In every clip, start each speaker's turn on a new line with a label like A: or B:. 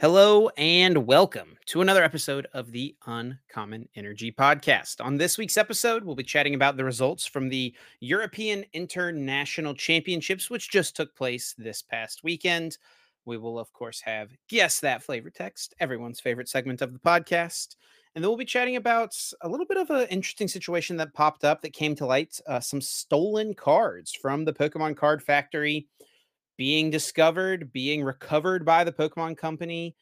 A: Hello and welcome to another episode of the Uncommon Energy Podcast. On this week's episode, we'll be chatting about the results from the European International Championships, which just took place this past weekend. We will, of course, have Guess That Flavor Text, everyone's favorite segment of the podcast. And then we'll be chatting about a little bit of an interesting situation that popped up that came to light uh, some stolen cards from the Pokemon Card Factory being discovered, being recovered by the Pokemon Company,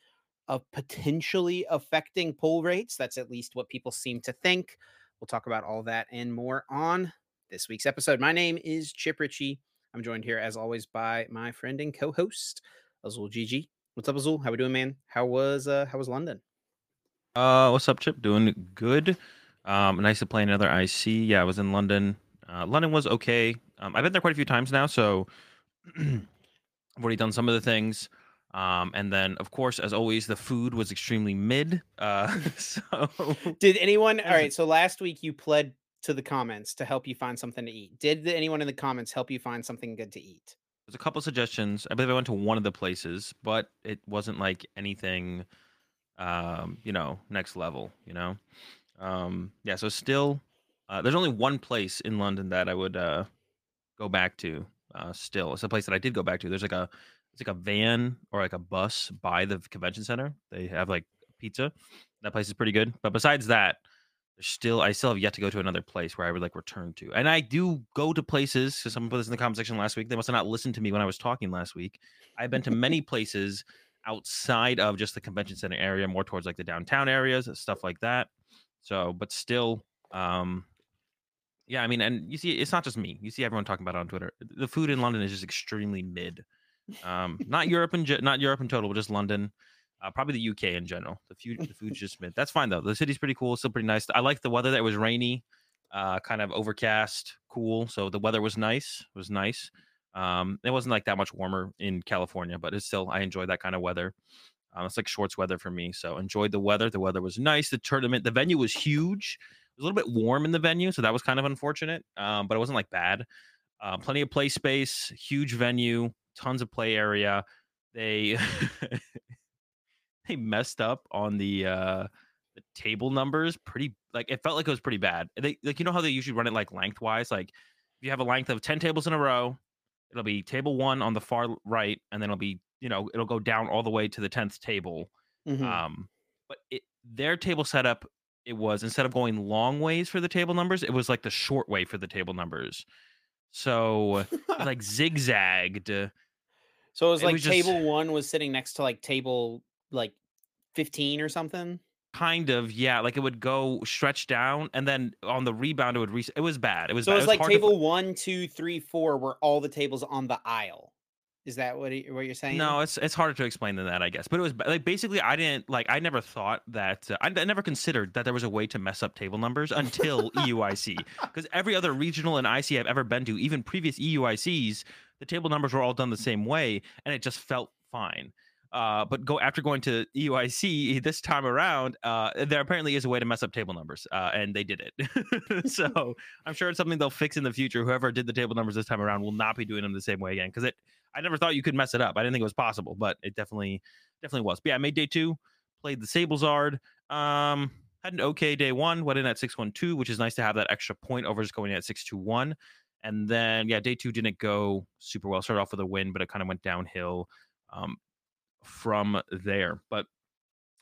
A: of potentially affecting pull rates. That's at least what people seem to think. We'll talk about all that and more on this week's episode. My name is Chip Ritchie. I'm joined here, as always, by my friend and co-host Azul Gigi. What's up, Azul? How are we doing, man? How was uh how was London?
B: Uh, what's up, Chip? Doing good. Um, nice to play another IC. Yeah, I was in London. Uh, London was okay. Um, I've been there quite a few times now, so I've already done some of the things. Um, and then, of course, as always, the food was extremely mid. Uh, so,
A: did anyone? All right. So last week you pled to the comments to help you find something to eat. Did anyone in the comments help you find something good to eat?
B: There's a couple suggestions. I believe I went to one of the places, but it wasn't like anything, um, you know, next level. You know, um, yeah. So still, uh, there's only one place in London that I would uh, go back to uh, still. It's a place that I did go back to. There's like a it's like a van or like a bus by the convention center. They have like pizza. That place is pretty good. But besides that, there's still I still have yet to go to another place where I would like return to. And I do go to places. So someone put this in the comment section last week. They must have not listened to me when I was talking last week. I've been to many places outside of just the convention center area, more towards like the downtown areas, stuff like that. So, but still, um, yeah, I mean, and you see, it's not just me. You see everyone talking about it on Twitter. The food in London is just extremely mid. Um, not Europe and not Europe in total, but just London. Uh, probably the UK in general. The food, the food's just mid. That's fine though. The city's pretty cool. Still pretty nice. I like the weather. That was rainy, uh, kind of overcast, cool. So the weather was nice. It was nice. Um, it wasn't like that much warmer in California, but it's still I enjoy that kind of weather. Um, it's like shorts weather for me. So enjoyed the weather. The weather was nice. The tournament, the venue was huge was a little bit warm in the venue, so that was kind of unfortunate. Um, but it wasn't like bad. Uh, plenty of play space, huge venue, tons of play area. They they messed up on the uh, the table numbers. Pretty like it felt like it was pretty bad. They like you know how they usually run it like lengthwise. Like if you have a length of ten tables in a row, it'll be table one on the far right, and then it'll be you know it'll go down all the way to the tenth table. Mm-hmm. Um, but it, their table setup it was instead of going long ways for the table numbers, it was like the short way for the table numbers. So like zigzagged.
A: So it was it like was table just, one was sitting next to like table like 15 or something.
B: Kind of, yeah. Like it would go stretch down, and then on the rebound, it would reset. It was bad. It was.
A: So
B: bad.
A: it was,
B: it
A: was like table to... one, two, three, four, were all the tables on the aisle. Is that what what you're saying?
B: No, it's it's harder to explain than that, I guess. But it was like basically, I didn't like. I never thought that. Uh, I, I, never considered that there was a way to mess up table numbers until EUIC. Because every other regional and IC I've ever been to, even previous EUICs, the table numbers were all done the same way, and it just felt fine. Uh, but go after going to EUIC this time around, uh, there apparently is a way to mess up table numbers, uh, and they did it. so I'm sure it's something they'll fix in the future. Whoever did the table numbers this time around will not be doing them the same way again because it I never thought you could mess it up. I didn't think it was possible, but it definitely definitely was. But yeah, I made day two, played the Sablezard. Um, had an okay day one, went in at 612, which is nice to have that extra point over just going in at 621. And then yeah, day two didn't go super well. Started off with a win, but it kind of went downhill um, from there. But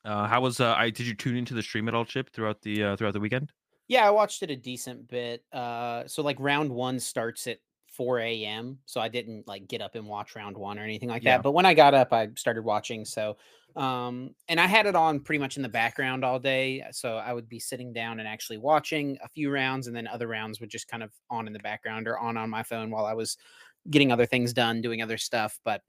B: uh, how was uh, I did you tune into the stream at all, Chip, throughout the uh, throughout the weekend?
A: Yeah, I watched it a decent bit. Uh, so like round one starts at 4 a.m. So I didn't like get up and watch round one or anything like yeah. that. But when I got up, I started watching. So, um, and I had it on pretty much in the background all day. So I would be sitting down and actually watching a few rounds, and then other rounds would just kind of on in the background or on on my phone while I was getting other things done, doing other stuff. But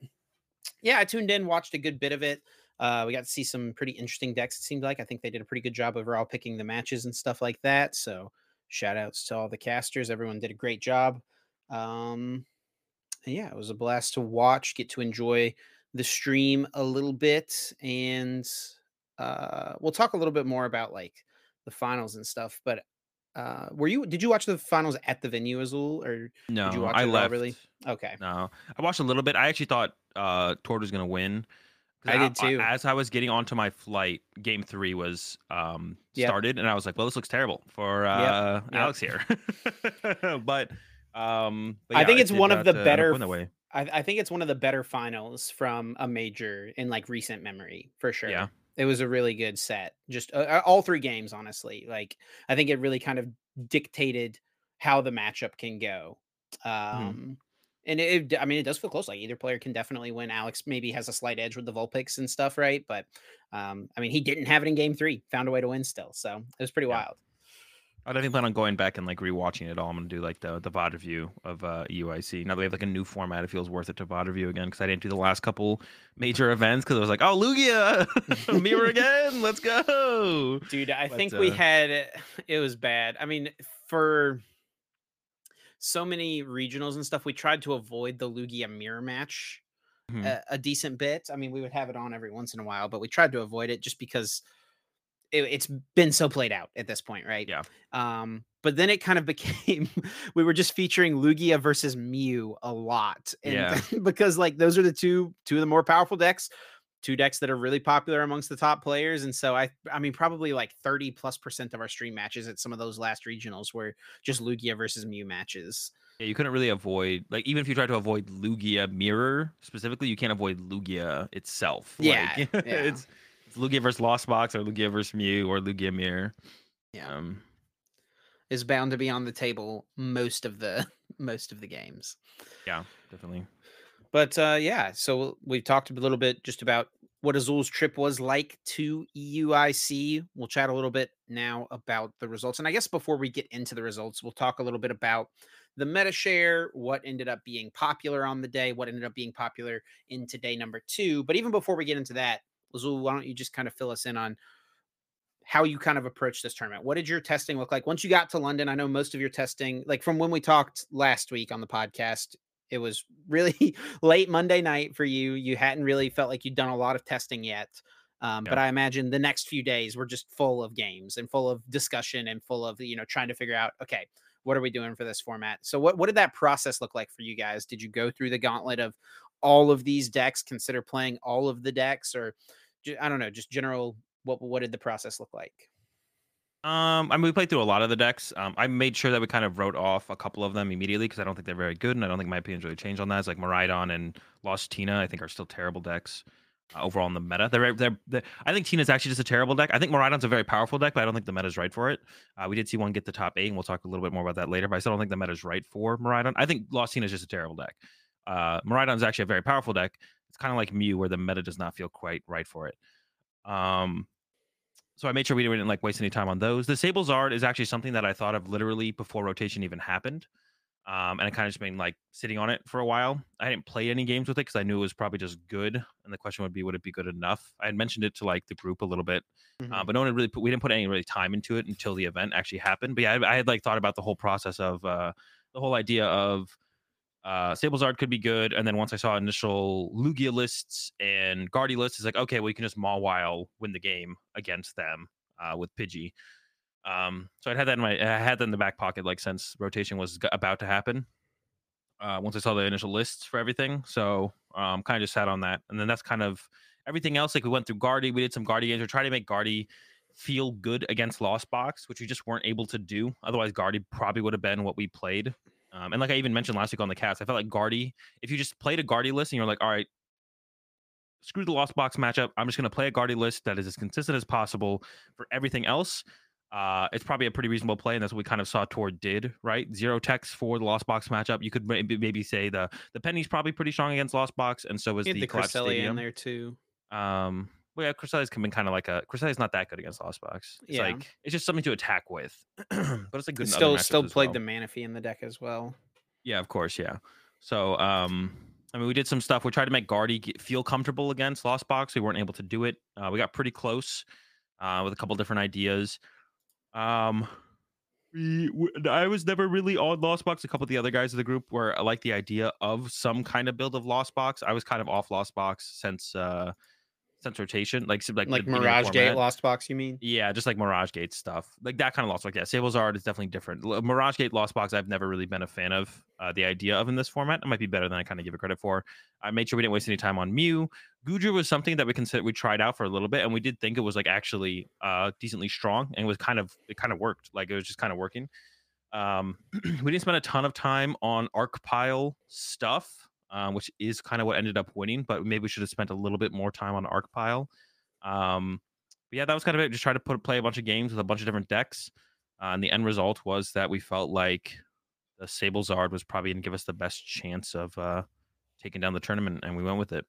A: yeah, I tuned in, watched a good bit of it. Uh, we got to see some pretty interesting decks. It seemed like I think they did a pretty good job overall picking the matches and stuff like that. So shout outs to all the casters. Everyone did a great job. Um, yeah, it was a blast to watch, get to enjoy the stream a little bit, and uh, we'll talk a little bit more about like the finals and stuff. But uh, were you? Did you watch the finals at the venue, Azul, or
B: no?
A: Did you watch
B: I left.
A: Really? Okay.
B: No, I watched a little bit. I actually thought uh, Tord was going to win
A: I did too.
B: As I was getting onto my flight, game three was um, yep. started, and I was like, "Well, this looks terrible for uh, yep. Alex yep. here." but, um, but
A: yeah, I think it's one of the better. I, I, think it's one of the better finals from a major in like recent memory for sure. Yeah, it was a really good set. Just uh, uh all three games, honestly. Like I think it really kind of dictated how the matchup can go. Mm-hmm. Um, mm and it, I mean, it does feel close. Like either player can definitely win. Alex maybe has a slight edge with the Vulpix and stuff, right? But um, I mean, he didn't have it in game three, found a way to win still. So it was pretty yeah. wild.
B: I definitely plan on going back and like rewatching it all. I'm gonna do like the the VOD review of uh UIC. Now that we have like a new format, it feels worth it to VOD review again because I didn't do the last couple major events because I was like, oh Lugia, mirror again, let's go,
A: dude. I but, think uh, we had it was bad. I mean, for so many regionals and stuff, we tried to avoid the Lugia mirror match mm-hmm. a, a, decent bit. I mean, we would have it on every once in a while, but we tried to avoid it just because it, has been so played out at this point, right?
B: Yeah.
A: Um, but then it kind of became we were just featuring Lugia versus Mew a lot, and yeah. because like those are the two two of the more powerful decks two decks that are really popular amongst the top players and so i i mean probably like 30 plus percent of our stream matches at some of those last regionals were just lugia versus mew matches.
B: Yeah you couldn't really avoid like even if you try to avoid lugia mirror specifically you can't avoid lugia itself.
A: Yeah,
B: like,
A: yeah.
B: it's it's lugia versus lost box or lugia versus mew or lugia mirror.
A: Yeah. Um, is bound to be on the table most of the most of the games.
B: Yeah definitely.
A: But uh, yeah, so we've talked a little bit just about what Azul's trip was like to EUIC. We'll chat a little bit now about the results. And I guess before we get into the results, we'll talk a little bit about the meta share, what ended up being popular on the day, what ended up being popular in today number two. But even before we get into that, Azul, why don't you just kind of fill us in on how you kind of approach this tournament? What did your testing look like once you got to London? I know most of your testing, like from when we talked last week on the podcast, it was really late Monday night for you. You hadn't really felt like you'd done a lot of testing yet. Um, yeah. But I imagine the next few days were just full of games and full of discussion and full of you know trying to figure out okay what are we doing for this format. So what what did that process look like for you guys? Did you go through the gauntlet of all of these decks? Consider playing all of the decks, or I don't know, just general. What what did the process look like?
B: Um, I mean, we played through a lot of the decks. Um, I made sure that we kind of wrote off a couple of them immediately because I don't think they're very good, and I don't think my opinions really changed on that. It's like Miraidon and Lost Tina, I think, are still terrible decks uh, overall in the meta. They're, they're, they're, I think Tina's actually just a terrible deck. I think Miraidon's a very powerful deck, but I don't think the meta's right for it. Uh, we did see one get the top eight, and we'll talk a little bit more about that later. But I still don't think the meta's right for Miraidon. I think Lost Tina is just a terrible deck. Uh, Miraidon's actually a very powerful deck. It's kind of like Mew, where the meta does not feel quite right for it. Um, so I made sure we didn't like waste any time on those. The Sable Zard is actually something that I thought of literally before rotation even happened. Um, and I kind of just been like sitting on it for a while. I didn't play any games with it because I knew it was probably just good. And the question would be, would it be good enough? I had mentioned it to like the group a little bit, uh, mm-hmm. uh, but no one really put, we didn't put any really time into it until the event actually happened. But yeah, I, I had like thought about the whole process of uh, the whole idea of uh, Sable Zard could be good. And then once I saw initial Lugia lists and Guardy lists, it's like, okay, well, you can just Mawile win the game against them uh, with Pidgey. Um, so I had that in my, I had that in the back pocket, like since rotation was about to happen. Uh, once I saw the initial lists for everything, so um, kind of just sat on that, and then that's kind of everything else. Like we went through Guardy, we did some Guardy games. We tried to make Guardy feel good against Lost Box, which we just weren't able to do. Otherwise, Guardy probably would have been what we played. Um, and like I even mentioned last week on the cast, I felt like Guardy, if you just played a Guardy list and you're like, all right, screw the Lost Box matchup, I'm just going to play a Guardy list that is as consistent as possible for everything else. Uh, it's probably a pretty reasonable play, and that's what we kind of saw Tord did, right? Zero techs for the Lost Box matchup. You could maybe, maybe say the the Penny's probably pretty strong against Lost Box, and so is the,
A: the Cresselia in there too.
B: Um, well, yeah, Cresselia's coming kind of like a Cresselia's not that good against Lost Box. It's yeah. like it's just something to attack with, but it's a good.
A: still still played
B: well.
A: the Manaphy in the deck as well.
B: Yeah, of course, yeah. So, um, I mean, we did some stuff. We tried to make Guardy feel comfortable against Lost Box. We weren't able to do it. Uh, we got pretty close uh, with a couple different ideas. Um, we, we, I was never really on Lost Box. A couple of the other guys of the group were I like the idea of some kind of build of Lost Box. I was kind of off Lost Box since uh, sense rotation, like like
A: like Mirage Gate Lost Box. You mean?
B: Yeah, just like Mirage Gate stuff, like that kind of Lost Box. Yeah, Sable Zard is definitely different. Mirage Gate Lost Box, I've never really been a fan of uh, the idea of in this format. It might be better than I kind of give it credit for. I made sure we didn't waste any time on Mew. Goodra was something that we consider we tried out for a little bit, and we did think it was like actually uh decently strong, and it was kind of it kind of worked. Like it was just kind of working. Um, we didn't spend a ton of time on arc pile stuff um, which is kind of what ended up winning. But maybe we should have spent a little bit more time on Arc Pile. Um, but yeah, that was kind of it. Just try to put play a bunch of games with a bunch of different decks. Uh, and the end result was that we felt like the Sable Zard was probably going to give us the best chance of uh, taking down the tournament, and we went with it.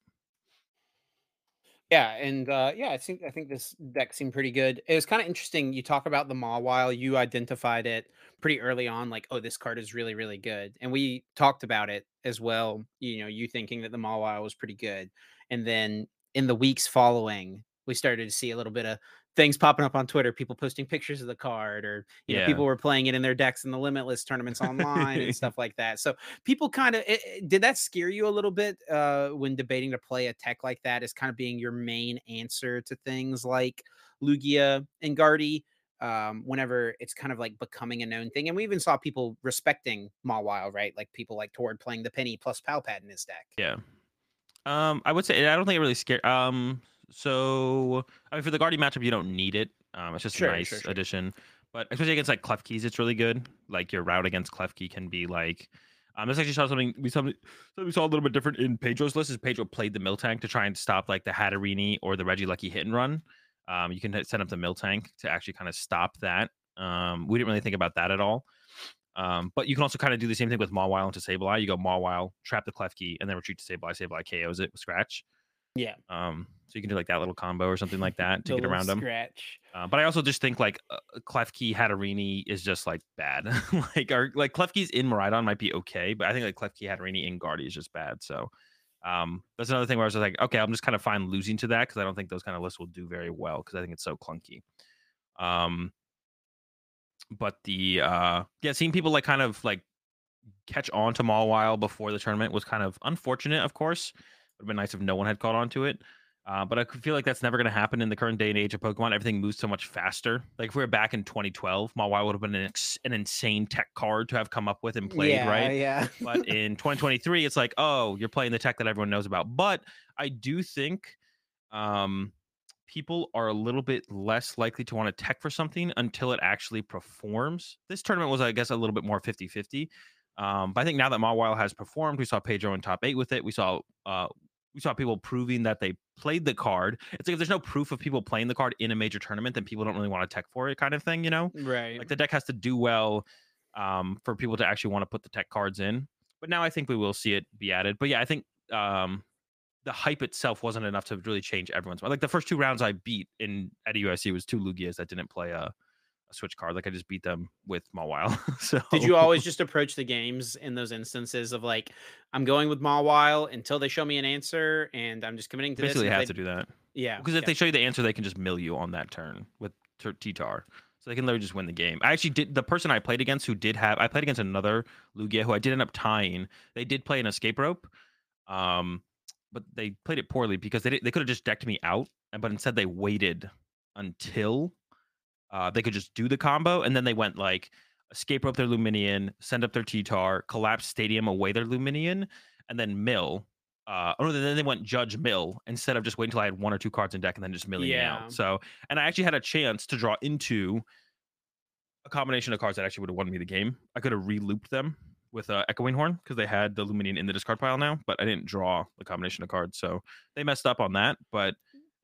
A: Yeah, and uh, yeah, I think I think this deck seemed pretty good. It was kind of interesting. You talk about the Mawile. You identified it pretty early on, like, oh, this card is really really good, and we talked about it as well. You know, you thinking that the Mawile was pretty good, and then in the weeks following, we started to see a little bit of things popping up on Twitter, people posting pictures of the card, or you yeah. know, people were playing it in their decks in the limitless tournaments online and stuff like that. So people kind of did that scare you a little bit uh, when debating to play a tech like that as kind of being your main answer to things like Lugia and Guardy. Um, whenever it's kind of like becoming a known thing, and we even saw people respecting Mawile, right? Like people like Tord playing the Penny plus Pal Pad in his deck.
B: Yeah. Um, I would say I don't think it really scared. Um, so I mean, for the Guardian matchup, you don't need it. Um, it's just sure, a nice sure, sure. addition. But especially against like Klefkis, it's really good. Like your route against Klefki can be like. Um, this actually saw something we saw something we saw a little bit different in Pedro's list. Is Pedro played the mill tank to try and stop like the Hatterene or the Reggie Lucky hit and run. Um, you can set up the mill tank to actually kind of stop that. Um, we didn't really think about that at all. Um, but you can also kind of do the same thing with Mawile into Sableye. You go Mawile, trap the Klefki, and then retreat to Sableye. Sableye KOs it with Scratch.
A: Yeah.
B: Um, so you can do like that little combo or something like that to get around them.
A: Scratch.
B: Uh, but I also just think like uh, Klefki Hatterene is just like bad. like our like Klefki's in Miraidon might be okay, but I think like Klefki Hatterene in Guardy is just bad. So um, that's another thing where I was like, okay, I'm just kind of fine losing to that because I don't think those kind of lists will do very well because I think it's so clunky. Um, but the uh, yeah, seeing people like kind of like catch on to Mawile before the tournament was kind of unfortunate, of course. Would have been nice if no one had caught on to it. Uh, but I feel like that's never going to happen in the current day and age of Pokemon. Everything moves so much faster. Like if we were back in 2012, Mawile would have been an, ex- an insane tech card to have come up with and played,
A: yeah,
B: right?
A: Yeah.
B: but in 2023, it's like, oh, you're playing the tech that everyone knows about. But I do think um, people are a little bit less likely to want to tech for something until it actually performs. This tournament was, I guess, a little bit more 50 50. Um, but I think now that Mawile has performed, we saw Pedro in top eight with it. We saw uh, we saw people proving that they played the card. It's like if there's no proof of people playing the card in a major tournament, then people don't really want to tech for it, kind of thing, you know?
A: Right.
B: Like the deck has to do well um, for people to actually want to put the tech cards in. But now I think we will see it be added. But yeah, I think um, the hype itself wasn't enough to really change everyone's mind. Like the first two rounds I beat in at UIC was two Lugias that didn't play a a switch card. Like I just beat them with Mawile. so
A: did you always just approach the games in those instances of like I'm going with Mawile until they show me an answer and I'm just committing to
B: basically
A: this?
B: have to do that.
A: Yeah,
B: because if they show you the answer, they can just mill you on that turn with T-Tar. So they can literally just win the game. I actually did the person I played against who did have I played against another Lugia who I did end up tying. They did play an escape rope. Um but they played it poorly because they they could have just decked me out, but instead they waited until uh, they could just do the combo, and then they went like escape rope their Lumineon, send up their T-Tar, collapse Stadium away their Lumineon, and then mill. Uh, or then they went Judge Mill instead of just waiting until I had one or two cards in deck and then just milling yeah. out. So, and I actually had a chance to draw into a combination of cards that actually would have won me the game. I could have re-looped them with uh, Echoing Horn because they had the Lumineon in the discard pile now, but I didn't draw the combination of cards, so they messed up on that. But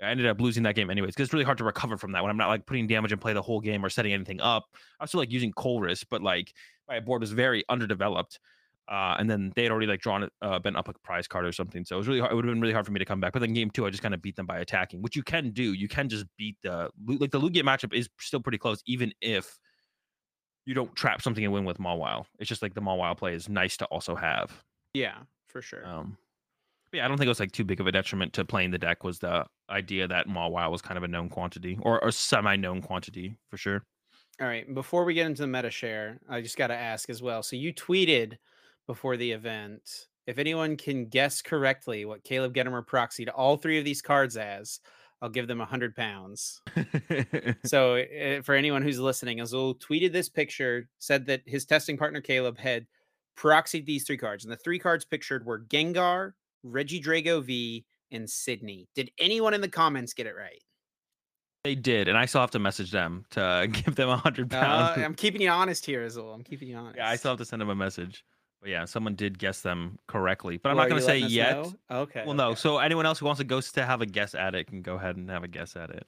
B: I ended up losing that game anyways because it's really hard to recover from that when I'm not like putting damage and play the whole game or setting anything up. I was still like using Colress, but like my board was very underdeveloped. Uh, and then they had already like drawn it, uh, been up a prize card or something. So it was really hard. It would have been really hard for me to come back. But then game two, I just kind of beat them by attacking, which you can do. You can just beat the like the Lugia matchup is still pretty close, even if you don't trap something and win with Mawile. It's just like the Mawile play is nice to also have.
A: Yeah, for sure.
B: Um, yeah, I don't think it was like too big of a detriment to playing the deck. Was the idea that Mawile was kind of a known quantity or a semi-known quantity for sure.
A: All right, before we get into the meta share, I just got to ask as well. So you tweeted before the event if anyone can guess correctly what Caleb Gedemer proxied all three of these cards as, I'll give them a hundred pounds. so uh, for anyone who's listening, Azul tweeted this picture, said that his testing partner Caleb had proxied these three cards, and the three cards pictured were Gengar, Regidrago V, and Sidney. Did anyone in the comments get it right?
B: They did, and I still have to message them to give them a hundred pounds.
A: Uh, I'm keeping you honest here, Azul. I'm keeping you honest.
B: Yeah, I still have to send them a message. But yeah, someone did guess them correctly. But I'm not going to say yet.
A: Know? Okay.
B: Well, no. So anyone else who wants to go to have a guess at it can go ahead and have a guess at it.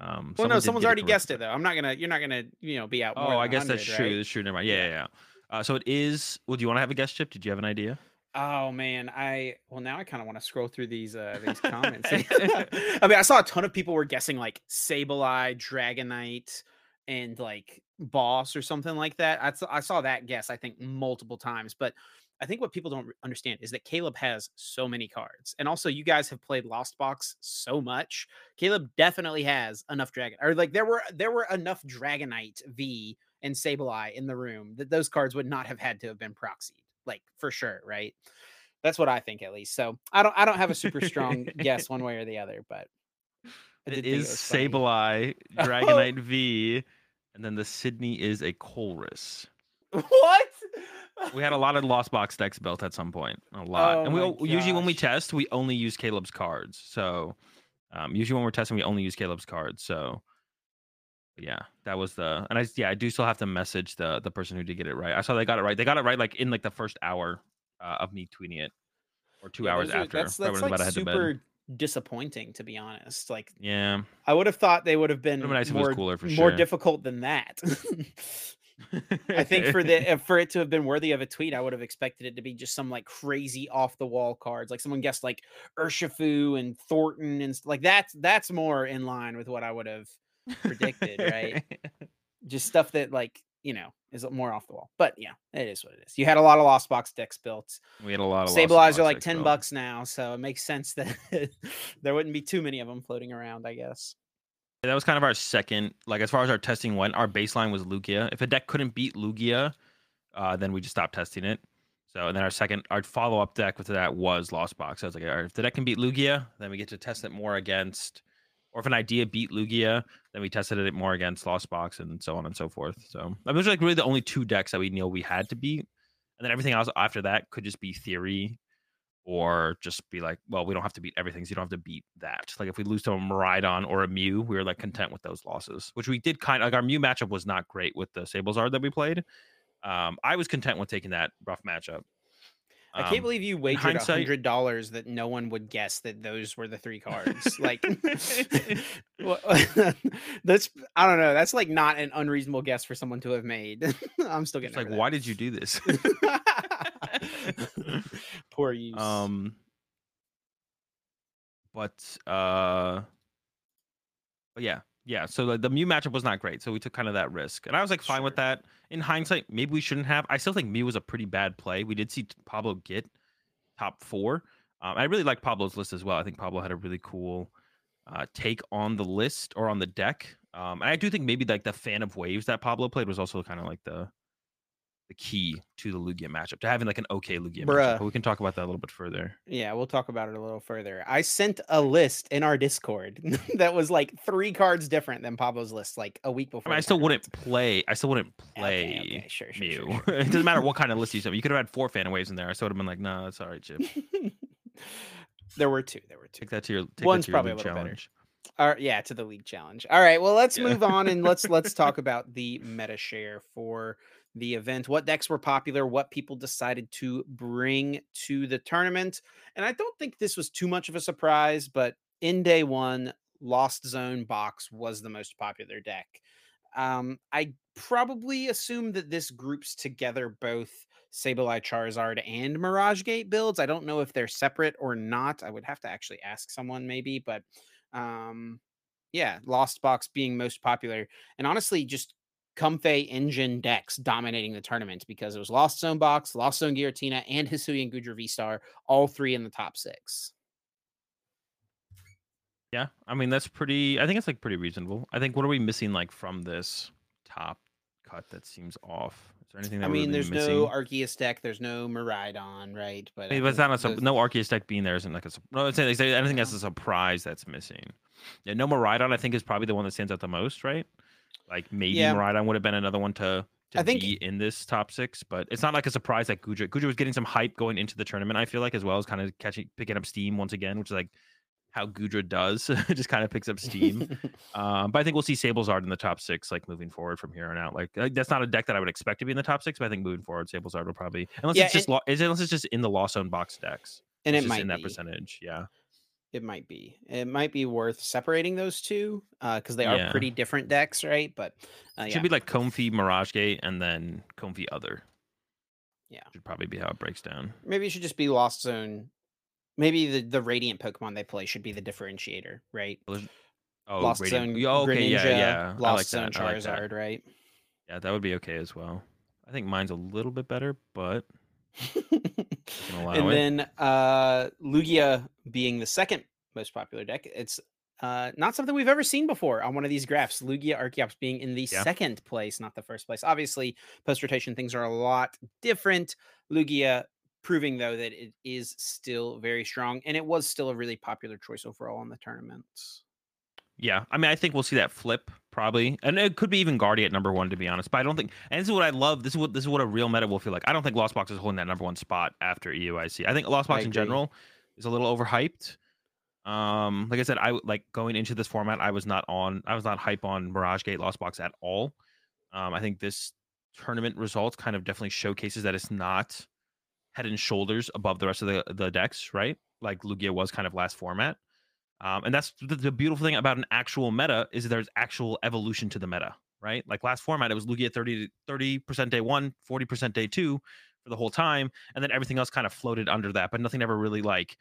B: Um,
A: well, no, someone's already guessed it though. I'm not gonna. You're not gonna. You know, be out.
B: Oh, I guess that's true. That's true. Never mind. Yeah, yeah. yeah. Uh, so it is. Well, do you want to have a guess, Chip? Did you have an idea?
A: Oh man, I well now I kind of want to scroll through these uh these comments. I mean, I saw a ton of people were guessing like Sableye, Dragonite, and like boss or something like that. I, I saw that guess, I think, multiple times. But I think what people don't understand is that Caleb has so many cards. And also, you guys have played Lost Box so much. Caleb definitely has enough Dragon, or like there were there were enough Dragonite V and Sableye in the room that those cards would not have had to have been proxied, like for sure, right? That's what I think at least. So I don't I don't have a super strong guess one way or the other, but
B: it is it Sableye, Dragonite V, and then the Sidney is a Colress.
A: What?
B: we had a lot of lost box decks built at some point. A lot.
A: Oh
B: and
A: we
B: usually when we test, we only use Caleb's cards. So um, usually when we're testing, we only use Caleb's cards. So yeah, that was the and I yeah, I do still have to message the the person who did get it right. I saw they got it right. They got it right like in like the first hour uh, of me tweeting it. Or two yeah, hours are, after.
A: That's, that's like super disappointing to be honest. Like
B: yeah,
A: I would have thought they would have been,
B: nice more, more
A: sure. difficult than that. I think for the for it to have been worthy of a tweet, I would have expected it to be just some like crazy off the wall cards. Like someone guessed like Urshifu and Thornton and like that's that's more in line with what I would have predicted, right? just stuff that like you know is more off the wall. But yeah, it is what it is. You had a lot of lost box decks built.
B: We had a lot of
A: stabilizer like ten built. bucks now, so it makes sense that there wouldn't be too many of them floating around. I guess.
B: That was kind of our second, like as far as our testing went, our baseline was Lugia. If a deck couldn't beat Lugia, uh, then we just stopped testing it. So, and then our second, our follow up deck with that was Lost Box. I was like, right, if the deck can beat Lugia, then we get to test it more against, or if an idea beat Lugia, then we tested it more against Lost Box and so on and so forth. So, those are like really the only two decks that we knew we had to beat. And then everything else after that could just be theory or just be like, well, we don't have to beat everything, so you don't have to beat that. Like if we lose to a Miraidon or a Mew, we were like content with those losses, which we did kind of like our Mew matchup was not great with the Sablezard that we played. Um, I was content with taking that rough matchup.
A: I can't um, believe you wagered a hundred dollars that no one would guess that those were the three cards. like that's I don't know. That's like not an unreasonable guess for someone to have made. I'm still getting
B: like, why did you do this?
A: Poor use.
B: Um, but uh, but yeah, yeah. So the, the Mew matchup was not great, so we took kind of that risk, and I was like fine sure. with that. In hindsight, maybe we shouldn't have. I still think Mew was a pretty bad play. We did see Pablo get top four. Um, I really like Pablo's list as well. I think Pablo had a really cool uh, take on the list or on the deck. Um, and I do think maybe like the fan of waves that Pablo played was also kind of like the the key to the Lugia matchup, to having like an okay Lugia Bruh. matchup. But we can talk about that a little bit further.
A: Yeah, we'll talk about it a little further. I sent a list in our Discord that was like three cards different than Pablo's list, like a week before.
B: I, mean, I still wouldn't play. I still wouldn't play okay, okay. Sure, sure, Mew. Sure, it doesn't matter what kind of list you sent. You could have had four fan waves in there. I still would have been like, no, that's all right, Chip.
A: there were two. There were two.
B: Take that to your. Take
A: One's
B: to your
A: probably a little challenge. better. Uh, yeah, to the league challenge. All right, well, let's yeah. move on and let's let's talk about the meta share for the event, what decks were popular, what people decided to bring to the tournament. And I don't think this was too much of a surprise, but in day one, Lost Zone box was the most popular deck. Um, I probably assume that this groups together both Sableye Charizard and Mirage Gate builds. I don't know if they're separate or not. I would have to actually ask someone maybe, but um, yeah, Lost Box being most popular. And honestly, just Comfey engine decks dominating the tournament because it was Lost Zone Box, Lost Zone Giratina, and Hisuian Goodra V Star, all three in the top six.
B: Yeah, I mean that's pretty. I think it's like pretty reasonable. I think what are we missing like from this top cut that seems off? Is there anything that
A: I mean, there's
B: missing?
A: no Arceus deck, there's no Miraidon, right? But
B: Maybe it's not a, su- no Arceus deck being there isn't like a no. It's anything anything that's a surprise that's missing. Yeah, no Miraidon I think is probably the one that stands out the most, right? Like maybe
A: Yeah.
B: Miraidon would have been another one to to
A: I think-
B: be in this top six, but it's not like a surprise that Goodra Goodra was getting some hype going into the tournament. I feel like as well as kind of catching picking up steam once again, which is like how Goodra does, It just kind of picks up steam. Um, but I think we'll see Sablezard in the top six, like moving forward from here on out. Like, like, that's not a deck that I would expect to be in the top six, but I think moving forward, Sablezard will probably unless
A: Yeah,
B: it's just
A: and-
B: lo- unless it's just in the Lost Zone box decks.
A: and
B: It's
A: it might
B: in that
A: be.
B: percentage. Yeah,
A: It might be. It might be worth separating those two because they are
B: Yeah.
A: pretty different decks, right? But uh,
B: it
A: yeah,
B: should be like Comfey Mirage Gate and then Comfey Other.
A: Yeah.
B: should probably be how it breaks down.
A: maybe it should just be Lost Zone. Maybe the the Radiant Pokemon they play should be the differentiator, right?
B: Oh,
A: Lost
B: Radiant-
A: Zone,
B: yeah, okay,
A: Greninja,
B: yeah. I
A: Lost
B: like
A: Zone.
B: I like.
A: Charizard, right?
B: Yeah, that would be okay as well. I think mine's a little bit better, but
A: and
B: it.
A: then uh Lugia being the second most popular deck, it's uh not something we've ever seen before on one of these graphs. Lugia Archeops being in the
B: Yeah.
A: second place, not the first place. Obviously, post rotation things are a lot different. Lugia proving though that it is still very strong and it was still a really popular choice overall in the tournaments.
B: Yeah, I mean, I think we'll see that flip probably, and it could be even Guardi at number one to be honest. But I don't think, and this is what I love. This is what this is what a real meta will feel like. I don't think Lost Box is holding that number one spot after EUIC. I think Lost Box in general is a little overhyped. Um, like I said, I like going into this format, I was not on, I was not hype on Mirage Gate Lost Box at all. Um, I think this tournament results kind of definitely showcases that it's not head and shoulders above the rest of the the decks, right? Like Lugia was kind of last format. Um, and that's the, the beautiful thing about an actual meta is there's actual evolution to the meta, right? Like last format, it was Lugia 30 30% day one, 40% day two for the whole time, and then everything else kind of floated under that, but nothing ever really like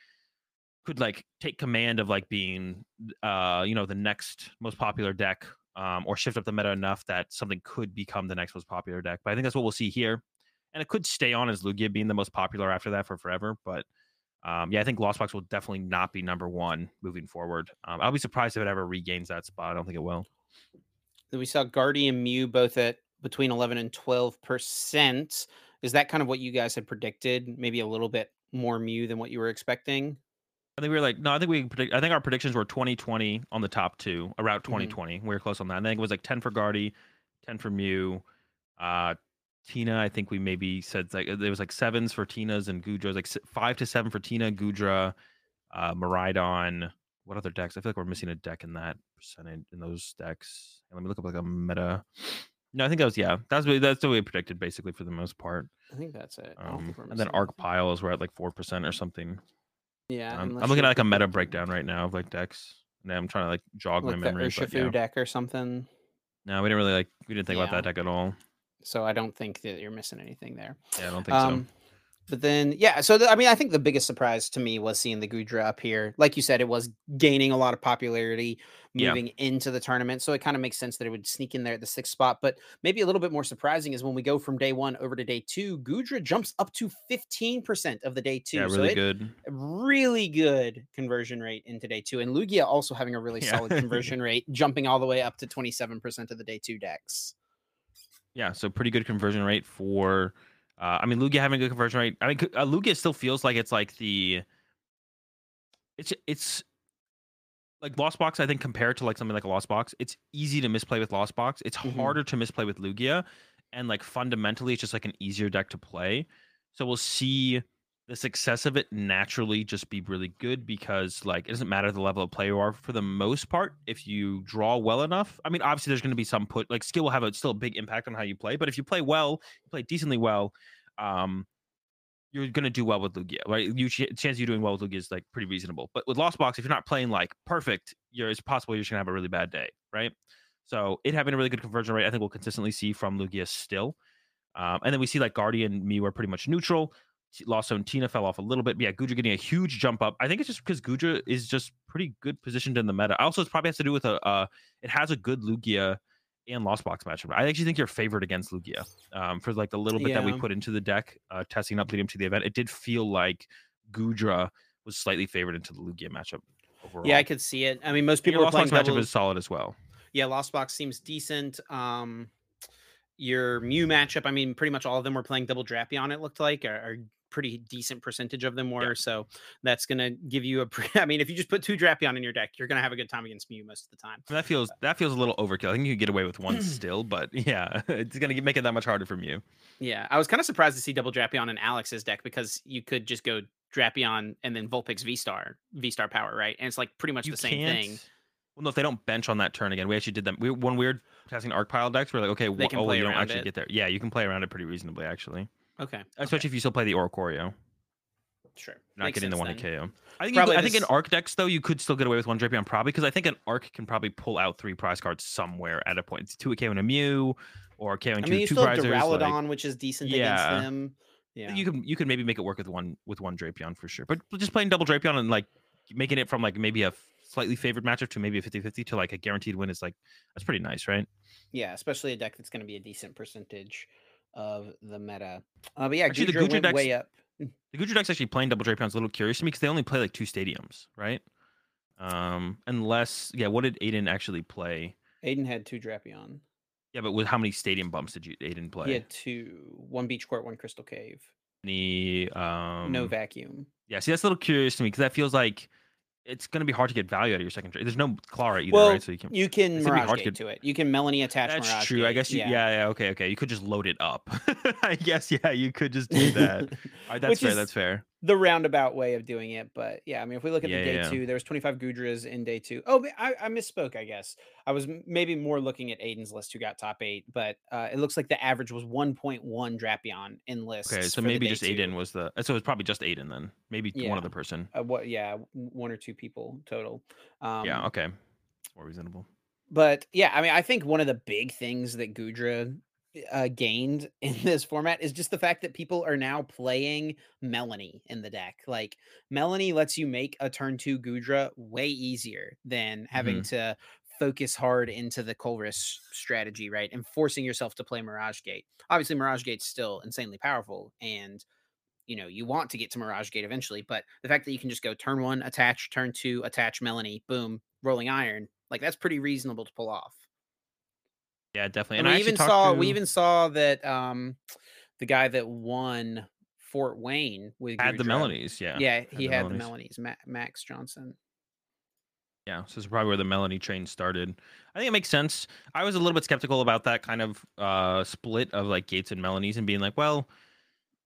B: could like take command of like being uh you know the next most popular deck um or shift up the meta enough that something could become the next most popular deck. But I think that's what we'll see here. And it could stay on as Lugia being the most popular after that for forever, but um, yeah, I think Lost Box will definitely not be number one moving forward. Um, I'll be surprised if it ever regains that spot. I don't think it will.
A: Then we saw Guardian Mew both at between 11 and 12 percent. Is that kind of what you guys had predicted? Maybe a little bit more Mew than what you were expecting.
B: I think we were like, no, I think we predict. I think our predictions were 2020 on the top two, around
A: Mm-hmm.
B: 2020. We were close on that. And I think it was like 10 for Guardy, 10 for Mew. Uh, Tina, I think we maybe said like there was like sevens for Tina's and Goodra's, like five to seven for Tina, Goodra, uh, Miraidon. What other decks? I feel like we're missing a deck in that percentage in those decks. And let me look up like a meta. No, I think that was yeah. That's what that's what we predicted basically for the most part.
A: I think that's it.
B: Um, and then Arc. Piles were at like four percent or something.
A: Yeah,
B: Um, I'm looking at like a meta breakdown right now of like decks. And I'm trying to like jog
A: like
B: my
A: the
B: memory. But
A: Urshifu
B: yeah.
A: deck or something.
B: No, we didn't really like. We didn't think about that deck at all.
A: So I don't think that you're missing anything there.
B: Yeah, I don't think
A: Um, but then, yeah. So the, I mean, I think the biggest surprise to me was seeing the Goodra up here. Like you said, it was gaining a lot of popularity
B: Yeah.
A: moving into the tournament. So it kind of makes sense that it would sneak in there at the sixth spot. But maybe a little bit more surprising is when we go from day one over to day two, Goodra jumps up to 15% of the day two.
B: so. Yeah,
A: so
B: really
A: it-
B: good.
A: really good conversion rate into day two. And Lugia also having a really
B: Yeah.
A: solid conversion rate, jumping all the way up to 27% of the day two decks.
B: Yeah, so pretty good conversion rate for. Uh, I mean, Lugia having a good conversion rate. I mean, uh, Lugia still feels like it's like the. It's it's like Lost Box. I think compared to like something like a Lost Box, it's easy to misplay with Lost Box. It's
A: Mhm.
B: harder to misplay with Lugia, and like fundamentally, it's just like an easier deck to play. So we'll see the success of it naturally just be really good because like it doesn't matter the level of play you are for the most part if you draw well enough i mean obviously there's going to be some put like skill will have a still a big impact on how you play but if you play well you play decently well um you're going to do well with lugia right? You ch- chance of you doing well with lugia is like pretty reasonable but with lost box if you're not playing like perfect you're it's possible you're just going to have a really bad day right? So it having a really good conversion rate i think we'll consistently see from lugia still um, and then we see like guardian me were pretty much neutral Zone Tina fell off a little bit. But yeah, Goodra getting a huge jump up. I think it's just because Goodra is just pretty good positioned in the meta. Also, it probably has to do with a uh, it has a good Lugia and Lost Box matchup. I actually think you're favored against Lugia um, for like the little bit that we put into the deck, uh, testing up leading up to the event. It did feel like Goodra was slightly favored into the Lugia matchup overall.
A: Yeah, I could see it. I mean, most people are
B: Lost
A: playing
B: Box matchup is solid as well.
A: yeah, Lost Box seems decent. Um, your Mew matchup, I mean, pretty much all of them were playing double Drappy Drapion, it looked like, or, or pretty decent percentage of them were. Yeah. So that's going to give you a. Pre- I mean, if you just put two Drapion in your deck, you're going to have a good time against Mew most of the time.
B: That feels uh that feels a little overkill. I think you could get away with one still, but yeah, it's going to make it that much harder for Mew.
A: Yeah, I was kind of surprised to see double Drapion in Alex's deck because you could just go Drapion and then Vulpix V Star, V Star power, right? And it's like pretty much you the same thing.
B: Well, no, if they don't bench on that turn again, we actually did them. We when we were testing arc pile decks, we are like, okay, they oh, you don't actually it. get there. Yeah, you can play around it pretty reasonably, actually.
A: Okay.
B: Especially
A: okay.
B: if you still play the Oricorio.
A: Sure.
B: Not Makes getting the one hit KO. I think I think in arc decks though you could still get away with one Drapion probably because I think an arc can probably pull out three prize cards somewhere at a point. It's two KO and a Mew, or KO and I two mean, you two still prizers.
A: Duraludon, like, which is decent yeah. against them.
B: Yeah. You can you can maybe make it work with one with one Drapion for sure. But just playing double Drapion and like making it from like maybe a slightly favored matchup to maybe a 50-50 to like a guaranteed win is like that's pretty nice, right?
A: Yeah, especially a deck that's going to be a decent percentage of the meta. Uh, but yeah,
B: Actually, the went decks, way up. The Goodra deck's actually playing double Drapion's a little curious to me because they only play like two stadiums, right? Um, unless yeah, what did Aiden actually play?
A: Aiden had two Drapion.
B: Yeah, but with how many stadium bumps did you Aiden play? He
A: had two. One beach court, one crystal cave.
B: Any um
A: no vacuum.
B: Yeah, see that's a little curious to me because that feels like it's going to be hard to get value out of your second trade. There's no Klara either,
A: well,
B: right?
A: So you can you can Mirage Gate to it. You can Melanie attach.
B: That's
A: Mirage
B: true.
A: Gate.
B: I guess you, yeah. yeah. yeah, okay, okay. You could just load it up. I guess yeah, you could just do that. right, that's Which fair. That's fair
A: the roundabout way of doing it. But yeah, I mean, if we look at yeah, the day yeah. two, there was 25 Goodras in day two. Oh, I, I, misspoke. I guess I was maybe more looking at Aiden's list, who got top eight, but uh, it looks like the average was 1.1 Drapion in list.
B: Okay, so maybe just two. Aiden was the. So it was probably just Aiden then. Maybe yeah. one other person.
A: Uh, what? Yeah, one or two people total.
B: Um, yeah. Okay. More reasonable.
A: But yeah, I mean, I think one of the big things that Goodra uh, gained in this format is just the fact that people are now playing Melanie in the deck. Like Melanie lets you make a turn two Goodra way easier than having mm-hmm. to focus hard into the Colress strategy, right? And forcing yourself to play Mirage Gate. Obviously, Mirage Gate's still insanely powerful and you know you want to get to Mirage Gate eventually, but the fact that you can just go turn one, attach, turn two, attach Melanie, boom, rolling iron, like that's pretty reasonable to pull off.
B: Yeah, definitely.
A: And, and we even saw to... we even saw that um the guy that won Fort Wayne with
B: had the Melanies, yeah.
A: Yeah, he had, the, had Melanies. the Melanies, Max Johnson.
B: Yeah, so this is probably where the Melanie train started. I think it makes sense. I was a little bit skeptical about that kind of uh split of like Gates and Melanies and being like, well,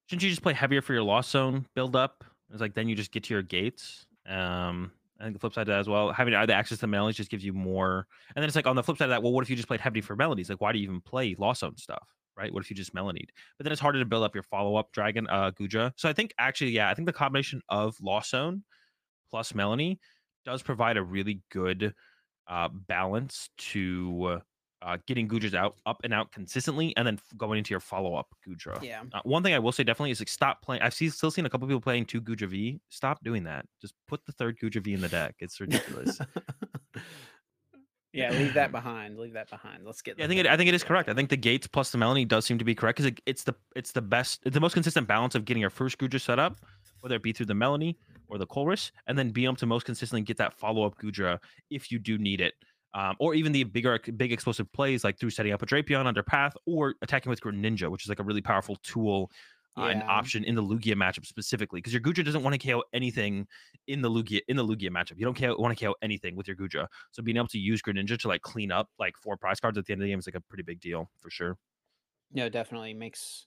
B: shouldn't you just play heavier for your lost zone build up? It's like then you just get to your gates. Um I think the flip side of that as well, having the access to Melanies just gives you more. And then it's like on the flip side of that, well, what if you just played heavy for Melanies? Like, why do you even play Zone stuff? Right? What if you just melodied? But then it's harder to build up your follow up Dragon uh Guja. So I think actually, yeah, I think the combination of Zone plus Melanie does provide a really good uh balance to uh, getting Goodras out up and out consistently, and then going into your follow up Goodra.
A: Yeah.
B: Uh, one thing I will say definitely is like stop playing. I've seen, still seen a couple people playing two Goodra V. Stop doing that. Just put the third Goodra V in the deck. It's ridiculous.
A: yeah, leave that behind. Leave that behind. Let's get.
B: Yeah, I think it, I think it is correct. I think the gates plus the Melanie does seem to be correct because it, it's the it's the best, it's the most consistent balance of getting your first Goodra set up, whether it be through the Melanie or the Colress, and then be able to most consistently get that follow up Goodra if you do need it um, or even the bigger, big explosive plays like through setting up a Drapion under path or attacking with Greninja, which is like a really powerful tool uh, yeah. option in the Lugia matchup specifically. Because your Goodra doesn't want to KO anything in the Lugia in the Lugia matchup. You don't want to KO anything with your Goodra. So being able to use Greninja to like clean up like four prize cards at the end of the game is like a pretty big deal for sure.
A: No, definitely makes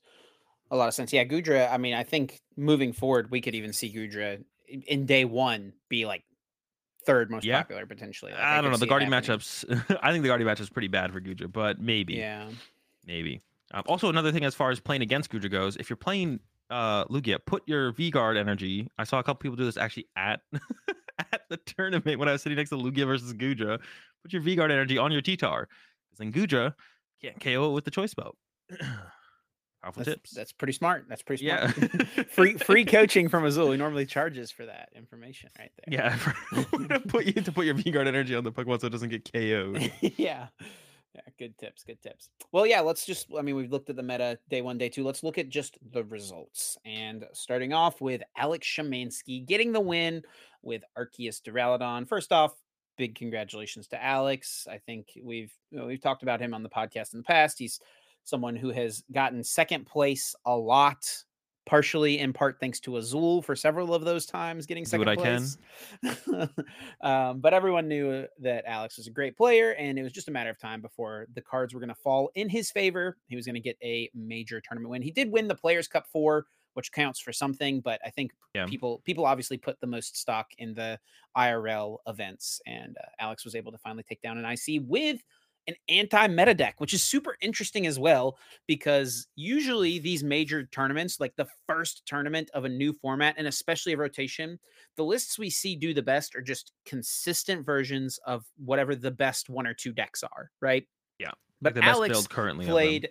A: a lot of sense. Yeah, Goodra. I mean, I think moving forward, we could even see Goodra in day one be like third most yeah. popular potentially.
B: Like, I, I don't know. The Guardian matchups. I think the Guardian matchup is pretty bad for Guja, but maybe.
A: Yeah.
B: Maybe. Um, also, another thing as far as playing against Guja goes, if you're playing uh, Lugia, put your V Guard energy. I saw a couple people do this actually at at the tournament when I was sitting next to Lugia versus Guja. Put your V Guard energy on your T-Tar. Because then Guja can't KO it with the choice belt. Powerful
A: that's,
B: tips.
A: That's pretty smart. That's pretty smart. Yeah. free free coaching from Azul. He normally charges for that information right there.
B: Yeah. to put you to put your V guard energy on the Pokemon so it doesn't get KO'd.
A: yeah. Yeah, good tips, good tips. Well, yeah, let's just I mean, we've looked at the meta day 1, day 2. Let's look at just the results. And starting off with Alex Schemanske getting the win with Arceus Duraludon. First off, big congratulations to Alex. I think we've you know, we've talked about him on the podcast in the past. He's someone who has gotten second place a lot partially in part thanks to Azul for several of those times getting second
B: Do what
A: place. I can. um, but everyone knew that Alex was a great player, and it was just a matter of time before the cards were going to fall in his favor. He was going to get a major tournament win. He did win the Players Cup four, which counts for something, but I think yeah. people people obviously put the most stock in the IRL events, and uh, Alex was able to finally take down an IC with an anti-meta deck, which is super interesting as well because usually these major tournaments, like the first tournament of a new format and especially a rotation, the lists we see do the best are just consistent versions of whatever the best one or two decks are, right?
B: Yeah.
A: But like Alex currently played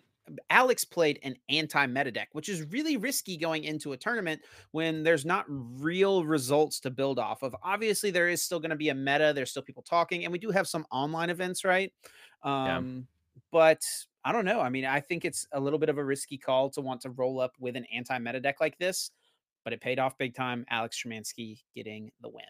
A: Alex played an anti-meta deck, which is really risky going into a tournament when there's not real results to build off of. Obviously, there is still going to be a meta. There's still people talking, and we do have some online events, right? Um, yeah. But I don't know. I mean, I think it's a little bit of a risky call to want to roll up with an anti-meta deck like this, but it paid off big time. Alex Schemanske getting the win.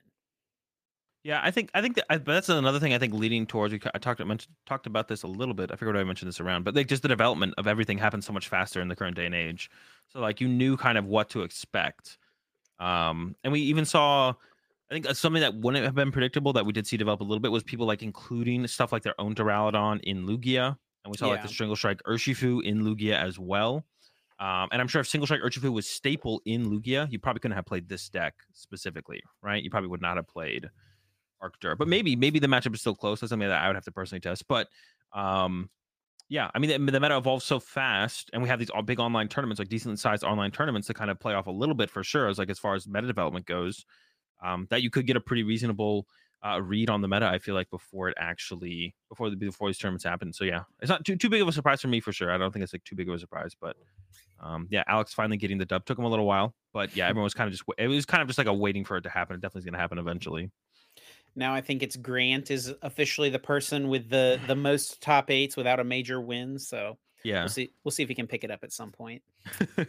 B: Yeah, I think I think that, But that's another thing I think leading towards. We I talked mentioned, talked about this a little bit. I forget what I mentioned this around, but like just the development of everything happens so much faster in the current day and age. So like you knew kind of what to expect, um, and we even saw. I think something that wouldn't have been predictable that we did see develop a little bit was people like including stuff like their own Duraludon in Lugia, and we saw yeah. like the Single Strike Urshifu in Lugia as well. Um, and I'm sure if Single Strike Urshifu was staple in Lugia, you probably couldn't have played this deck specifically, right? You probably would not have played Arctur. But maybe maybe the matchup is still close. That's something that I would have to personally test. But um, yeah, I mean the, the, meta evolves so fast, and we have these all big online tournaments, like decent sized online tournaments, to kind of play off a little bit for sure. As like as far as meta development goes, um, that you could get a pretty reasonable uh, read on the meta. I feel like before it actually before the before these tournaments happen. So yeah, it's not too too big of a surprise for me for sure. I don't think it's like too big of a surprise, but um, yeah, Alex finally getting the dub took him a little while, but yeah, everyone was kind of just it was kind of just like a waiting for it to happen. It definitely is going to happen eventually.
A: Now I think it's Grant is officially the person with the the most top eights without a major win. So
B: yeah,
A: we'll see. We'll see if he can pick it up at some point.
B: what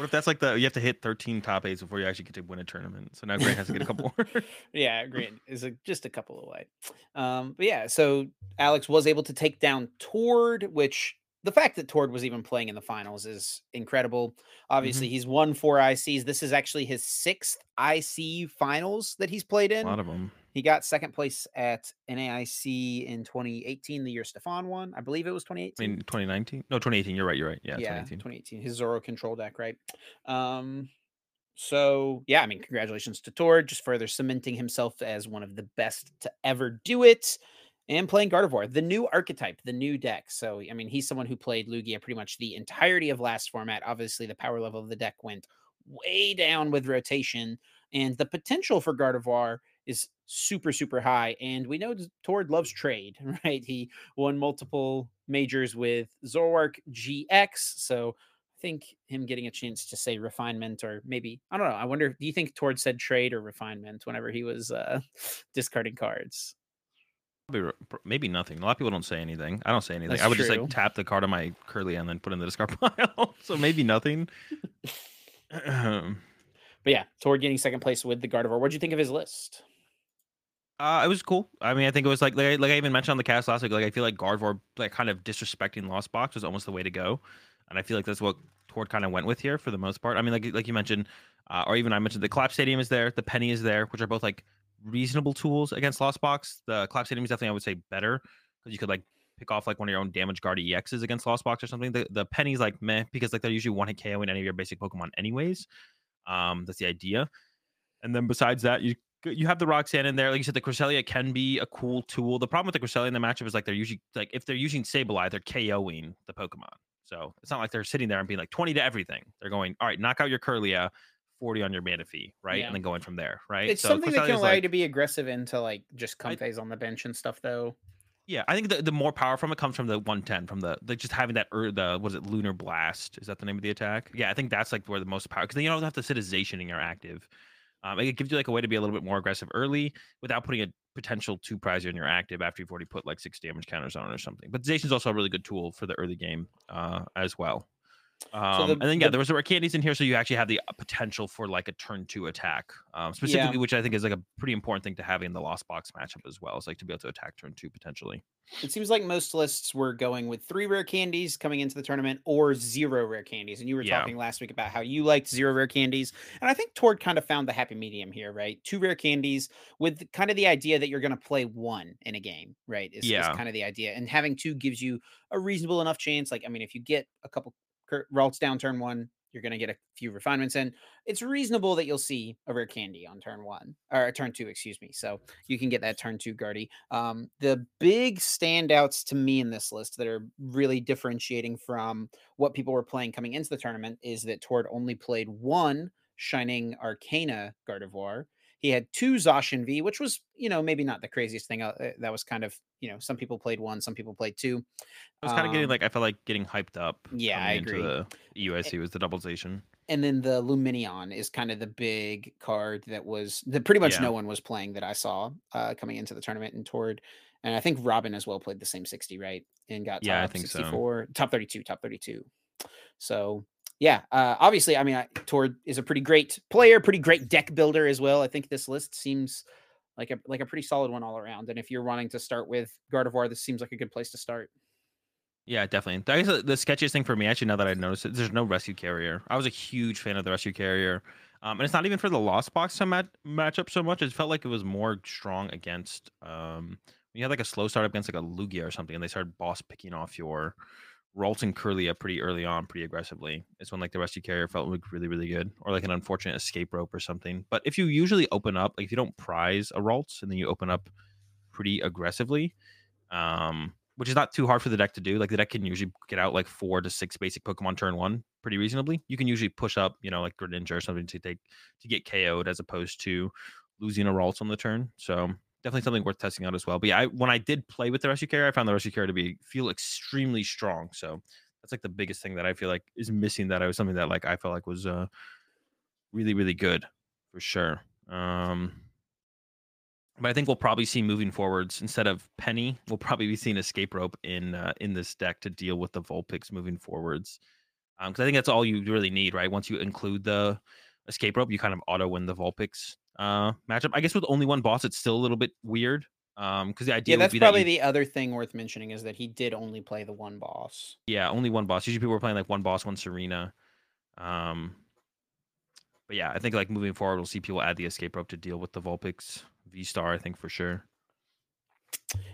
B: if that's like the you have to hit 13 top eights before you actually get to win a tournament? So now Grant has to get a couple more.
A: yeah, Grant is a, just a couple away. Um, but yeah, so Alex was able to take down Tord, which the fact that Tord was even playing in the finals is incredible. Obviously, mm-hmm. he's won four ICs. This is actually his sixth IC finals that he's played in.
B: A lot of them.
A: He got second place at NAIC in 2018, the year Stefan won. I believe it was 2018.
B: I mean, 2019? No, 2018. You're right. You're right. Yeah,
A: yeah 2018. 2018. His Zoro control deck, right? Um, so yeah, I mean, congratulations to Tord, just further cementing himself as one of the best to ever do it and playing Gardevoir, the new archetype, the new deck. So, I mean, he's someone who played Lugia pretty much the entirety of last format. Obviously, the power level of the deck went way down with rotation, and the potential for Gardevoir is super, super high. And we know Tord loves trade, right? He won multiple majors with Zoroark GX. So I think him getting a chance to say refinement or maybe, I don't know. I wonder, do you think Tord said trade or refinement whenever he was uh, discarding cards?
B: Maybe nothing. A lot of people don't say anything. I don't say anything. That's I would true. just like tap the card on my Kirlia and then put in the discard pile. so maybe nothing.
A: but yeah, Tord getting second place with the Gardevoir. What'd you think of his list?
B: Uh, it was cool. I mean, I think it was like, like like I even mentioned on the cast last week. Like I feel like Gardevoir like kind of disrespecting Lost Box was almost the way to go, and I feel like that's what Tord kind of went with here for the most part. I mean, like like you mentioned, uh, or even I mentioned the Collapse Stadium is there, the Penny is there, which are both like reasonable tools against Lost Box. The Collapse Stadium is definitely I would say better because you could like pick off like one of your own damage guard EXs against Lost Box or something. The the Penny's like meh because like they're usually one hit KO in any of your basic Pokemon anyways. Um, that's the idea. And then besides that, you you have the Roxanne in there. Like you said, the Cresselia can be a cool tool. The problem with the Cresselia in the matchup is like they're usually like if they're using Sableye, they're KOing the Pokemon. So it's not like they're sitting there and being like 20 to everything. They're going, all right, knock out your Kirlia, 40 on your Manaphy, right? Yeah. And then going from there, right?
A: It's so something that can allow like, you to be aggressive into like just Comfeys on the bench and stuff though.
B: Yeah, I think the, the more power from it comes from the 110, from the, the just having that er, the was it lunar blast? Is that the name of the attack? Yeah, I think that's like where the most power because then you don't have to Zacian in your active. Um, it gives you like a way to be a little bit more aggressive early without putting a potential two prize in your active after you've already put like six damage counters on it or something. But Zacian's also a really good tool for the early game uh, as well. Um, so the, and then yeah, the, there was the rare candies in here, so you actually have the uh, potential for like a turn two attack, um, specifically, yeah. which I think is like a pretty important thing to have in the lost box matchup as well. Is like to be able to attack turn two potentially.
A: It seems like most lists were going with three rare candies coming into the tournament or zero rare candies. And you were yeah. talking last week about how you liked zero rare candies. And I think Tord kind of found the happy medium here, right? Two rare candies with kind of the idea that you're going to play one in a game, right? Is, yeah. is kind of the idea. And having two gives you a reasonable enough chance. Like, I mean, if you get a couple Ralts down turn one, you're going to get a few refinements in. It's reasonable that you'll see a rare candy on turn one or turn two, excuse me. So you can get that turn two Guardy. Um, the big standouts to me in this list that are really differentiating from what people were playing coming into the tournament is that Tord only played one Shining Arcana Gardevoir. He had two Zacian V, which was, you know, maybe not the craziest thing. Uh, eh, that was kind of, you know, some people played one, some people played two.
B: I was kind of getting um like I felt like getting hyped up.
A: Yeah, I agree.
B: The UIC was the double doubleization.
A: And then the Lumineon is kind of the big card that was that pretty much yeah. no one was playing that I saw uh, coming into the tournament and Tord. And I think Robin as well played the same 60, right? And got yeah, I think 64, so. top 32, top 32. So yeah, uh, obviously, I mean, I, Tord is a pretty great player, pretty great deck builder as well. I think this list seems like a like a pretty solid one all around. And if you're wanting to start with Gardevoir, this seems like a good place to start.
B: Yeah, definitely. That is the sketchiest thing for me. Actually, now that I noticed it, there's no rescue carrier. I was a huge fan of the rescue carrier, um, and it's not even for the lost box to mat- match up so much. It felt like it was more strong against. Um, you had like a slow start against like a Lugia or something, and they started boss picking off your Ralts and Kirlia pretty early on, pretty aggressively. It's when like the rescue carrier felt really, really good, or like an unfortunate escape rope or something. But if you usually open up, like if you don't prize a Ralts and then you open up pretty aggressively, um, which is not too hard for the deck to do. Like the deck can usually get out like four to six basic Pokemon turn one pretty reasonably. You can usually push up, you know, like Greninja or something to take to get KO'd as opposed to losing a Ralts on the turn. So definitely something worth testing out as well. But yeah, I, when I did play with the rescue carrier, I found the rescue carrier to be feel extremely strong. So that's like the biggest thing that I feel like is missing. That I was something that like I felt like was uh really really good for sure. Um, but I think we'll probably see moving forwards instead of Penny, we'll probably be seeing Escape Rope in uh, in this deck to deal with the Vulpix moving forwards. Because um, I think that's all you really need, right? Once you include the Escape Rope, you kind of auto win the Vulpix uh, matchup. I guess with only one boss, it's still a little bit weird. Um, because the idea
A: yeah, that's probably that you... the other thing worth mentioning is that he did only play the one boss.
B: Yeah, only one boss. Usually people were playing like one boss, one Serena. Um, but yeah, I think like moving forward, we'll see people add the escape rope to deal with the Vulpix V Star. I think for sure.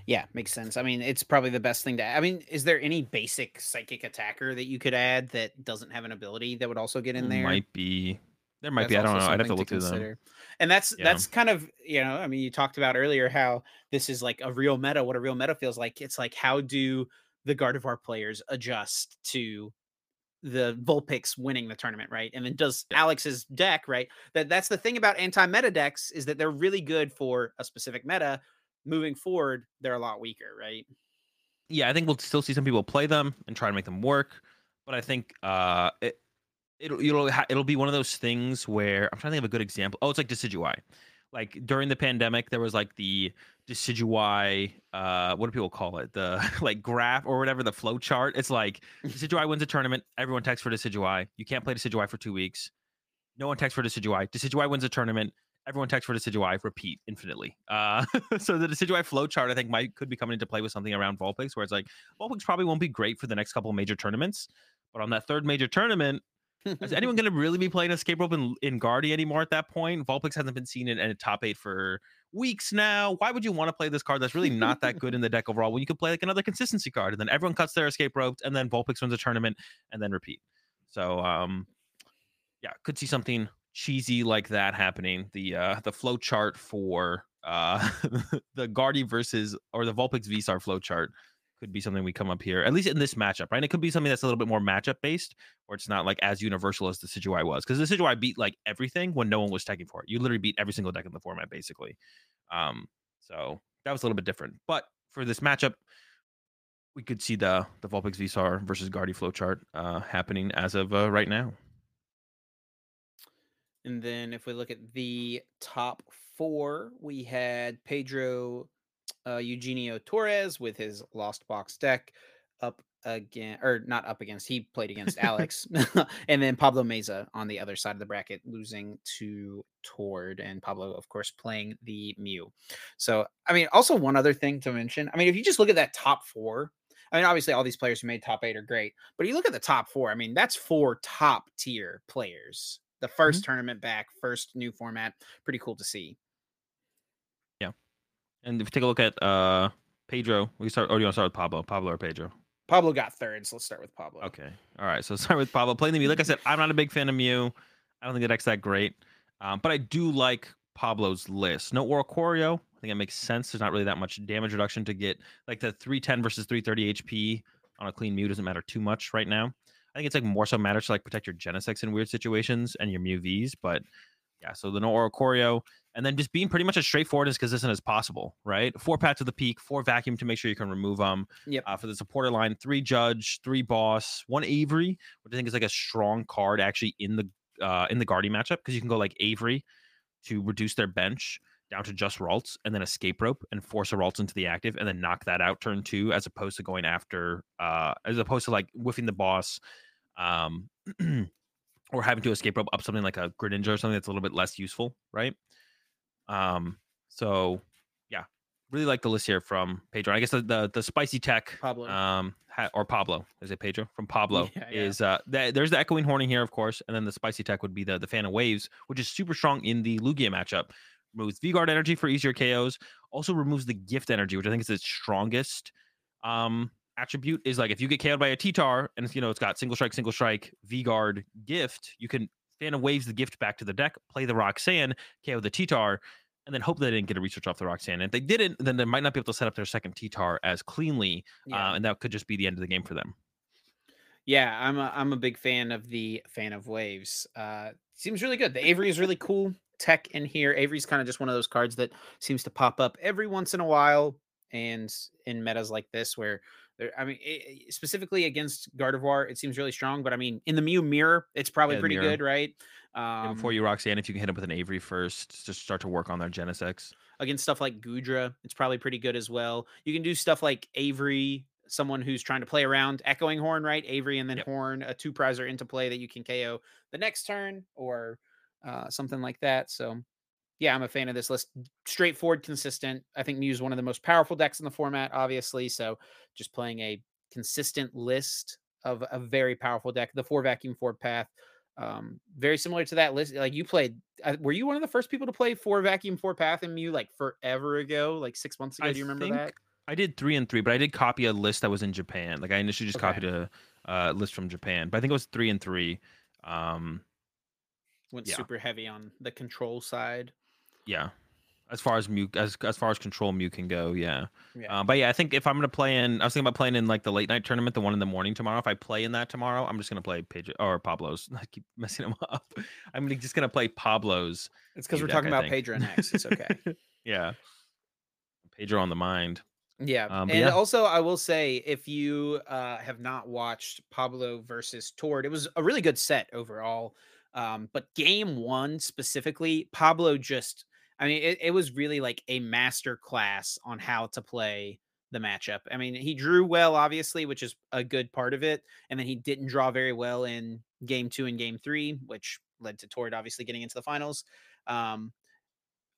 A: Yeah, makes sense. I mean, it's probably the best thing to. I mean, is there any basic psychic attacker that you could add that doesn't have an ability that would also get in there?
B: Might be. There might that's be. I don't know. I'd have to look to through them.
A: And that's yeah. that's kind of you know. I mean, you talked about earlier how this is like a real meta. What a real meta feels like. It's like how do the Gardevoir players adjust to the Vulpix winning the tournament, right? And then does. Alex's deck, right? That that's the thing about anti-meta decks is that they're really good for a specific meta. Moving forward, they're a lot weaker, right?
B: Yeah, I think we'll still see some people play them and try to make them work, but I think uh it it'll it'll it'll be one of those things where I'm trying to think of a good example. Oh, it's like Decidueye. Like during the pandemic, there was like the Decidueye, uh, what do people call it? The like graph or whatever, the flow chart. It's like Decidueye wins a tournament, everyone texts for Decidueye. You can't play Decidueye for two weeks. No one texts for Decidueye. Decidueye wins a tournament, everyone texts for Decidueye, repeat infinitely. Uh, so the Decidueye flow chart, I think, might could be coming into play with something around Vulpix, where it's like Vulpix probably won't be great for the next couple major tournaments, but on that third major tournament, is anyone going to really be playing Escape Rope in, in Guardy anymore at that point? Vulpix hasn't been seen in, in a top eight for weeks now. Why would you want to play this card that's really not that good in the deck overall when you could play like another consistency card and then everyone cuts their escape ropes and then Vulpix wins a tournament and then repeat. So um yeah, could see something cheesy like that happening. The uh the flow chart for uh the Guardy versus or the Vulpix V-Star flow chart could be something we come up here, at least in this matchup, right? it could be something that's a little bit more matchup based, or it's not like as universal as the Decidueye was. Because the Decidueye beat like everything when no one was tagging for it. You literally beat every single deck in the format, basically. Um, so that was a little bit different. But for this matchup, we could see the the Vulpix VSTAR versus Guardy flowchart uh, happening as of uh, right now.
A: And then if we look at the top four, we had Pedro uh, Eugenio Torres with his Lost Box deck. up again or not up against he played against alex and then pablo meza on the other side of the bracket losing to tord and pablo of course playing the mew so i mean also one other thing to mention i mean if you just look at that top four i mean obviously all these players who made top eight are great but you look at the top four i mean that's four top tier players the 1st mm-hmm. tournament back first new format pretty cool to see
B: and if you take a look at uh pedro we start or do you want to start with pablo pablo or pedro
A: Pablo got third, so let's start with Pablo.
B: Okay. All right. So start with Pablo. Playing the Mew. Like I said, I'm not a big fan of Mew. I don't think the deck's that great. Um, but I do like Pablo's list. No Oricorio. I think it makes sense. There's not really that much damage reduction to get like the 310 versus 330 HP on a clean Mew doesn't matter too much right now. I think it's like more so matters to like protect your Genesects in weird situations and your Mew Vs. But yeah, so the no Oricorio and then just being pretty much as straightforward as consistent as possible, right? Four path to the peak, four vacuum to make sure you can remove them.
A: Yep.
B: Uh, for the supporter line, three judge, three boss, one Avery, which I think is like a strong card actually in the uh, in the Guardian matchup because you can go like Avery to reduce their bench down to just Ralts and then escape rope and force a Ralts into the active and then knock that out turn two as opposed to going after uh as opposed to like whiffing the boss um or having to escape rope up something like a Greninja or something that's a little bit less useful, right? Um, so yeah, really like the list here from Pedro. I guess the the, the spicy tech
A: Pablo.
B: um ha- or Pablo is it Pedro from Pablo yeah, yeah. is uh th- there's the echoing horning here of course, and then the spicy tech would be the the fan of waves, which is super strong in the Lugia matchup. Removes V Guard energy for easier KOs. Also removes the gift energy, which I think is its strongest um attribute. Is like if you get KO'd by a T-Tar and you know it's got single strike, single strike, V Guard, gift, you can Fan of waves the gift back to the deck, play the Roxanne, KO the T-Tar, and then hope they didn't get a research off the Roxanne. And if they didn't, then they might not be able to set up their second T-Tar as cleanly, yeah. uh, and that could just be the end of the game for them.
A: Yeah, I'm a, I'm a big fan of the fan of waves. Uh, seems really good. The Avery is really cool tech in here. Avery's kind of just one of those cards that seems to pop up every once in a while, and in metas like this where I mean, it, specifically against Gardevoir, it seems really strong. But I mean, in the Mew mirror, it's probably yeah, pretty mirror. good, right?
B: Um, yeah, before you Roxanne, if you can hit up with an Avery first, just start to work on their Genesects.
A: Against stuff like Goodra, it's probably pretty good as well. You can do stuff like Avery, someone who's trying to play around Echoing Horn, right? Avery and then yep. Horn, a two prizer into play that you can KO the next turn or uh, something like that. So yeah, I'm a fan of this list. Straightforward, consistent. I think Mew's one of the most powerful decks in the format, obviously. So just playing a consistent list of a very powerful deck. The four vacuum four path, um, very similar to that list. Like you played, uh, were you one of the first people to play four vacuum four path in Mew like forever ago, like six months ago? I Do you remember that?
B: I did three and three, but I did copy a list that was in Japan. Like I initially just okay. copied a uh, list from Japan, but I think it was three and three. Um,
A: Went yeah. super heavy on the control side.
B: Yeah, as far as Mew as as far as control Mew can go, yeah. yeah. Uh, but yeah, I think if I'm gonna play in, I was thinking about playing in like the late night tournament, the one in the morning tomorrow. If I play in that tomorrow, I'm just gonna play Pedro or Pablo's. I keep messing them up. I'm just gonna play Pablo's.
A: It's because we're talking about Pedro next. It's okay.
B: yeah, Pedro on the mind.
A: Yeah, um, and yeah. also I will say if you uh, have not watched Pablo versus Tord, it was a really good set overall. Um, but game one specifically, Pablo just I mean, it, it was really like a master class on how to play the matchup. I mean, he drew well, obviously, which is a good part of it. And then he didn't draw very well in game two and game three, which led to Tord obviously getting into the finals. Um,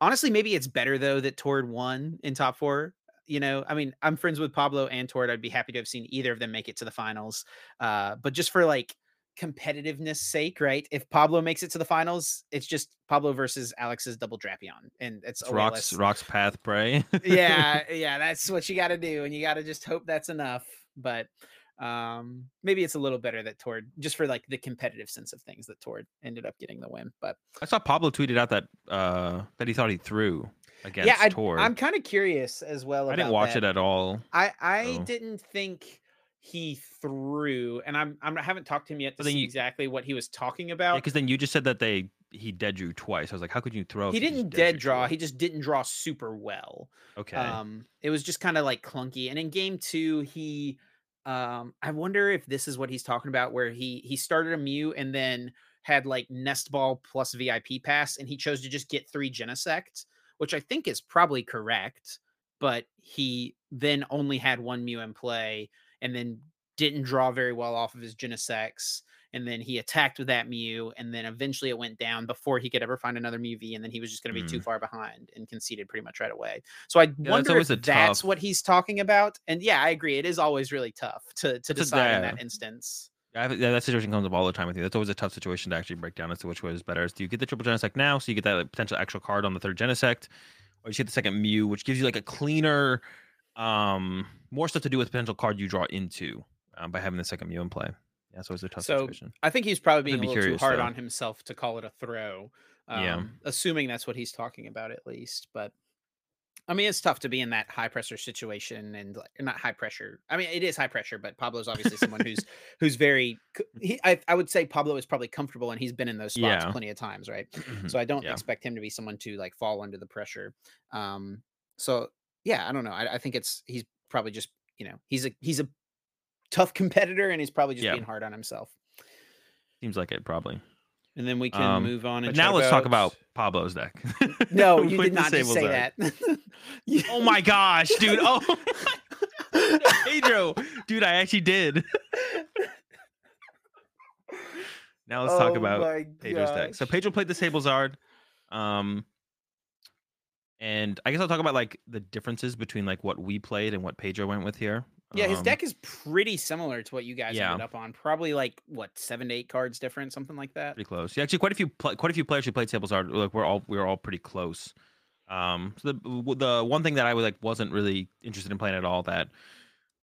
A: honestly, maybe it's better though that Tord won in top four. You know, I mean, I'm friends with Pablo and Tord. I'd be happy to have seen either of them make it to the finals. Uh, but just for like competitiveness sake, right? If Pablo makes it to the finals, it's just Pablo versus Alex's double Drapion, and it's, it's
B: rocks rocks path Bray.
A: yeah, yeah, that's what you got to do, and you got to just hope that's enough. But um maybe it's a little better that Tord just for like the competitive sense of things that Tord ended up getting the win. But
B: I saw Pablo tweeted out that uh that he thought he threw against yeah, I, Tord.
A: I'm kind of curious as well.
B: I didn't watch
A: that.
B: it at all.
A: I I so. didn't think he threw, and I'm, I'm I haven't talked to him yet to see you, exactly what he was talking about.
B: Because then you just said that they he dead drew twice. I was like, how could you throw?
A: He didn't dead draw. He just didn't draw super well.
B: Okay.
A: Um, it was just kind of like clunky. And in game two, he, um, I wonder if this is what he's talking about, where he he started a Mew and then had like Nest Ball plus VIP pass, and he chose to just get three Genesect, which I think is probably correct. but he then only had one Mew in play and then didn't draw very well off of his Genesects. And then he attacked with that Mew, and then eventually it went down before he could ever find another Mew V, and then he was just going to be mm. too far behind and conceded pretty much right away. So I yeah, wonder if that's tough... what he's talking about. And yeah, I agree. It is always really tough to to decide in that instance.
B: Yeah, that situation comes up all the time with you. That's always a tough situation to actually break down as to which way is better. Do you get the triple Genesect now, so you get that like, potential extra card on the third Genesect, or you get the second Mew, which gives you like a cleaner, um, more stuff to do with potential card you draw into um, by having the second Mew in play. Yeah, so it's a tough so situation.
A: I think he's probably being be a little curious, too hard though. on himself to call it a throw. Um, yeah, assuming that's what he's talking about at least. But I mean, it's tough to be in that high pressure situation and like, not high pressure. I mean, it is high pressure, but Pablo's obviously someone who's who's very. He, I, I would say Pablo is probably comfortable and he's been in those spots yeah. plenty of times, right? Mm-hmm. So I don't yeah. expect him to be someone to like fall under the pressure. Um, so yeah, I don't know. I, I think it's he's probably just you know he's a he's a tough competitor and he's probably just being hard on himself.
B: Seems like it probably.
A: And then we can um, move on.
B: but now let's talk about Pablo's deck.
A: No, you did not just say that.
B: oh my gosh, dude! Oh, Pedro, dude, I actually did. now let's oh talk about Pedro's deck. So Pedro played the Sablezard. Um, and I guess I'll talk about like the differences between like what we played and what Pedro went with here.
A: Yeah, his um, deck is pretty similar to what you guys yeah. ended up on. Probably like what seven to eight cards different, something like that.
B: Pretty close. Yeah, actually, quite a few quite a few players who played Sablezard. Like we're all we are all pretty close. Um, so the the one thing that I was like wasn't really interested in playing at all that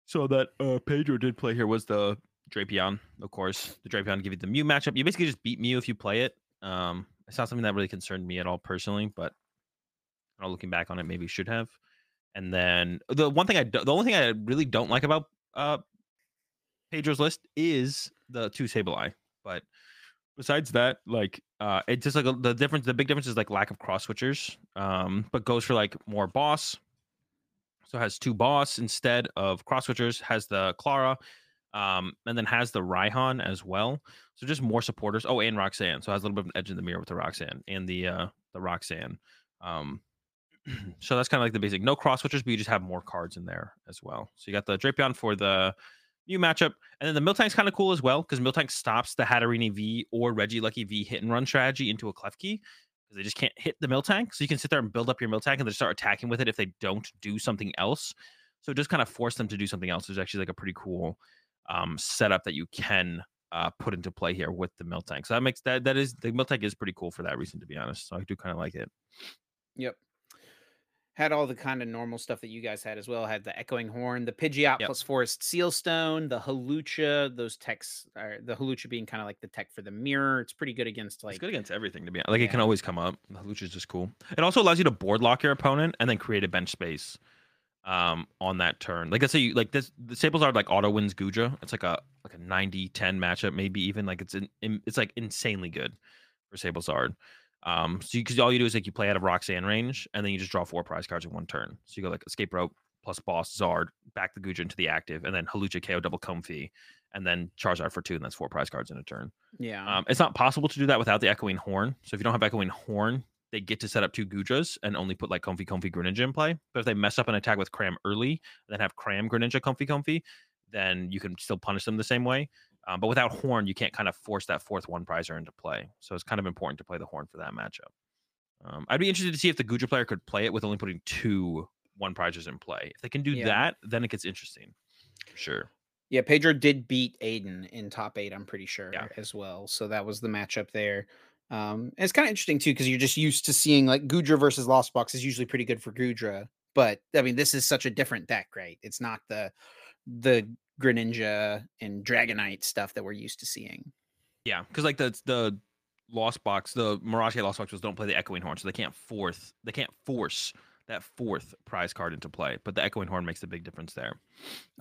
B: so that uh Pedro did play here was the Drapion, of course. The Drapion give you the Mew matchup. You basically just beat Mew if you play it. Um, it's not something that really concerned me at all personally, but looking back on it, maybe should have. And then the one thing I do, the only thing I really don't like about uh Pedro's list is the two Sableye. But besides that, like uh it's just like a, the difference the big difference is like lack of cross switchers. Um, but goes for like more boss. So has two boss instead of cross switchers, has the Klara, um, and then has the Raihan as well. So just more supporters. Oh, and Roxanne. So has a little bit of an edge in the mirror with the Roxanne and the uh the Roxanne. Um, so that's kind of like the basic. No cross switchers, but you just have more cards in there as well. So you got the Drapion for the Mew matchup, and then the Miltank's kind of cool as well because Miltank stops the Hatterene V or Regieleki V hit and run strategy into a Klefki because they just can't hit the Miltank. So you can sit there and build up your Miltank and then start attacking with it if they don't do something else. So just kind of force them to do something else. There's actually like a pretty cool um, setup that you can uh, put into play here with the Miltank. So that makes that that is the Miltank is pretty cool for that reason, to be honest. So I do kind of like it.
A: Yep had all the kind of normal stuff that you guys had as well. Had the echoing horn, the Pidgeot yep. plus Forest Seal Stone, the Hawlucha. those techs are the Hawlucha being kind of like the tech for the mirror. It's pretty good against like
B: it's good against everything to be honest. Like yeah. it can always come up. The Hawlucha is just cool. It also allows you to board lock your opponent and then create a bench space um on that turn. Like let's say you like this the Sablezard like auto wins Goodra. It's like a like a 90-10 matchup, maybe even like it's in, in it's like insanely good for Sablezard. Um, so because all you do is like you play out of Roxanne range, and then you just draw four prize cards in one turn. So you go like Escape Rope plus Boss Zard, back the Goodra into the active, and then Hawlucha KO double Comfey, and then Charizard for two, and that's four prize cards in a turn.
A: Yeah.
B: Um, it's not possible to do that without the Echoing Horn. So if you don't have Echoing Horn, they get to set up two Goodras and only put like Comfey Comfey Greninja in play. But if they mess up an attack with Cram early, and then have Cram Greninja Comfey Comfey, then you can still punish them the same way. Um, but without Horn, you can't kind of force that fourth one prizer into play. So it's kind of important to play the Horn for that matchup. Um, I'd be interested to see if the Goodra player could play it with only putting two one prizers in play. If they can do yeah. that, then it gets interesting. Sure.
A: Yeah, Pedro did beat Aiden in top eight, I'm pretty sure, yeah. as well. So that was the matchup there. Um, it's kind of interesting too, because you're just used to seeing like Goodra versus Lost Box is usually pretty good for Goodra. But I mean, this is such a different deck, right? It's not the the Greninja and Dragonite stuff that we're used to seeing.
B: Yeah, because like the the Lost Box, the Mirage Lost Box was don't play the Echoing Horn, so they can't fourth they can't force that fourth prize card into play. But the Echoing Horn makes a big difference there.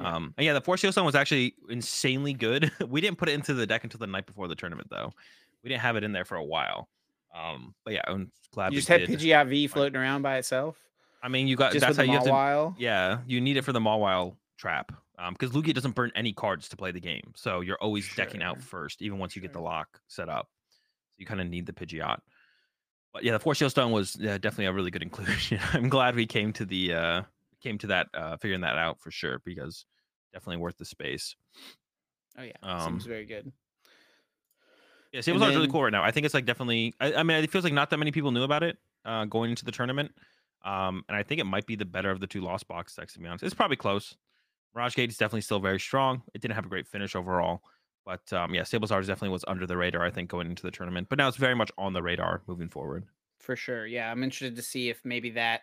B: Yeah. Um, and yeah, the Force Stone was actually insanely good. we didn't put it into the deck until the night before the tournament, though. We didn't have it in there for a while. Um, but yeah, I'm glad
A: you just had Pidgeot V floating around by itself.
B: I mean, you got just that's how you have to. Yeah, you need it for the Mawile trap because um, Lugia doesn't burn any cards to play the game, so you're always sure. decking out first, even once you get the lock set up. So you kind of need the Pidgeot. But yeah, the Forest Seal Stone was yeah, definitely a really good inclusion. I'm glad we came to the uh, came to that uh figuring that out for sure because definitely worth the space.
A: Oh yeah, um, seems very good.
B: Yeah, Sables then, really cool right now. I think it's like definitely. I, I, mean, it feels like not that many people knew about it uh, going into the tournament, um, and I think it might be the better of the two lost box decks. To be honest, it's probably close. Mirage Gate is definitely still very strong. It didn't have a great finish overall, but um, yeah, Sable Stars definitely was under the radar. I think going into the tournament, but now it's very much on the radar moving forward.
A: For sure, yeah, I'm interested to see if maybe that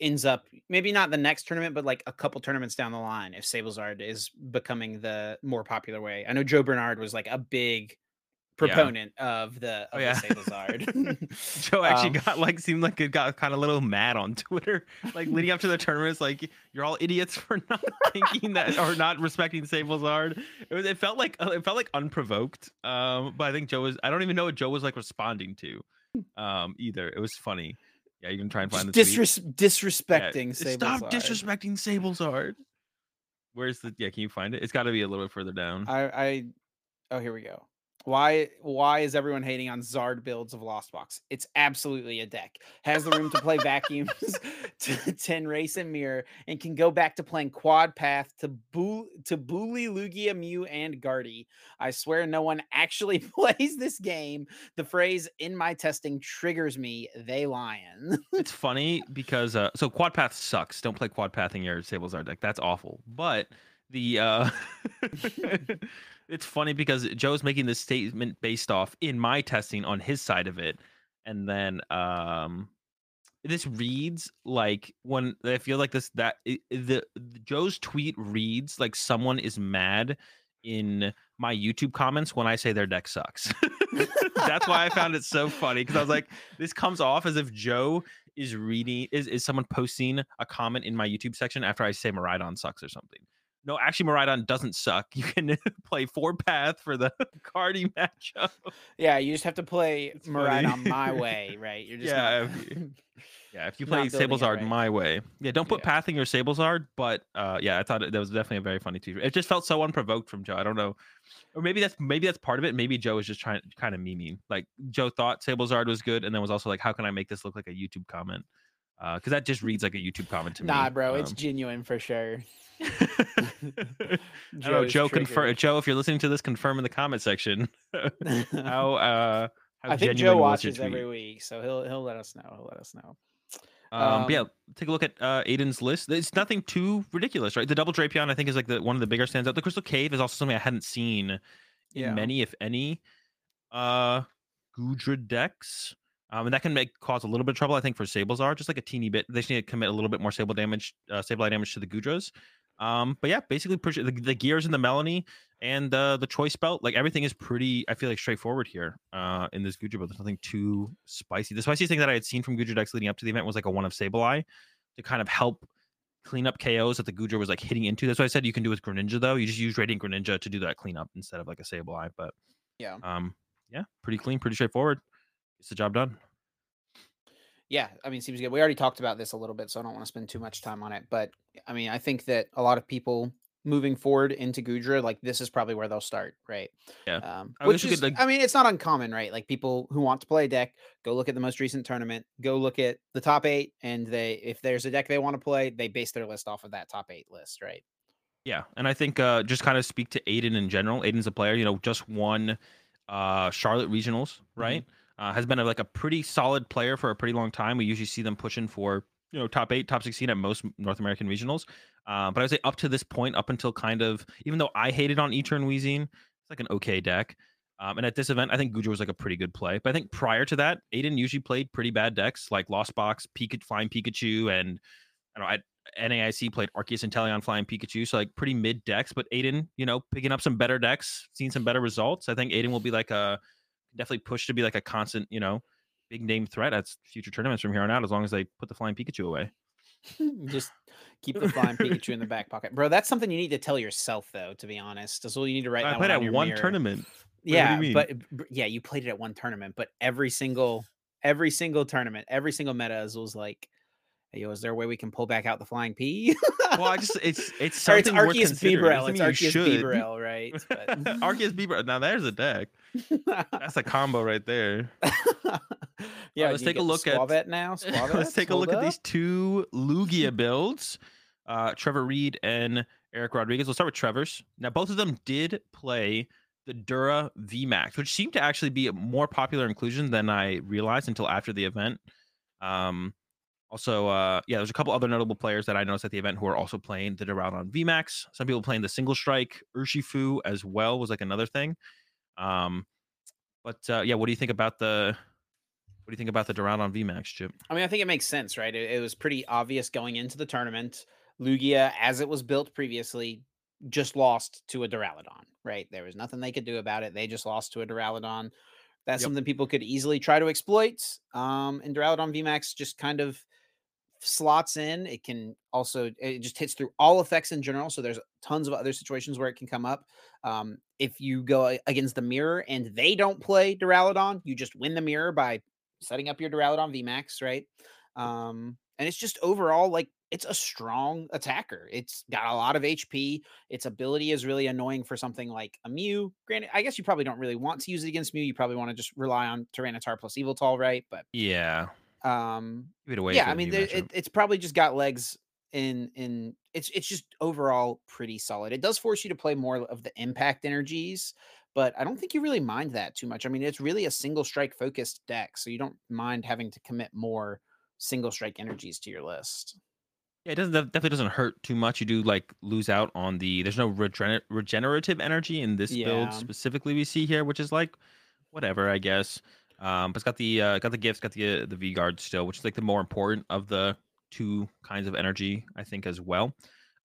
A: ends up maybe not the next tournament, but like a couple tournaments down the line, if Sablezard is becoming the more popular way. I know Joe Bernard was like a big proponent yeah. of the of oh, yeah. the Sablezard.
B: Joe actually um, got like seemed like it got kind of a little mad on Twitter, like leading up to the tournament. It's like you're all idiots for not thinking that or not respecting Sablezard. It was it felt like uh, it felt like unprovoked. Um, but I think Joe was I don't even know what Joe was like responding to. Um, either it was funny. Yeah, you can try and find
A: the Disres- disrespecting
B: yeah. Stop disrespecting Sablezard. Where's the yeah? Can you find it? It's got to be a little bit further down.
A: I I oh here we go. Why why is everyone hating on Zard builds of Lost Box? It's absolutely a deck. Has the room to play vacuums, to 10 race and mirror, and can go back to playing quad path to Boo to Bully, Lugia, Mew, and Guardy. I swear no one actually plays this game. The phrase in my testing triggers me, they lion.
B: it's funny because uh so quad path sucks. Don't play quad path in your Sablezard deck. That's awful. But the uh it's funny because Joe's making this statement based off in my testing on his side of it, and then um, this reads like when I feel like this that the, the Joe's tweet reads like someone is mad in my YouTube comments when I say their deck sucks. That's why I found it so funny because I was like, this comes off as if Joe is reading is is someone posting a comment in my YouTube section after I say Miraidon sucks or something. No, actually, Miraidon doesn't suck. You can play four path for the Cardi matchup.
A: Yeah, you just have to play Miraidon my way, right? You're just
B: yeah, not... if you, yeah. If you play Sablezard right. my way, yeah, don't put yeah. pathing your Sablezard. But uh, yeah, I thought it, that was definitely a very funny tweet. It just felt so unprovoked from Joe. I don't know, or maybe that's maybe that's part of it. Maybe Joe was just trying kind of memeing. Like Joe thought Sablezard was good, and then was also like, how can I make this look like a YouTube comment? Because uh, that just reads like a YouTube comment to
A: nah,
B: me.
A: Nah, bro, um, it's genuine for sure.
B: Joe, Joe confirm. Joe, if you're listening to this, confirm in the comment section how. uh how
A: I think Joe watches every week, so he'll he'll let us know. He'll let us know.
B: Um, um, yeah, take a look at uh, Aiden's list. It's nothing too ridiculous, right? The double Drapion, I think, is like the one of the bigger stands out. The Crystal Cave is also something I hadn't seen in yeah. many, if any, uh, Goodra decks. Um, and that can make cause a little bit of trouble, I think, for Sablezard, just like a teeny bit. They just need to commit a little bit more Sable damage, uh, Sableye damage to the Goodras. Um, but yeah, basically the, the gears and the Melony and uh, the choice belt, like everything is pretty, I feel like straightforward here uh, in this Goodra, but there's nothing too spicy. The spiciest thing that I had seen from Goodra decks leading up to the event was like a one of Sableye to kind of help clean up KOs that the Goodra was like hitting into. That's what I said you can do with Greninja though. You just use Radiant Greninja to do that cleanup instead of like a Sableye. But
A: yeah,
B: um, yeah, pretty clean, pretty straightforward. It's the job done.
A: Yeah, I mean, seems good. We already talked about this a little bit, so I don't want to spend too much time on it. But I mean, I think that a lot of people moving forward into Goodra, like this is probably where they'll start, right?
B: Yeah.
A: Um, which is, like... I mean, it's not uncommon, right? Like people who want to play a deck, go look at the most recent tournament, go look at the top eight, and they, if there's a deck they want to play, they base their list off of that top eight list, right?
B: Yeah, and I think uh, just kind of speak to Aiden in general. Aiden's a player, you know, just won uh, Charlotte regionals, right? Mm-hmm uh, has been a, like a pretty solid player for a pretty long time. We usually see them pushing for you know top eight, top sixteen at most North American regionals. Uh, but I would say up to this point, up until kind of even though I hated on Etern Weezing, it's like an okay deck. Um, and at this event, I think Goodra was like a pretty good play. But I think prior to that, Aiden usually played pretty bad decks like Lost Box, Pika, Flying Pikachu, and I don't know. I, NAIC played Arceus and Teleon Flying Pikachu, so like pretty mid decks. But Aiden, you know, picking up some better decks, seeing some better results. I think Aiden will be like a definitely push to be like a constant, you know, big name threat at future tournaments from here on out, as long as they put the flying Pikachu away.
A: Just keep the flying Pikachu in the back pocket, bro. That's something you need to tell yourself, though. To be honest, that's all you need to write. I
B: played
A: one
B: at one
A: mirror.
B: tournament.
A: yeah, but yeah, you played it at one tournament, but every single every single tournament, every single meta was like, hey, yo, is there a way we can pull back out the flying P?
B: well, I just it's it's something
A: or it's Arceus Bibarel. It's Arceus Bibarel, right? right?
B: But... Arceus Beeper. Now there's a deck. That's a combo right there.
A: yeah, right, let's take a look at
B: now. let's take a look up? at these two Lugia builds. Uh, Trevor Reed and Eric Rodriguez. We'll start with Trevor's. Now, both of them did play the Dura VMAX, which seemed to actually be a more popular inclusion than I realized until after the event. Um, also, uh, yeah, there's a couple other notable players that I noticed at the event who are also playing the Duraludon VMAX. Some people playing the single strike, Urshifu as well was like another thing. Um, but uh, yeah, what do you think about the what do you think about the Duraludon VMAX, Chip?
A: I mean, I think it makes sense, right? It, it was pretty obvious going into the tournament. Lugia, as it was built previously, just lost to a Duraludon, right? There was nothing they could do about it. They just lost to a Duraludon. That's yep. something people could easily try to exploit. Um, and Duraludon VMAX just kind of slots in. It can also it just hits through all effects in general. So there's tons of other situations where it can come up. Um, if you go against the mirror and they don't play Duraludon, you just win the mirror by setting up your Duraludon VMAX, right? Um, and it's just overall like it's a strong attacker. It's got a lot of HP. Its ability is really annoying for something like a Mew. Granted, I guess you probably don't really want to use it against Mew. You probably want to just rely on Tyranitar plus Yveltal, right? But
B: yeah,
A: um, yeah. I mean, it, it's probably just got legs in in. It's it's just overall pretty solid. It does force you to play more of the impact energies, but I don't think you really mind that too much. I mean, it's really a single strike focused deck, so you don't mind having to commit more single strike energies to your list.
B: Yeah, it doesn't definitely doesn't hurt too much. You do like lose out on the there's no regener- regenerative energy in this build specifically we see here, which is like whatever I guess. Um, but it's got the uh, got the gifts, got the uh, the V guard still, which is like the more important of the two kinds of energy I think as well.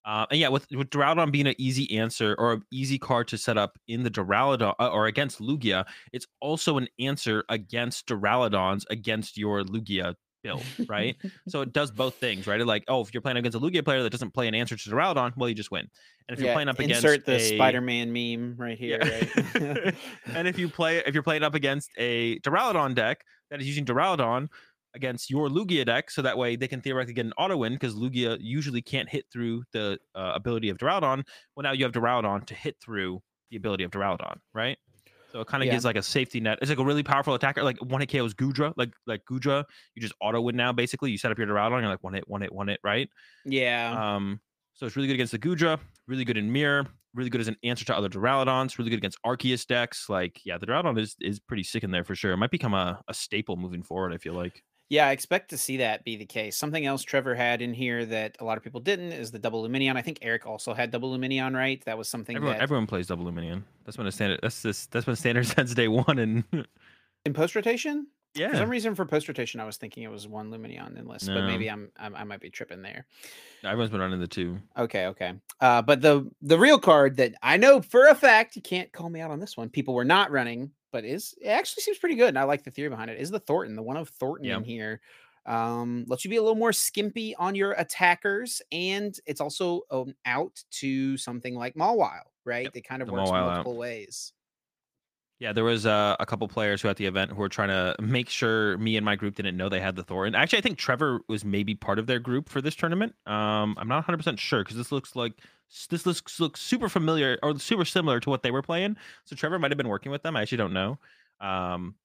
B: Uh, and yeah, with with Duraludon being an easy answer or an easy card to set up in the Duraludon uh, or against Lugia, it's also an answer against Duraludons against your Lugia build, right? so it does both things, right? like, oh, if you're playing against a Lugia player that doesn't play an answer to Duraludon, well, you just win. And if you're playing up against
A: insert the
B: a...
A: Spider-Man meme right here, yeah.
B: right? and if you play if you're playing up against a Duraludon deck that is using Duraludon against your Lugia deck, so that way they can theoretically get an auto win because Lugia usually can't hit through the uh, ability of Duraludon. Well, now you have Duraludon to hit through the ability of Duraludon, right? So it kind of yeah. gives like a safety net. It's like a really powerful attacker. Like one hit KOs Goodra. Like like Goodra, you just auto win now. Basically, you set up your Duraludon, you're like one hit, one hit, one hit, right?
A: Yeah.
B: Um. So it's really good against the Goodra. Really good in mirror. Really good as an answer to other Duraludons. Really good against Arceus decks. Like yeah, the Duraludon is is pretty sick in there for sure. It might become a, a staple moving forward. I feel like.
A: Yeah, I expect to see that be the case. Something else Trevor had in here that a lot of people didn't is the double Lumineon. I think Eric also had double Lumineon, right? That was something
B: everyone,
A: that
B: everyone plays double Lumineon. That's been a standard. That's this. That's been standard since day one. And
A: in post rotation,
B: yeah.
A: For some reason, for post rotation, I was thinking it was one Lumineon in list, no. but maybe I'm, I'm, i might be tripping there.
B: Everyone's been running the two.
A: Okay, okay. Uh, but the the real card that I know for a fact, you can't call me out on this one. People were not running, but is it actually seems pretty good, and I like the theory behind it. Is the Thornton the one of Thornton in here? um, lets you be a little more skimpy on your attackers, and it's also um, out to something like Mawile, right? Yep. It kind of the works multiple out. ways.
B: Yeah, there was uh, a couple players who at the event who were trying to make sure me and my group didn't know they had the Thor. And actually, I think Trevor was maybe part of their group for this tournament. Um, I'm not 100 percent sure because this looks like this looks looks super familiar or super similar to what they were playing. So Trevor might have been working with them. I actually don't know. Um,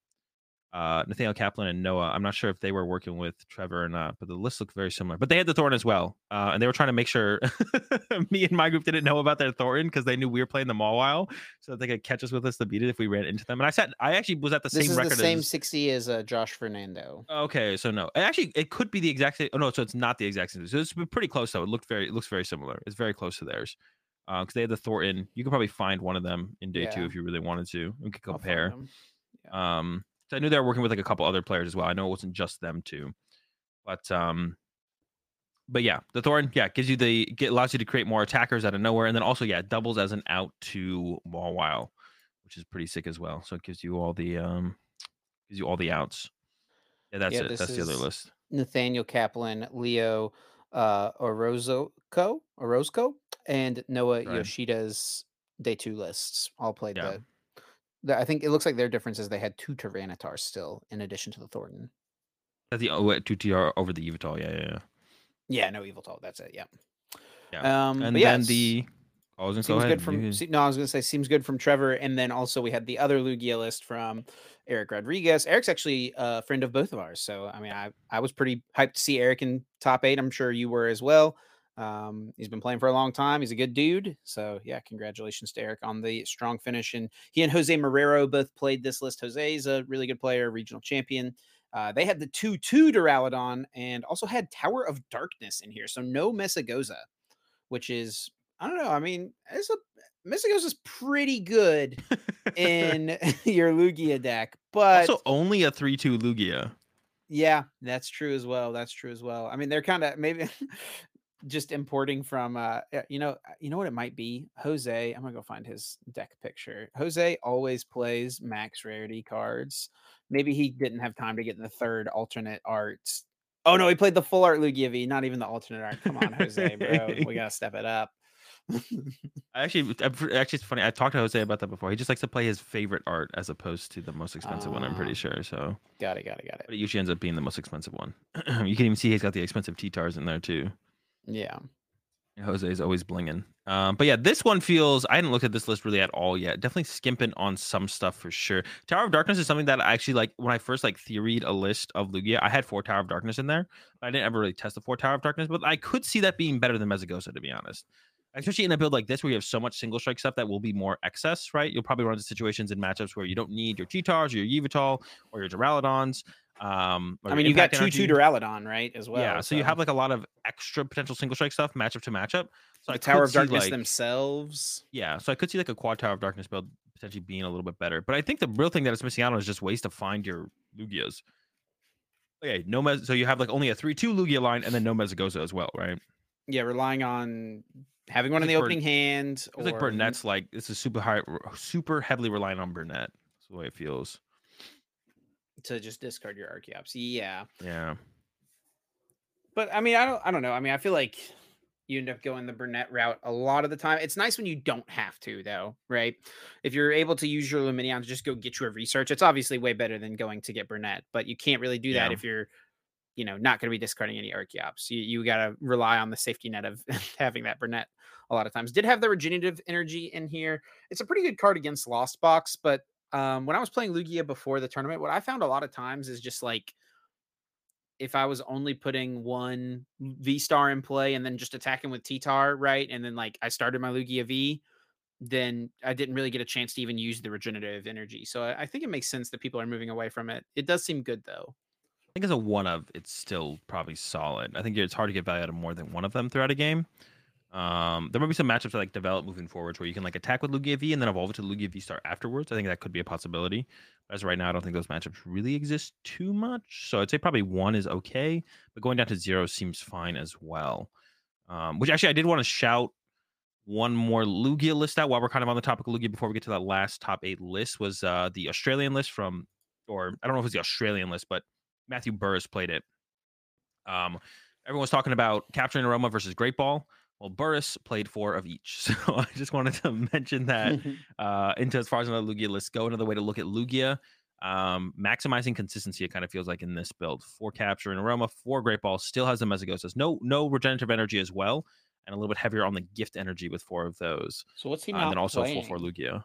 B: uh, Nathaniel Kaplan and Noah. I'm not sure if they were working with Trevor or not, but the list looked very similar. But they had the Thorn as well, uh, and they were trying to make sure me and my group didn't know about their Thorn because they knew we were playing them all while, so that they could catch us with us to beat it if we ran into them. And I said I actually was at the
A: this
B: same record.
A: the same
B: as...
A: 60 as uh, Josh Fernando.
B: Okay, so no, actually it could be the exact same. Oh no, so it's not the exact same. So it's pretty close though. It looked very, it looks very similar. It's very close to theirs because uh, they had the Thornton. You could probably find one of them in day yeah. two if you really wanted to. We could compare. Yeah. Um, I knew they were working with like a couple other players as well. I know it wasn't just them too, but um, but yeah, the Thorn, yeah, gives you the get allows you to create more attackers out of nowhere, and then also yeah, doubles as an out to Mawile, which is pretty sick as well. So it gives you all the um, gives you all the outs. Yeah, that's yeah, it. That's the other list.
A: Nathaniel Kaplan, Leo uh Orozco, Orozco, and Noah right. Yoshida's day two lists all played yeah. the I think it looks like their difference is they had two Tyranitar still in addition to the Thornton.
B: That's the oh, two TR over the Yveltal. Yeah, yeah, yeah.
A: Yeah, no Yveltal. That's it. Yeah.
B: Yeah. Um, and then yeah, the I was gonna
A: seems good from no, I was gonna say seems good from Trevor, and then also we had the other Lugia list from Eric Rodriguez. Eric's actually a friend of both of ours, so I mean, I I was pretty hyped to see Eric in top eight. I'm sure you were as well. Um, he's been playing for a long time. He's a good dude. So yeah, congratulations to Eric on the strong finish. And he and Jose Marrero both played this list. Jose is a really good player, regional champion. Uh, they had the 2 2 Duraludon and also had Tower of Darkness in here. So no Mesagoza, which is, I don't know. I mean, it's a is pretty good in your Lugia deck, but
B: also only a 3 2 Lugia.
A: Yeah, that's true as well. That's true as well. I mean, they're kind of maybe just importing from uh you know uh, you know what it might be jose i'm gonna go find his deck picture jose always plays max rarity cards maybe he didn't have time to get in the third alternate art oh no he played the full art lugia v not even the alternate art come on jose bro we gotta step it up
B: I actually, actually, it's funny. I talked to Jose about that before. He just likes to play his favorite art as opposed to the most expensive uh, one. I'm pretty ah. sure. So
A: got it, got it, got it.
B: But it usually ends up being the most expensive one. you can even see he's got the expensive T-tars in there too.
A: Yeah.
B: Jose is always blinging. Um, but yeah, this one feels. I hadn't looked at this list really at all yet. Definitely skimping on some stuff for sure. Tower of Darkness is something that I actually like. When I first like theoried a list of Lugia, I had four Tower of Darkness in there. But I didn't ever really test the four Tower of Darkness. But I could see that being better than Mesagoza, to be honest. Especially in a build like this, where you have so much single strike stuff that will be more excess, right? You'll probably run into situations in matchups where you don't need your T-Tars or your Yveltal or your Duraludons. Um,
A: I mean, you got two two Duraludon, right? As well.
B: Yeah, so, so, you have like a lot of extra potential single strike stuff matchup to matchup. So
A: the I Tower of Darkness like, themselves.
B: Yeah, so I could see like a quad Tower of Darkness build potentially being a little bit better. But I think the real thing that it's missing out on is just ways to find your Lugias. Okay, no mes. So you have like only a three two Lugia line and then no Mesagoza as well, right?
A: Yeah, relying on having one in the opening hand.
B: Or... like Burnet's like this is super high, super heavily reliant on Burnet. That's the way it feels
A: to just discard your Archeops. Yeah.
B: Yeah.
A: But I mean, I don't I don't know. I mean, I feel like you end up going the Burnet route a lot of the time. It's nice when you don't have to, though, right? If you're able to use your Lumineon to just go get you a research, it's obviously way better than going to get Burnet, but you can't really do that yeah. if you're, you know, not going to be discarding any Archeops. You, you got to rely on the safety net of having that Burnet a lot of times. Did have the regenerative energy in here. It's a pretty good card against Lost Box, but um, when I was playing Lugia before the tournament, what I found a lot of times is just like if I was only putting one V star in play and then just attacking with T-Tar, right? And then like I started my Lugia V, then I didn't really get a chance to even use the regenerative energy. So I, I think it makes sense that people are moving away from it. It does seem good though.
B: I think as a one of, it's still probably solid. I think it's hard to get value out of more than one of them throughout a game. Um, there might be some matchups that like develop moving forwards where you can like attack with Lugia V and then evolve it to Lugia V Star afterwards. I think that could be a possibility. But as right now, I don't think those matchups really exist too much. So I'd say probably one is okay, but going down to zero seems fine as well. Um, which actually I did want to shout one more Lugia list out while we're kind of on the topic of Lugia before we get to that last top eight list was uh, the Australian list from, or I don't know if it's the Australian list, but Matthew Burris played it. Um, everyone's talking about capturing aroma versus Great Ball. Well, Burris played four of each. So I just wanted to mention that uh, into as far as another Lugia list go. Another way to look at Lugia, um, maximizing consistency, it kind of feels like in this build. Four capturing aroma, four great balls, still has the Mesagosas. No, no regenerative energy as well, and a little bit heavier on the gift energy with four of those.
A: So what's he
B: uh,
A: And
B: then also
A: playing?
B: full four Lugia.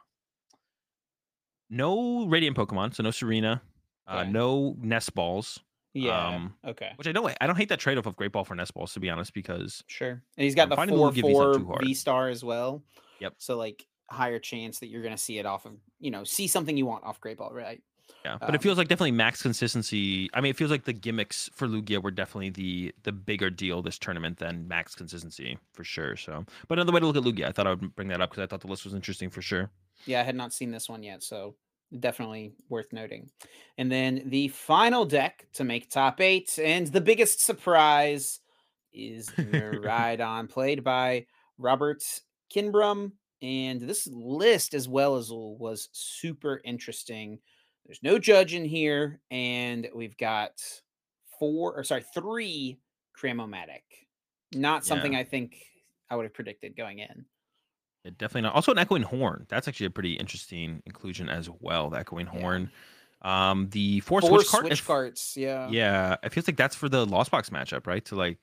B: No radiant Pokemon, so no Serena, uh, okay. no Nest balls.
A: Yeah. Um, okay.
B: Which I don't. I don't hate that trade off of Great Ball for Nest Balls to be honest, because
A: sure, and he's got the four four V star as well.
B: Yep.
A: So like higher chance that you're going to see it off of you know see something you want off Great Ball, right?
B: Yeah, but um, it feels like definitely max consistency. I mean, it feels like the gimmicks for Lugia were definitely the the bigger deal this tournament than max consistency for sure. So, but another way to look at Lugia, I thought I would bring that up because I thought the list was interesting for sure.
A: Yeah, I had not seen this one yet, so definitely worth noting. And then the final deck to make top eight, and the biggest surprise is Miraidon, played by Robert Kinbrum. And this list, as well as was super interesting. There's no judge in here, and we've got four, or sorry, three Cramomatic. Not something yeah. I think I would have predicted going in.
B: It definitely not. Also, an echoing horn. That's actually a pretty interesting inclusion as well. The echoing yeah. horn. Um, the four, four switch, cart,
A: switch carts. Yeah.
B: Yeah. It feels like that's for the Lost Box matchup, right? To like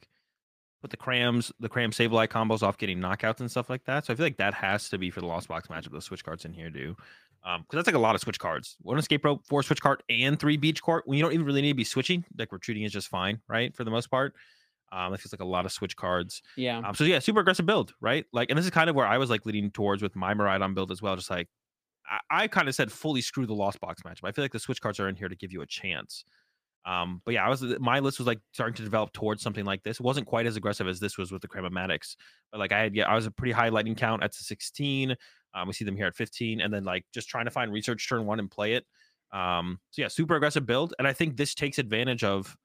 B: put the crams, the cram Sableye combos off getting knockouts and stuff like that. So I feel like that has to be for the Lost Box matchup. The switch cards in here do, Um, because that's like a lot of switch cards. One escape rope, four switch card, and three beach court. When you don't even really need to be switching, like retreating is just fine, right? For the most part. Um, it feels like a lot of switch cards.
A: Yeah.
B: Um, so yeah, super aggressive build, right? Like, and this is kind of where I was like leading towards with my Miraidon build as well. Just like I, I kind of said, fully screw the Lost Box matchup. I feel like the switch cards are in here to give you a chance. Um, but yeah, I was my list was like starting to develop towards something like this. It wasn't quite as aggressive as this was with the Cram-O-Matics, but like I had, yeah, I was a pretty high lightning count at 16. Um, we see them here at 15, and then like just trying to find research turn one and play it. Um, so yeah, super aggressive build, and I think this takes advantage of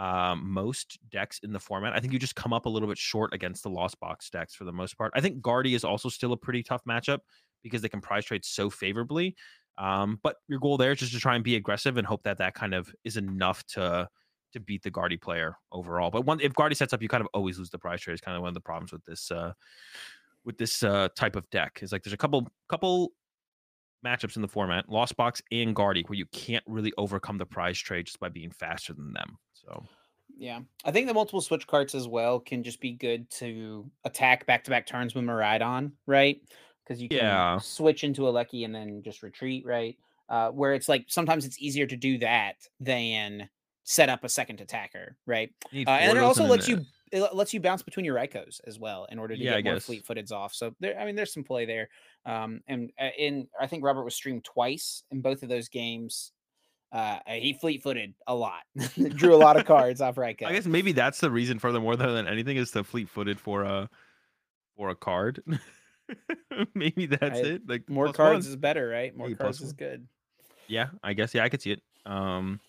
B: um, most decks in the format. I think you just come up a little bit short against the Lost Box decks for the most part. I think Guardy is also still a pretty tough matchup because they can prize trade so favorably. Um, but your goal there is just to try and be aggressive and hope that that kind of is enough to to beat the Guardy player overall. But one if Guardy sets up, you kind of always lose the prize trade. Is kind of one of the problems with this uh, with this uh, type of deck. Is like there's a couple couple matchups in the format, Lost Box and Guardy, where you can't really overcome the prize trade just by being faster than them. So
A: yeah, I think the multiple switch carts as well can just be good to attack back to back turns with Miraidon, right? because you can yeah. switch into a lucky and then just retreat, right? Uh, where it's like sometimes it's easier to do that than set up a second attacker, right? Uh, and it also lets you it lets you bounce between your Raikous as well in order to yeah, get more fleet footeds off. So there, I mean, there's some play there. Um, and uh, in I think Robert was streamed twice in both of those games. Uh, he fleet footed a lot, drew a lot of cards off Raikou.
B: I guess maybe that's the reason for the more than anything is to fleet footed for a for a card. Maybe that's I, it. Like
A: more cards one. is better, right? More Maybe cards is good.
B: Yeah, I guess. Yeah, I could see it. Um,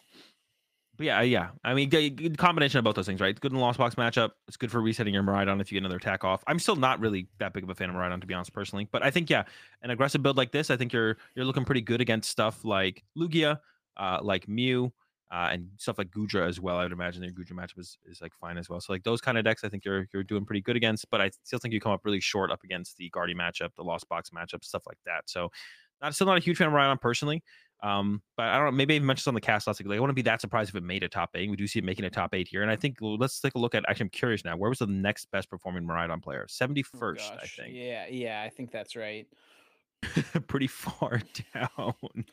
B: yeah, yeah. I mean, good combination of both those things, right? Good in the Lost Box matchup. It's good for resetting your Miraidon if you get another attack off. I'm still not really that big of a fan of Miraidon, to be honest, personally. But I think, yeah, an aggressive build like this, I think you're you're looking pretty good against stuff like Lugia, uh, like Mew, uh, and stuff like Goodra as well. I would imagine their Goodra matchup is, is like fine as well. So like those kind of decks, I think you're you're doing pretty good against. But I still think you come up really short up against the Guardy matchup, the Lost Box matchup, stuff like that. So not still not a huge fan of Ryan personally. Um, but I don't know. Maybe I mentioned on the cast last week. Like, I wouldn't be that surprised if it made a top eight. We do see it making a top eight here, and I think let's take a look at. Actually, I'm curious now. Where was the next best performing Miraidon player? Seventy first, oh I think.
A: Yeah, yeah, I think that's right.
B: Pretty far down.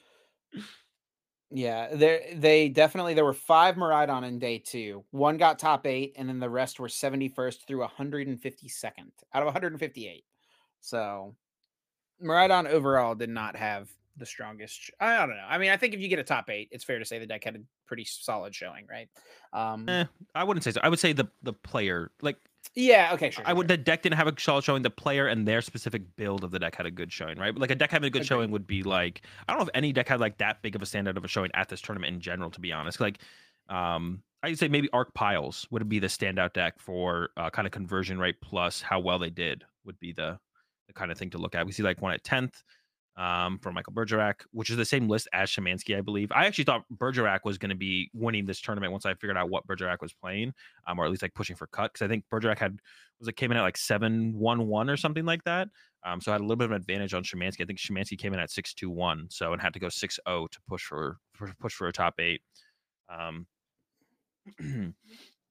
A: Yeah, there they definitely there were five Miraidon in day two. One got top eight, and then the rest were 71st through 152nd out of 158. So Miraidon overall did not have the strongest. I don't know. I mean, I think if you get a top eight, it's fair to say the deck had a pretty solid showing, right?
B: Um, eh, I wouldn't say so. I would say the the player, like
A: yeah, okay, sure.
B: I would. The deck didn't have a solid showing. The player and their specific build of the deck had a good showing, right? Like a deck having a good showing would be like I don't know if any deck had like that big of a standout of a showing at this tournament in general. To be honest, like um, I'd say maybe Arc Piles would be the standout deck for uh, kind of conversion rate plus how well they did would be the the kind of thing to look at. We see like one at tenth, um, from Michael Bergerac, which is the same list as Schemanske, I believe. I actually thought Bergerac was going to be winning this tournament once I figured out what Bergerac was playing, um, or at least like pushing for cut. Because I think Bergerac had was it came in at like seven one one or something like that. Um, so I had a little bit of an advantage on Schemanske. I think Schemanske came in at six two one, so and had to go six zero to push for, for push for a top eight. Um,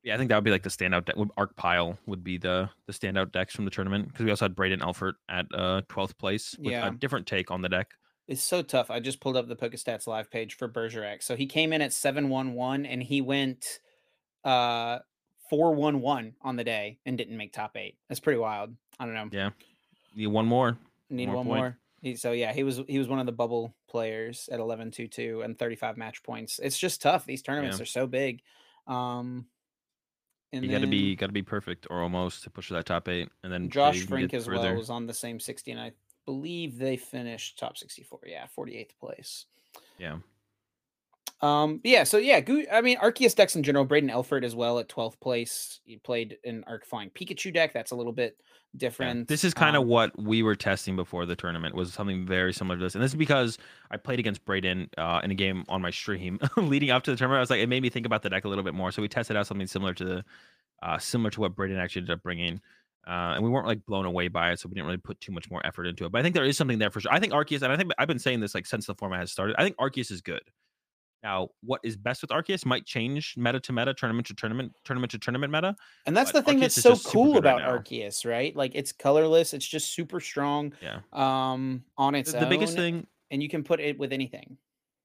B: Yeah, I think that would be like the standout deck. Arc Pile would be the the standout decks from the tournament because we also had Braden Elfert at uh 12th place with yeah. a different take on the deck.
A: It's so tough. I just pulled up the PokeStats live page for Bergerac. So he came in at 711 and he went uh 411 on the day and didn't make top eight. That's pretty wild. I don't know.
B: Yeah. Need one more.
A: Need one more. One more. He, so yeah, he was he was one of the bubble players at 11-2-2 and 35 match points. It's just tough. These tournaments yeah. are so big. Um
B: and you got to be got to be perfect or almost to push that top eight, and then
A: Josh Frink as further. well was on the same sixty, and I believe they finished top sixty four. Yeah, forty eighth place.
B: Yeah.
A: Um. Yeah. So yeah. I mean, Arceus decks in general. Braden Elford as well at twelfth place. He played an Arc Flying Pikachu deck. That's a little bit different. Yeah.
B: This is kind of um, what we were testing before the tournament. Was something very similar to this, and this is because I played against Braden uh, in a game on my stream leading up to the tournament. I was like, it made me think about the deck a little bit more. So we tested out something similar to the uh, similar to what Braden actually ended up bringing. Uh, and we weren't like blown away by it, so we didn't really put too much more effort into it. But I think there is something there for sure. I think Arceus, and I think I've been saying this like since the format has started. I think Arceus is good. Now, what is best with Arceus might change meta to meta, tournament to tournament, tournament to tournament meta.
A: And that's the thing Arceus that's so cool about right Arceus, right? Like it's colorless, it's just super strong.
B: Yeah.
A: Um, on its
B: the, the biggest thing,
A: and you can put it with anything.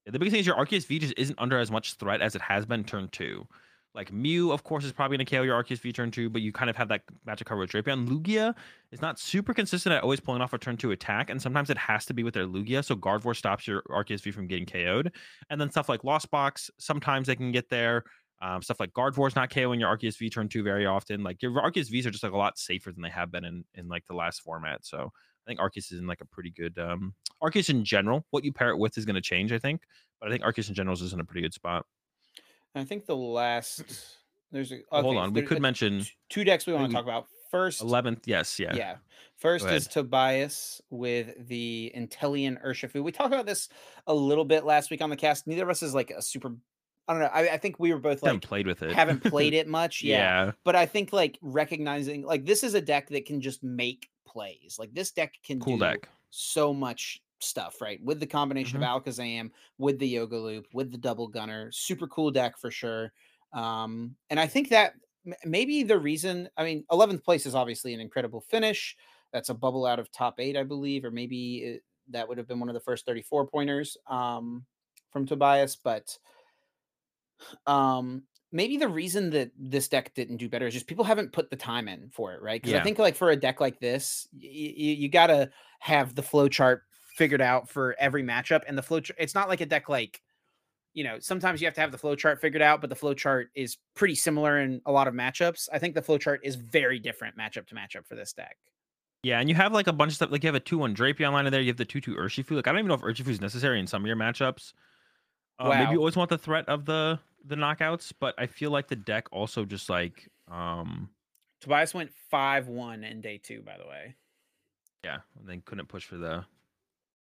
B: The biggest thing is your Arceus V just isn't under as much threat as it has been turn two. Like Mew, of course, is probably going to KO your Arceus V turn two, but you kind of have that magic cover with Drapion. Lugia is not super consistent at always pulling off a turn two attack, and sometimes it has to be with their Lugia. So Gardevoir stops your Arceus V from getting KO'd. And then stuff like Lost Box, sometimes they can get there. Um, stuff like Gardevoir's not KOing your Arceus V turn two very often. Like your Arceus Vs are just like a lot safer than they have been in, in like the last format. So I think Arceus is in like a pretty good um Arceus in general. What you pair it with is going to change, I think. But I think Arceus in general is in a pretty good spot.
A: I think the last there's a, okay,
B: hold on. We could uh, mention
A: two decks we want to talk about. First,
B: eleventh, yes, yeah,
A: yeah. First is Tobias with the Inteleon Urshifu. We talked about this a little bit last week on the cast. Neither of us is like a super. I don't know. I, I think we were both like
B: haven't played with it.
A: haven't played it much. Yeah.
B: yeah.
A: But I think like recognizing like this is a deck that can just make plays. Like this deck can
B: cool
A: do
B: deck.
A: so much stuff, right? With the combination mm-hmm. of Alakazam, with the Yoga Loop, with the double gunner. Super cool deck for sure. Um, and I think that maybe the reason, I mean, 11th place is obviously an incredible finish. That's a bubble out of top eight, I believe, or maybe it, that would have been one of the first 34 pointers um, from Tobias. But um, maybe the reason that this deck didn't do better is just people haven't put the time in for it, right? Because yeah. I think like for a deck like this, y- y- you got to have the flow chart figured out for every matchup, and the flow. Ch- it's not like a deck like you know, sometimes you have to have the flow chart figured out, but the flow chart is pretty similar in a lot of matchups. I think the flow chart is very different matchup to matchup for this deck.
B: Yeah, and you have like a bunch of stuff. Like you have a two one Drapion line in there. You have the two two Urshifu. Like I don't even know if Urshifu is necessary in some of your matchups. Uh, wow. Maybe you always want the threat of the the knockouts, but I feel like the deck also just like um
A: Tobias went five one in day two. By the way.
B: Yeah, and then couldn't push for the.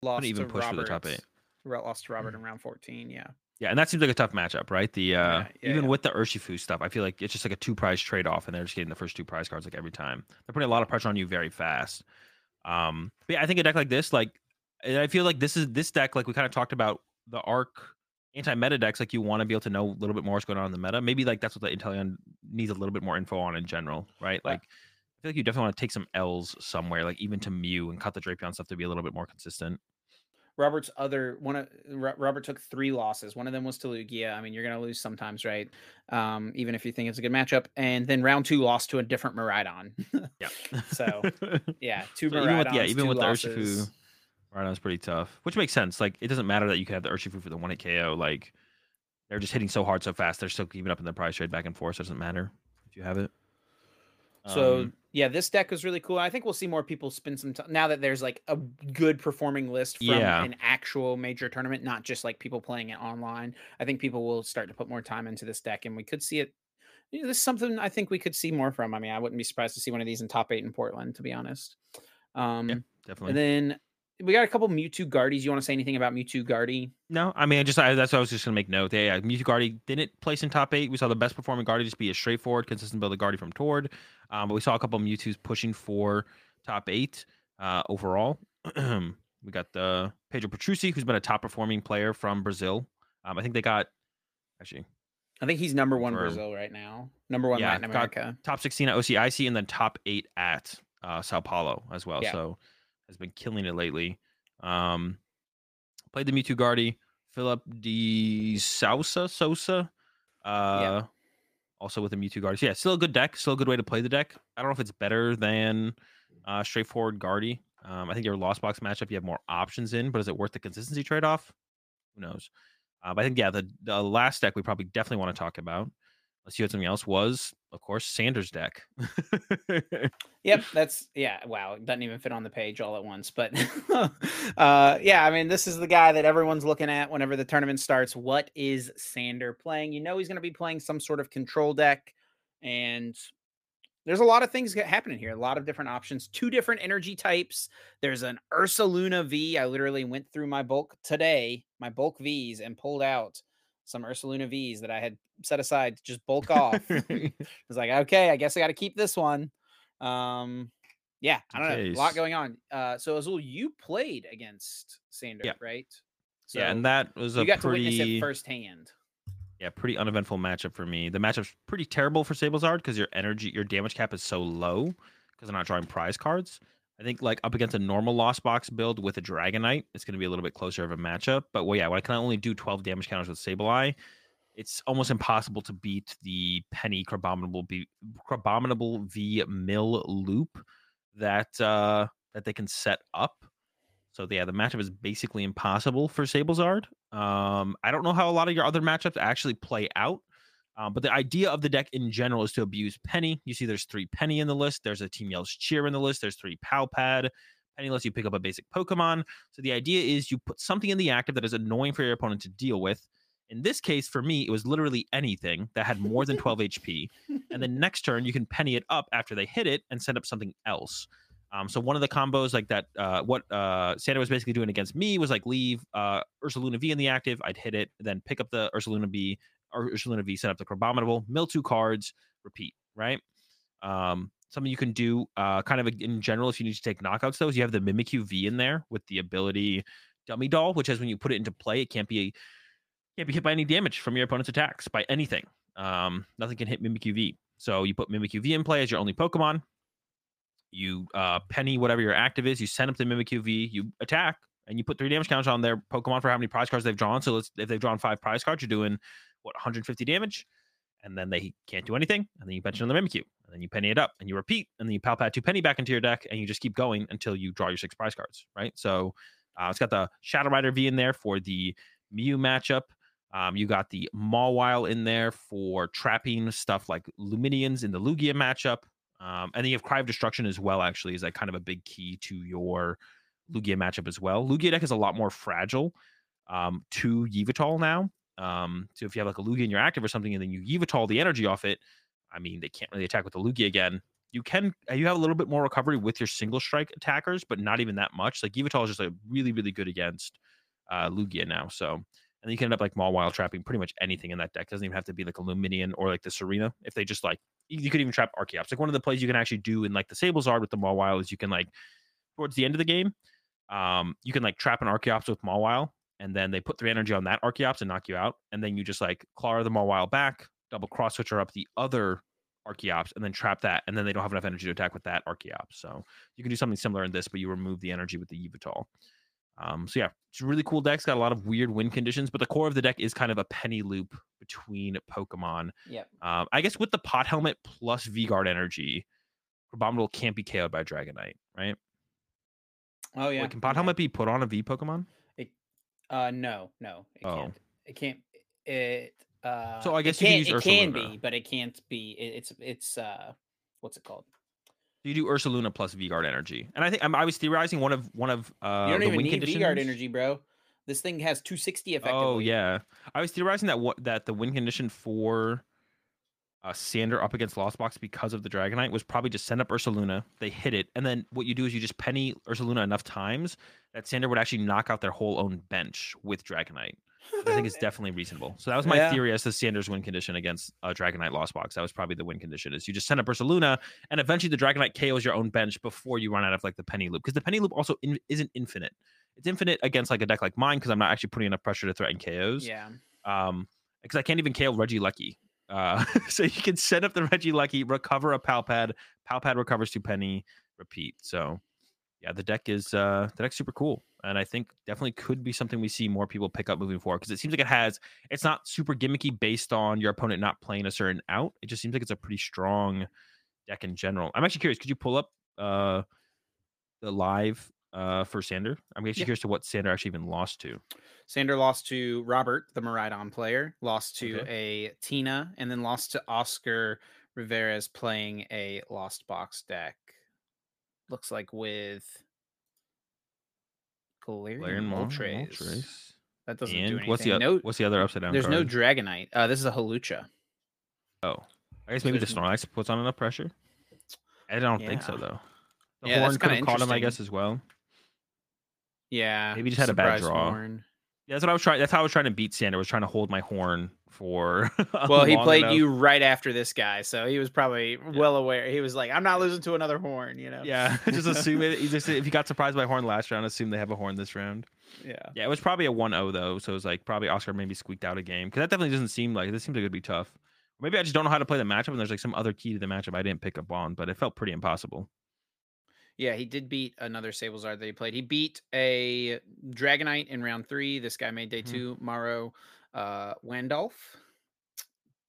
A: Lost
B: even push
A: Robert,
B: for the top eight.
A: Lost to Robert in round fourteen. Yeah.
B: Yeah, and that seems like a tough matchup, right? The uh yeah, yeah, even yeah. with the Urshifu stuff, I feel like it's just like a two prize trade off, and they're just getting the first two prize cards like every time. They're putting a lot of pressure on you very fast. Um, but yeah, I think a deck like this, like, I feel like this is this deck, like we kind of talked about the arc anti-meta decks, like you want to be able to know a little bit more what's going on in the meta. Maybe like that's what the Inteleon needs a little bit more info on in general, right? Like, I feel like you definitely want to take some L's somewhere, like even to Mew and cut the Drapion stuff to be a little bit more consistent.
A: Robert's other one of Robert took three losses. One of them was to Lugia. I mean, you're gonna lose sometimes, right? Um, even if you think it's a good matchup. And then round two lost to a different Miraidon.
B: yeah.
A: so yeah, two so
B: even
A: with,
B: yeah, even with
A: losses.
B: the Urshifu, Miraidon's pretty tough. Which makes sense. Like it doesn't matter that you can have the Urshifu for the one hit KO. Like they're just hitting so hard so fast. They're still keeping up in the price trade back and forth. So it doesn't matter if you have it.
A: So um, yeah, this deck was really cool. I think we'll see more people spend some time now that there's like a good performing list from
B: yeah.
A: an actual major tournament, not just like people playing it online. I think people will start to put more time into this deck, and we could see it. You know, this is something I think we could see more from. I mean, I wouldn't be surprised to see one of these in top eight in Portland, to be honest. Um,
B: yeah, definitely.
A: And then we got a couple Mewtwo Guardies. You want to say anything about Mewtwo Guardy?
B: No, I mean, I just I, that's what I was just gonna make note. Yeah, yeah, Mewtwo Guardy didn't place in top eight. We saw the best performing Guardy just be a straightforward, consistent build of Guardy from Tord. Um, but we saw a couple Mewtwo's pushing for top eight uh, overall. we got the Pedro Petrucci, who's been a top performing player from Brazil. Um, I think they got actually.
A: I think he's number one Brazil right now. Number one
B: yeah,
A: Latin America.
B: Top sixteen at OCIC and then top eight at uh, Sao Paulo as well.
A: Yeah.
B: So has been killing it lately. Um, played the Mewtwo Guardy, Philip de Sousa Sosa. Uh, yeah. Also with the Mewtwo Guardy. So yeah, still a good deck. Still a good way to play the deck. I don't know if it's better than uh, straightforward Guardy. Um, I think your Lost Box matchup, you have more options in, but is it worth the consistency trade off? Who knows? Uh, but I think, yeah, the, the last deck we probably definitely want to talk about Let's see what something else was. Of course, Sanders' deck.
A: yep, that's yeah. Wow, it doesn't even fit on the page all at once. But uh, yeah, I mean, this is the guy that everyone's looking at whenever the tournament starts. What is Sander playing? You know, he's going to be playing some sort of control deck, and there's a lot of things happening here. A lot of different options. Two different energy types. There's an Ursaluna V. I literally went through my bulk today, my bulk Vs, and pulled out some Ursaluna Vs that I had set aside to just bulk off. I was like, okay, I guess I got to keep this one. Um, yeah, I don't know, a lot going on. Uh, so Azul, you played against Sander,
B: yeah.
A: right? So
B: yeah, and that was a
A: you got
B: pretty
A: to witness it firsthand.
B: yeah pretty uneventful matchup for me. The matchup's pretty terrible for Sablezard because your energy your damage cap is so low because they're not drawing prize cards. I think like up against a normal Lost Box build with a Dragonite, it's going to be a little bit closer of a matchup. But well, yeah, when I can only do 12 damage counters with Sableye, it's almost impossible to beat the Penny Crabominable V, Crabominable V Mill loop that uh that they can set up. So yeah, the matchup is basically impossible for Sablezard. Um, I don't know how a lot of your other matchups actually play out. Um, but the idea of the deck in general is to abuse Penny. You see, there's three Penny in the list. There's a Team Yell's Cheer in the list. There's three Palpad. Penny lets you pick up a basic Pokemon. So the idea is you put something in the active that is annoying for your opponent to deal with. In this case, for me, it was literally anything that had more than 12 HP. And then next turn, you can Penny it up after they hit it and send up something else. Um, so one of the combos like that, uh, what uh, Sander was basically doing against me was like leave uh, Ursaluna V in the active. I'd hit it, then pick up the Ursaluna V or Ursaluna V, set up the Crabominable, mill two cards, repeat. Right. Um, something you can do, uh, kind of in general, if you need to take knockouts, though, is you have the Mimikyu V in there with the ability Dummy Doll, which is when you put it into play, it can't be can't be hit by any damage from your opponent's attacks by anything. Um, nothing can hit Mimikyu V. So you put Mimikyu V in play as your only Pokemon you uh, penny whatever your active is, you send up the Mimikyu V, you attack, and you put three damage counters on their Pokemon for how many prize cards they've drawn. So let's, if they've drawn five prize cards, you're doing what 150 damage, and then they can't do anything, and then you pension on the Mimikyu, and then you penny it up, and you repeat, and then you Palpad two penny back into your deck, and you just keep going until you draw your six prize cards, right? So uh, it's got the Shadow Rider V in there for the Mew matchup. Um, you got the Mawile in there for trapping stuff like Lumineons in the Lugia matchup. Um, and then you have Cry of Destruction as well, actually, is like kind of a big key to your Lugia matchup as well. Lugia deck is a lot more fragile um, to Yveltal now. Um, so if you have like a Lugia in your active or something, and then you Yveltal the energy off it, I mean, they can't really attack with the Lugia again. You can uh, you have a little bit more recovery with your single strike attackers, but not even that much. Like Yveltal is just like really, really good against uh, Lugia now. So and you can end up like Mawile trapping pretty much anything in that deck. Doesn't even have to be like a Lumineon or like the Serena. If they just like you could even trap Archeops. Like one of the plays you can actually do in like the Sablezard with the Mawile is you can like towards the end of the game, um, you can like trap an Archeops with Mawile, and then they put three energy on that Archeops and knock you out, and then you just like claw the while back, double cross switcher up the other Archeops, and then trap that, and then they don't have enough energy to attack with that Archeops. So you can do something similar in this, but you remove the energy with the Yveltal. Um, so yeah, it's a really cool deck. It's got a lot of weird win conditions, but the core of the deck is kind of a penny loop between Pokemon.
A: Yeah.
B: Um, I guess with the pot helmet plus V Guard energy, Abominable can't be KO'd by Dragonite, right?
A: Oh yeah.
B: Wait, can pot helmet be put on a V Pokemon?
A: Uh, no, no, it
B: Oh.
A: can't. It can't. It. Uh,
B: So I guess
A: it
B: you can use
A: it can
B: Ursaluna.
A: be, but it can't be. It, it's it's uh, what's it called?
B: You do Ursa Luna plus V Guard energy, and I think I'm, I was theorizing one of one of uh,
A: you don't even need
B: conditions.
A: V Guard energy, bro. This thing has 260 effectively.
B: Oh yeah, I was theorizing that what that the win condition for uh, Sander up against Lost Box because of the Dragonite was probably just send up Ursaluna, they hit it, and then what you do is you just penny Ursaluna enough times that Sander would actually knock out their whole own bench with Dragonite. I think it's definitely reasonable. So that was my
A: Yeah.
B: theory as to Sanders' win condition against uh, Dragonite Lost Box. That was probably the win condition is you just send up Ursaluna, and eventually the Dragonite KOs your own bench before you run out of like the Penny Loop because the Penny Loop also in, isn't infinite. It's infinite against like a deck like mine because I'm not actually putting enough pressure to threaten KOs.
A: Yeah.
B: Um, because I can't even KO Regieleki. Uh, so you can set up the Regieleki, recover a Palpad, Palpad recovers two Penny, repeat. So yeah, the deck is uh the deck's super cool. And I think definitely could be something we see more people pick up moving forward because it seems like it has it's not super gimmicky based on your opponent not playing a certain out. It just seems like it's a pretty strong deck in general. I'm actually curious, could you pull up uh the live uh for Sander? I'm actually
A: Yeah.
B: curious to what Sander actually even lost to.
A: Sander lost to Robert, the Miraidon player, lost to
B: Okay.
A: a Tina, and then lost to Oscar Rivera's playing a Lost Box deck. Looks like with Galarian
B: Galarian Mol-
A: Moltres.
B: Moltres.
A: That doesn't do anything.
B: what's the
A: no,
B: what's the other upside down?
A: there's no? Dragonite. Uh, this is a Hawlucha.
B: Oh, I guess maybe the Snorlax puts on enough pressure. I don't think so though. The
A: Yeah,
B: horn could have caught him, I guess, as well.
A: Yeah,
B: Maybe just had a bad draw.
A: horn.
B: Yeah, that's what I was trying. That's how I was trying to beat Sander. I Was trying to hold my horn for.
A: well, he played enough. you right after this guy, so he was probably yeah. well aware. He was like, "I'm not losing to another horn," you know.
B: Yeah, just assume it. Just, if you got surprised by horn last round, assume they have a horn this round.
A: Yeah.
B: Yeah, it was probably a 1-0 though, so it was like probably Oscar maybe squeaked out a game because that definitely doesn't seem like this seems like it'd be tough. Maybe I just don't know how to play the matchup, and there's like some other key to the matchup I didn't pick up on, but it felt pretty impossible.
A: Yeah, he did beat another Sablezard that he played. He beat a Dragonite in round three. This guy made day mm-hmm. two. Maro uh, Wandolph.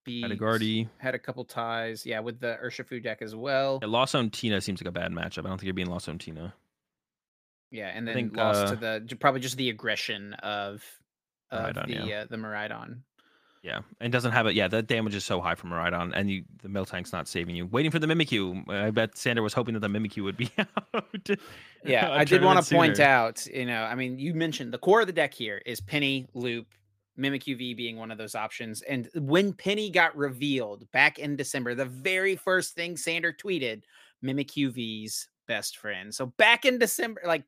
B: Beat, had a Guardy.
A: Had a couple ties. Yeah, with the Urshifu deck as well.
B: Yeah, Lost Zone Tina seems like a bad matchup. I don't think you're being Lost on Tina.
A: Yeah, and then think, lost uh, to the probably just the aggression of of Miraidon, the yeah. uh, the Miraidon.
B: Yeah, and doesn't have it. Yeah, the damage is so high from Miraidon, and you, the Miltank's not saving you. Waiting for the Mimikyu. I bet Sander was hoping that the Mimikyu would be out.
A: yeah, I did want to point out. You know, I mean, you mentioned the core of the deck here is Penny, Loop, Mimikyu V being one of those options. And when Penny got revealed back in December, the very first thing Sander tweeted, Mimikyu V's best friend. So back in December, like,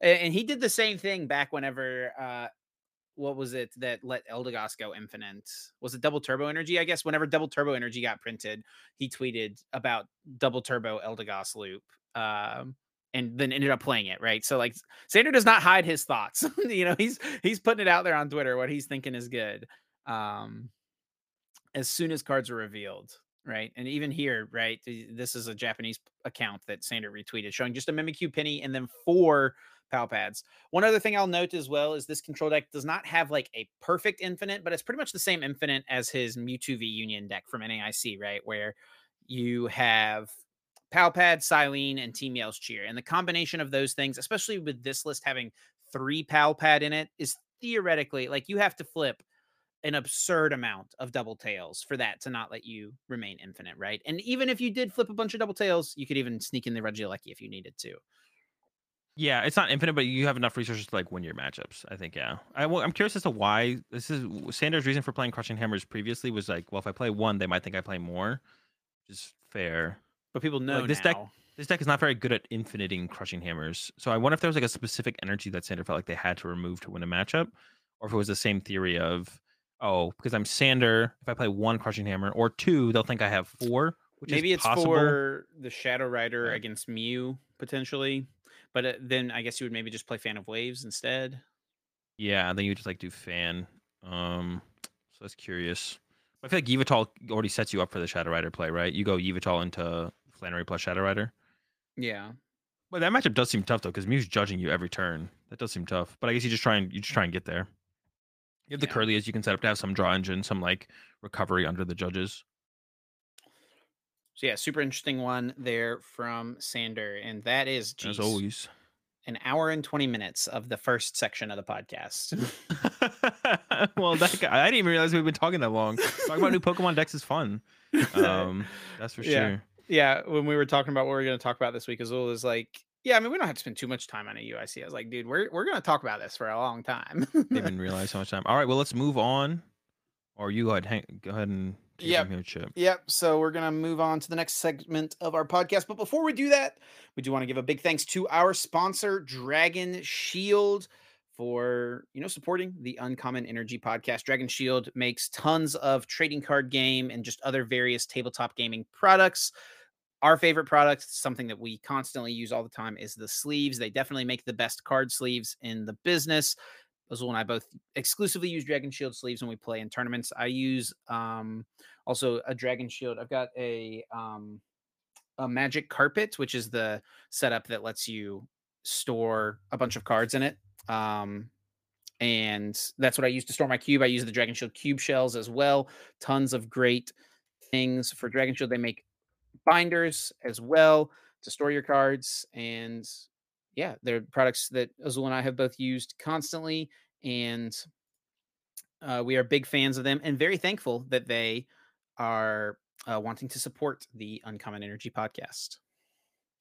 A: and he did the same thing back whenever uh what was it that let Eldegoss go infinite? Was it double turbo energy? I guess whenever double turbo energy got printed, he tweeted about double turbo Eldegoss loop. Um, and then ended up playing it, right? So like Sander does not hide his thoughts. you know, he's he's putting it out there on Twitter what he's thinking is good. Um as soon as cards are revealed, right? And even here, right? This is a Japanese account that Sander retweeted showing just a Mimikyu penny and then four pal pads. One other thing I'll note as well is this control deck does not have like a perfect infinite, but it's pretty much the same infinite as his Mewtwo V Union deck from NAIC, right? Where you have pal pad, Silene, and Team Yell's Cheer. And the combination of those things, especially with this list having three pal pad in it, is theoretically like you have to flip an absurd amount of double tails for that to not let you remain infinite, right? And even if you did flip a bunch of double tails, you could even sneak in the Regieleki if you needed to.
B: Yeah, it's not infinite, but you have enough resources to like win your matchups. I think. Yeah, I, am curious as to why this is Sanders' reason for playing Crushing Hammers previously was like, well, if I play one, they might think I play more, which is fair.
A: But people know
B: like, this
A: now.
B: deck. This deck is not very good at infiniting Crushing Hammers. So I wonder if there was like a specific energy that Sander felt like they had to remove to win a matchup, or if it was the same theory of, oh, because I'm Sander, if I play one Crushing Hammer or two, they'll think I have four.
A: Maybe
B: it's
A: possible. for the Shadow Rider yeah. against Mew potentially. But uh, then I guess you would maybe just play Fan of Waves instead.
B: Yeah, then you would just like do Fan. Um, so that's curious. I feel like Yveltal already sets you up for the Shadow Rider play, right? You go Yveltal into Flannery plus Shadow Rider.
A: Yeah.
B: But that matchup does seem tough though, because Mew's judging you every turn. That does seem tough. But I guess you just try and you just try and get there. You have the yeah. Kirlias you can set up to have some draw engine, some like recovery under the judges.
A: So yeah, super interesting one there from Sander, and that is
B: geez, as always
A: an hour and 20 minutes of the first section of the podcast.
B: well, that guy, I didn't even realize we've been talking that long. Talking about new Pokemon decks is fun. Um, that's for
A: yeah.
B: sure.
A: Yeah, when we were talking about what we are going to talk about this week, Azul is like, yeah, I mean, we don't have to spend too much time on a UIC. I was like, dude, we're we're going to talk about this for a long time.
B: didn't even realize how much time. All right, well, let's move on. Or you go ahead, hang, go ahead and
A: Yep. Yep. So we're going to move on to the next segment of our podcast. But before we do that, we do want to give a big thanks to our sponsor, Dragon Shield, for you know supporting the Uncommon Energy podcast. Dragon Shield makes tons of trading card game and just other various tabletop gaming products. Our favorite product, something that we constantly use all the time, is the sleeves. They definitely make the best card sleeves in the business. Azul and I both exclusively use Dragon Shield sleeves when we play in tournaments. I use um, also a Dragon Shield. I've got a um, a Magic Carpet, which is the setup that lets you store a bunch of cards in it. Um, and that's what I use to store my cube. I use the Dragon Shield cube shells as well. Tons of great things for Dragon Shield. They make binders as well to store your cards and yeah, they're products that Azul and I have both used constantly, and uh, we are big fans of them and very thankful that they are uh, wanting to support the Uncommon Energy podcast.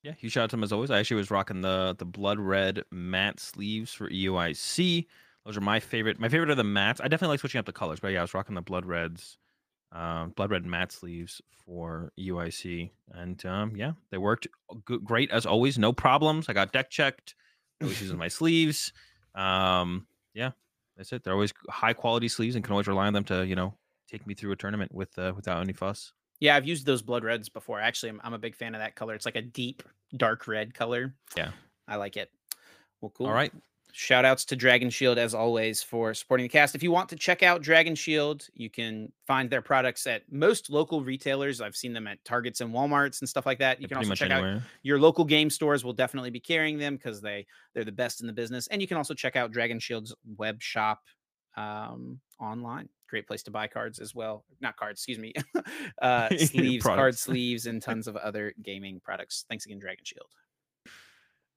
B: Yeah, huge shout out to them as always. I actually was rocking the the blood red matte sleeves for EUIC. Those are my favorite. My favorite are the mattes. I definitely like switching up the colors, but yeah, I was rocking the blood reds uh, blood red matte sleeves for UIC, and um, yeah, they worked good, great as always. No problems. I got deck checked. No issues with my sleeves. Um, yeah, That's it. They're always high quality sleeves and can always rely on them to, you know, take me through a tournament with uh, without any fuss.
A: Yeah, I've used those blood reds before. Actually, I'm, I'm a big fan of that color. It's like a deep dark red color.
B: Yeah.
A: I like it. Well, cool.
B: All right.
A: Shout outs to Dragon Shield as always for supporting the cast. If you want to check out Dragon Shield, you can find their products at most local retailers. I've seen them at Targets and Walmarts and stuff like that. You can
B: pretty
A: also check
B: anywhere.
A: out your local game stores will definitely be carrying them because they they're the best in the business. And you can also check out Dragon Shield's web shop um, online. Great place to buy cards as well. Not cards, excuse me. uh, sleeves, card sleeves, and tons of other gaming products. Thanks again, Dragon Shield.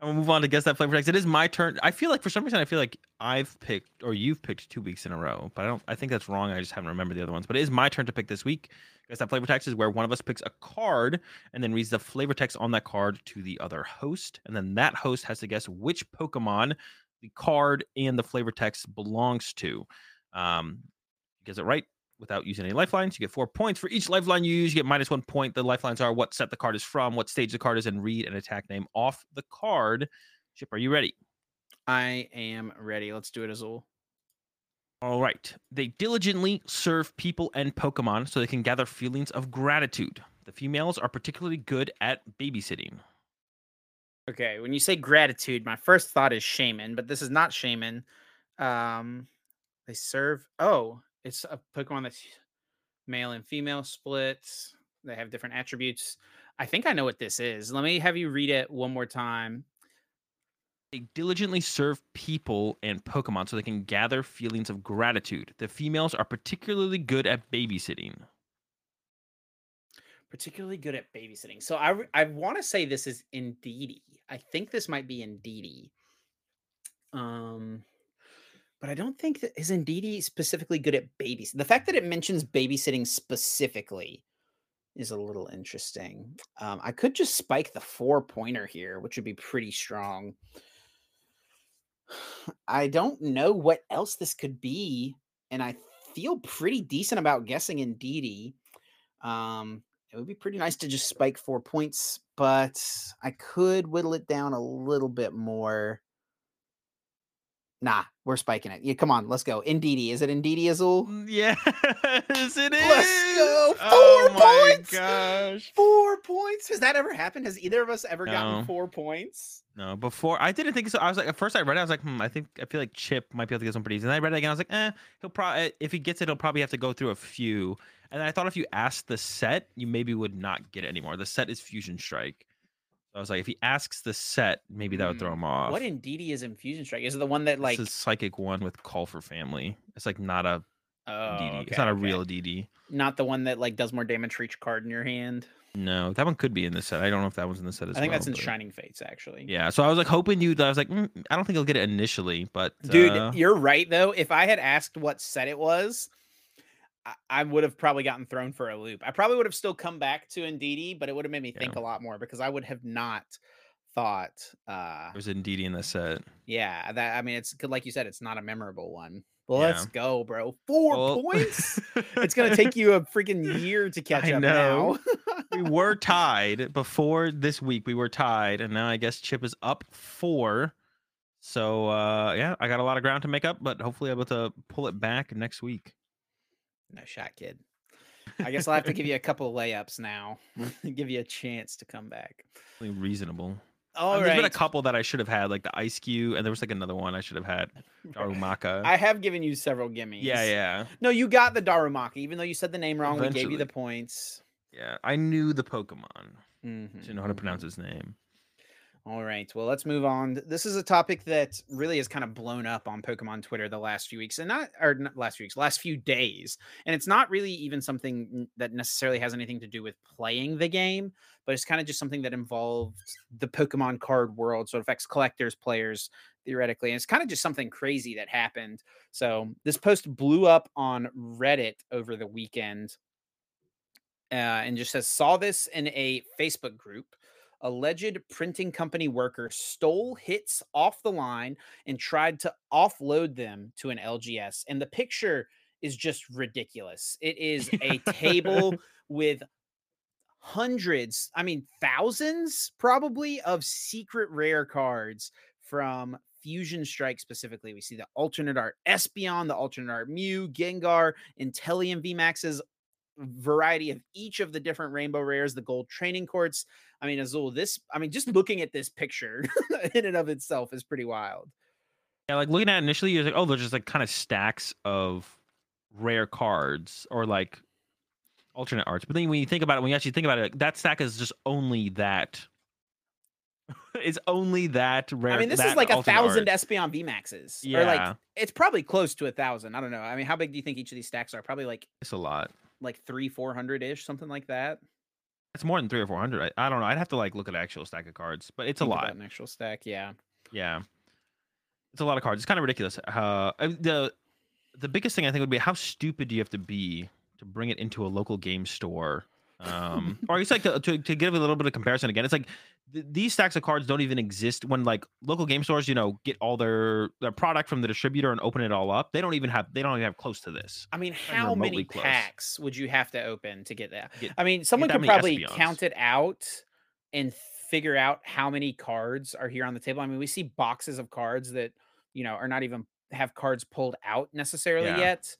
B: I'm gonna move on to guess that flavor text. It is my turn. I feel like for some reason I feel like I've picked or you've picked two weeks in a row, but I don't. I think that's wrong. I just haven't remembered the other ones. But it is my turn to pick this week. Guess that flavor text is where one of us picks a card and then reads the flavor text on that card to the other host, and then that host has to guess which Pokemon the card and the flavor text belongs to. Um, guess it right without using any lifelines, you get four points for each lifeline you use. You get minus one point. The lifelines are what set the card is from, what stage the card is, and read an attack name off the card. Chip, are you ready?
A: I am ready. Let's do it, Azul.
B: All right. They diligently serve people and Pokemon so they can gather feelings of gratitude. The females are particularly good at babysitting.
A: Okay, when you say gratitude, my first thought is Shaymin, but this is not Shaymin. Um, they serve. Oh, it's a Pokemon that's male and female splits. They have different attributes. I think I know what this is. Let me have you read it one more time.
B: They diligently serve people and Pokemon so they can gather feelings of gratitude. The females are particularly good at babysitting.
A: Particularly good at babysitting. So I I want to say this is Indeedee. I think this might be Indeedee. Um, but I don't think that is Indeedee specifically good at babysitting. The fact that it mentions babysitting specifically is a little interesting. Um, I could just spike the four pointer here, which would be pretty strong. I don't know what else this could be, and I feel pretty decent about guessing Indeedee. Um, it would be pretty nice to just spike four points, but I could whittle it down a little bit more. Nah, we're spiking it. Yeah, come on, let's go. Indeedee. Is it Indeedee Azul?
B: Mm, Yes, it is.
A: Let's go.
B: Oh
A: Four
B: my
A: points.
B: gosh.
A: Four points. Has that ever happened? Has either of us ever gotten four points?
B: No, before I didn't think so. I was like, at first I read it, I was like, hmm, I think I feel like Chip might be able to get some pretty easy. And then I read it again, I was like, eh, he'll probably if he gets it, he'll probably have to go through a few. And I thought if you asked the set, you maybe would not get it anymore. The set is Fusion Strike. I was like, if he asks the set, maybe that would throw
A: Hmm,
B: him off.
A: What Indeedee is in Fusion Strike? Is it the one that like?
B: This is psychic one with call for family. It's like not a
A: oh,
B: DD.
A: okay,
B: it's not a
A: okay.
B: real DD.
A: Not the one that like does more damage for each card in your hand.
B: No, that one could be in the set. I don't know if that one's in the set as
A: I think
B: well,
A: that's in
B: but-
A: Shining Fates actually.
B: Yeah, so I was like hoping you. I was like, mm, I don't think he'll get it initially, but
A: Dude,
B: uh,
A: you're right though. If I had asked what set it was, I, I would have probably gotten thrown for a loop. I probably would have still come back to Indeedee, but it would have made me think
B: Yeah.
A: a lot more because I would have not thought uh
B: there's indeed in the set.
A: yeah, that I mean it's good like you said, it's not a memorable one. But
B: Yeah.
A: let's go, bro. Four
B: Well-
A: points. It's gonna take you a freaking year to catch
B: I
A: up
B: know.
A: now.
B: we were tied before this week. We were tied, and now I guess Chip is up four. So uh, yeah, I got a lot of ground to make up, but hopefully I'm able to pull it back next week.
A: No shot, kid. I guess I'll have to give you a couple of layups now. give you a chance to come back.
B: Reasonable.
A: All
B: Uh,
A: right.
B: There's been a couple that I should have had, like the Ice Cube, and there was like another one I should have had, Darumaka.
A: I have given you several gimmies.
B: yeah, yeah,
A: No, you got the Darumaki, even though you said the name wrong. We gave you the points.
B: yeah. I knew the Pokemon.
A: Mhm,
B: Didn't know how to pronounce his name.
A: All right. Well, let's move on. This is a topic that really has kind of blown up on Pokemon Twitter the last few weeks, and not or not last few weeks, last few days. And it's not really even something that necessarily has anything to do with playing the game, but it's kind of just something that involved the Pokemon card world. So it affects collectors, players, theoretically. And it's kind of just something crazy that happened. So this post blew up on Reddit over the weekend. Uh, and just says saw this in a Facebook group alleged printing company worker stole hits off the line and tried to offload them to an LGS. And the picture is just ridiculous. It is a table with hundreds, I mean, thousands probably of secret rare cards from Fusion Strike specifically, we see the alternate art Espeon, the alternate art Mew, Gengar, Inteleon VMAXs, variety of each of the different rainbow rares, the gold training courts. I mean, Azul, this, I mean, just hmm. looking at this picture in and of itself is pretty wild.
B: Yeah, like looking at it initially, you're like, oh, they're just like kind of stacks of rare cards or like alternate arts. But then when you think about it, when you actually think about it, that stack is just only that. it's only that rare.
A: I mean, this is like a thousand Espeon VMAXs. Yeah. Or like it's probably close to a thousand. I don't know. I mean, how big do you think each of these stacks are? Probably like
B: it's a lot.
A: Like three, four hundred ish, something like that.
B: It's more than three or four hundred. I, I, don't know. I'd have to like look at actual stack of cards, but it's a lot.
A: An actual stack, yeah.
B: Yeah. It's a lot of cards. It's kind of ridiculous. Uh, the the biggest thing I think would be how stupid do you have to be to bring it into a local game store um or it's like to, to, to, give a little bit of comparison again it's like th- these stacks of cards don't even exist when like local game stores you know get all their their product from the distributor and open it all up they don't even have they don't even have close to this
A: i mean how many close. packs would you have to open to get that get, i mean someone could probably Espeons. count it out and figure out how many cards are here on the table i mean we see boxes of cards that you know are not even have cards pulled out necessarily yeah. yet.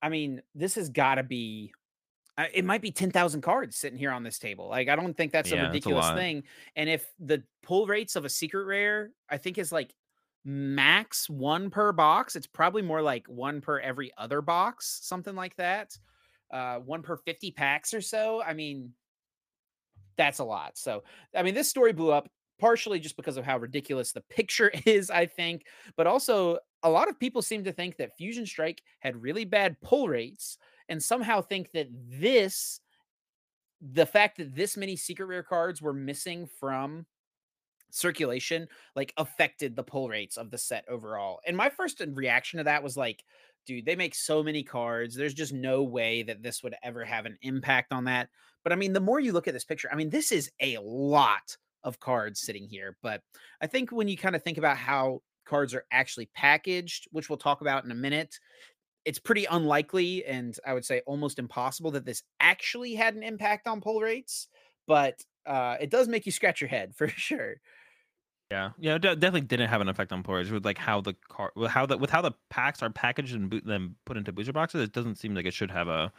A: I mean, this has got to be. It might be ten thousand cards sitting here on this table. Like, I don't think that's yeah, a ridiculous a thing. And if the pull rates of a secret rare, I think is like max one per box. It's probably more like one per every other box, something like that. Uh, one per 50 packs or so. I mean, that's a lot. So, I mean, this story blew up partially just because of how ridiculous the picture is, I think, but also a lot of people seem to think that Fusion Strike had really bad pull rates and somehow think that this, the fact that this many secret rare cards were missing from circulation, like affected the pull rates of the set overall. And my first reaction to that was like, dude, they make so many cards. There's just no way that this would ever have an impact on that. But I mean, the more you look at this picture, I mean, this is a lot of cards sitting here. But I think when you kind of think about how cards are actually packaged, which we'll talk about in a minute, it's pretty unlikely and I would say almost impossible that this actually had an impact on pull rates. But uh, it does make you scratch your head for sure.
B: Yeah, yeah, it definitely didn't have an effect on pull rates with like how the car, with how the with how the packs are packaged and boot, then put into booster boxes. It doesn't seem like it should have a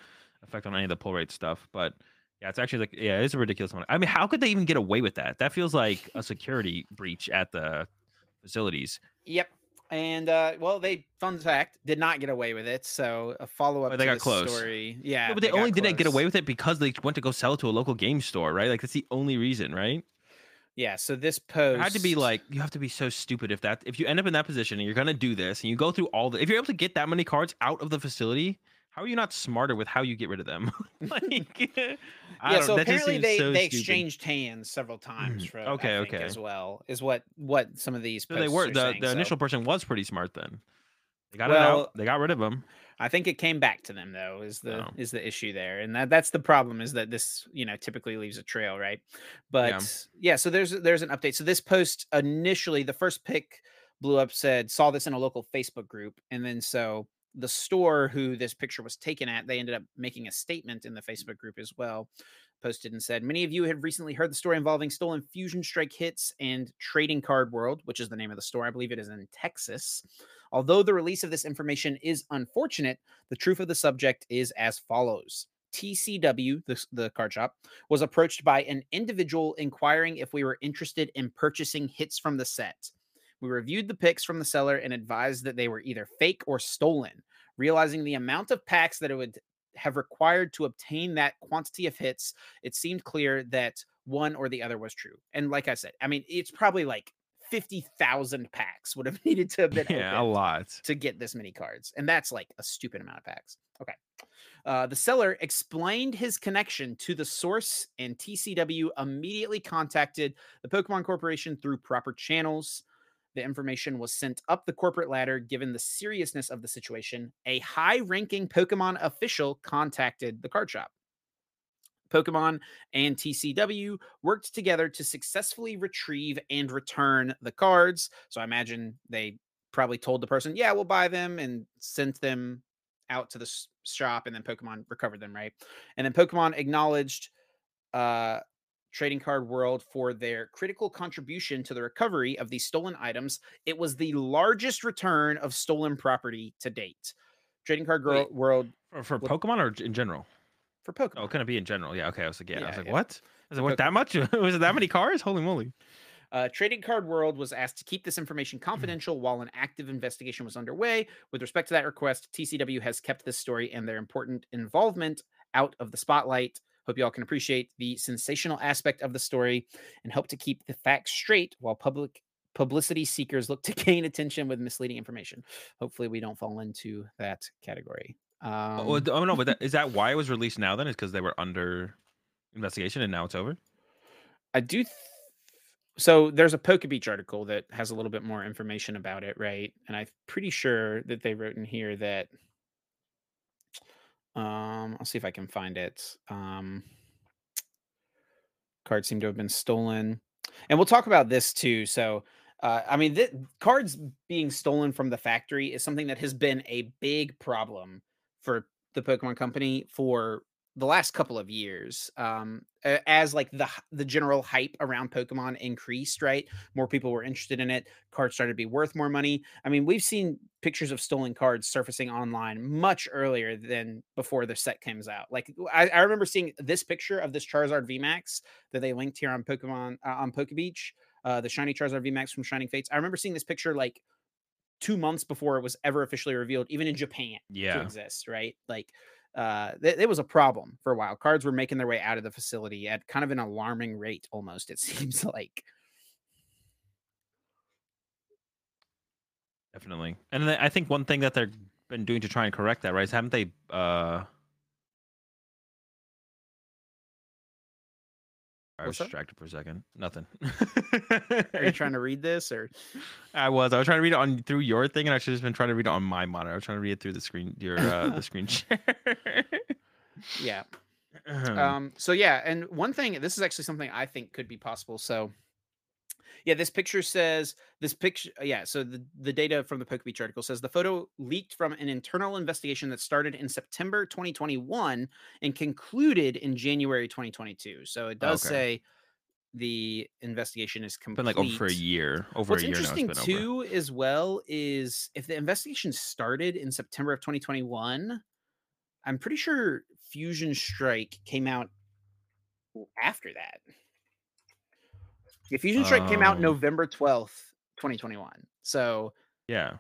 B: effect on any of the pull rate stuff. But yeah, it's actually like yeah, it's a ridiculous one. I mean, how could they even get away with that? That feels like a security breach at the facilities.
A: Yep. And uh, well, they fun fact did not get away with it. So a follow up.
B: Oh, they got close.
A: Story, yeah,
B: no, but they, they only didn't get away with it because they went to go sell it to a local game store, right? Like that's the only reason, right?
A: Yeah. So this post
B: it had to be like you have to be so stupid if that if you end up in that position and you're gonna do this and you go through all the if you're able to get that many cards out of the facility, how are you not smarter with how you get rid of them? like,
A: yeah. So apparently they so they exchanged hands several times. Mm, for, okay, okay. As well is what what some of these. So
B: they were the
A: saying,
B: the
A: so.
B: initial person was pretty smart. Then they got well, it out. They got rid of them.
A: I think it came back to them though. Is the oh. is the issue there, and that that's the problem. Is that this you know typically leaves a trail, right? But yeah. yeah, so there's there's an update. So this post initially, the first pick blew up said saw this in a local Facebook group, and then so the store who this picture was taken at, they ended up making a statement in the Facebook group as well. Posted and said, Many of you have recently heard the story involving stolen Fusion Strike hits and Trading Card World, which is the name of the store. I believe it is in Texas. Although the release of this information is unfortunate, the truth of the subject is as follows. TCW, the, the card shop, was approached by an individual inquiring if we were interested in purchasing hits from the set. We reviewed the picks from the seller and advised that they were either fake or stolen. Realizing the amount of packs that it would have required to obtain that quantity of hits, it seemed clear that one or the other was true. And like I said, I mean, it's probably like 50,000 packs would have needed to have been
B: yeah, a lot
A: to get this many cards. And that's like a stupid amount of packs. Okay. Uh, the seller explained his connection to the source, and TCW immediately contacted the Pokemon Corporation through proper channels. The information was sent up the corporate ladder given the seriousness of the situation. A high ranking Pokemon official contacted the card shop. Pokemon and TCW worked together to successfully retrieve and return the cards. So I imagine they probably told the person, yeah, we'll buy them and sent them out to the shop and then Pokemon recovered them, right? And then Pokemon acknowledged uh Trading Card World for their critical contribution to the recovery of these stolen items. It was the largest return of stolen property to date. Trading Card Wait, World
B: for, for Pokemon or in general?
A: For Pokemon.
B: Oh, can it be in general? Yeah. Okay. I was like, yeah. yeah I was like, yeah. what? I was like, what? That much? was it that many cars? Holy moly!
A: Uh, Trading Card World was asked to keep this information mm-hmm. confidential while an active investigation was underway. With respect to that request, TCW has kept this story and their important involvement out of the spotlight. Hope you all can appreciate the sensational aspect of the story and hope to keep the facts straight while public publicity seekers look to gain attention with misleading information. Hopefully, we don't fall into that category.
B: Um, oh, oh no, but that, is that why it was released now? Then is because they were under investigation and now it's over.
A: I do. Th- so there's a Pokebeach article that has a little bit more information about it, right? And I'm pretty sure that they wrote in here that um I'll see if I can find it. Um cards seem to have been stolen. And we'll talk about this too. So uh, I mean, th- cards being stolen from the factory is something that has been a big problem for the Pokemon Company for the last couple of years um as like the the general hype around pokemon increased right? More people were interested in it cards started to be worth more money. I mean we've seen pictures of stolen cards surfacing online much earlier than before the set comes out. Like i, I remember seeing this picture of this charizard vmax that they linked here on pokemon uh, on pokebeach uh the shiny charizard vmax from shining fates. I remember seeing this picture like two months before it was ever officially revealed even in japan yeah. to exist right? Like uh, th- it was a problem for a while. Cards were making their way out of the facility at kind of an alarming rate, almost, it seems like.
B: Definitely. And I think one thing that they've been doing to try and correct that, right, is haven't they uh, I was distracted for a second. Nothing.
A: Are you trying to read this or?
B: I was. I was trying to read it on through your thing, and I should have been trying to read it on my monitor. I was trying to read it through the screen, your uh, the screen share.
A: yeah. Um. So yeah, and one thing. This is actually something I think could be possible. So yeah, this picture says this picture. Uh, yeah, so the, the data from the Pokebeach article says the photo leaked from an internal investigation that started in September 2021 and concluded in January 2022. So it does okay. say the investigation is complete.
B: Been like over for a year. Over
A: What's
B: a year
A: interesting now too, over. as well, is if the investigation started in September of 2021, I'm pretty sure Fusion Strike came out after that. The Fusion Strike um, came out oh. November 12th, 2021. So,
B: yeah.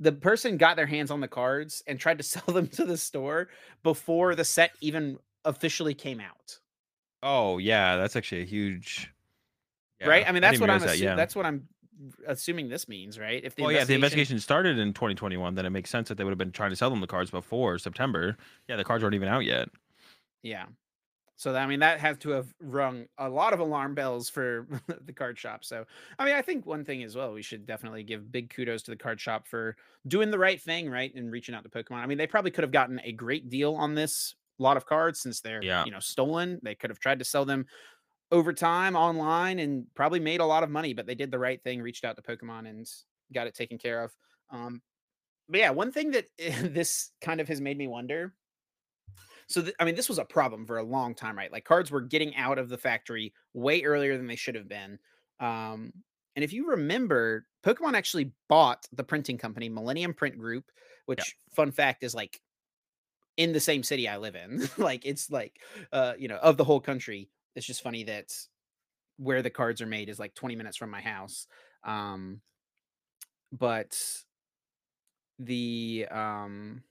A: The person got their hands on the cards and tried to sell them to the store before the set even officially came out.
B: Oh, yeah, that's actually a huge
A: yeah. Right? I mean, that's I what I'm assu- that, yeah. that's what I'm assuming this means, right?
B: If the well, investigation... yeah, if the investigation started in 2021, then it makes sense that they would have been trying to sell them the cards before September. Yeah, the cards aren't even out yet.
A: Yeah. So I mean that had to have rung a lot of alarm bells for the card shop. So I mean I think one thing as well we should definitely give big kudos to the card shop for doing the right thing, right, and reaching out to Pokemon. I mean they probably could have gotten a great deal on this lot of cards since they're yeah. you know stolen. They could have tried to sell them over time online and probably made a lot of money, but they did the right thing, reached out to Pokemon and got it taken care of. Um, but yeah, one thing that this kind of has made me wonder so th- I mean, this was a problem for a long time, right? Like cards were getting out of the factory way earlier than they should have been. Um, and if you remember, Pokemon actually bought the printing company Millennium Print Group, which yeah. fun fact is like in the same city I live in. like it's like uh, you know, of the whole country. It's just funny that where the cards are made is like 20 minutes from my house. Um but the um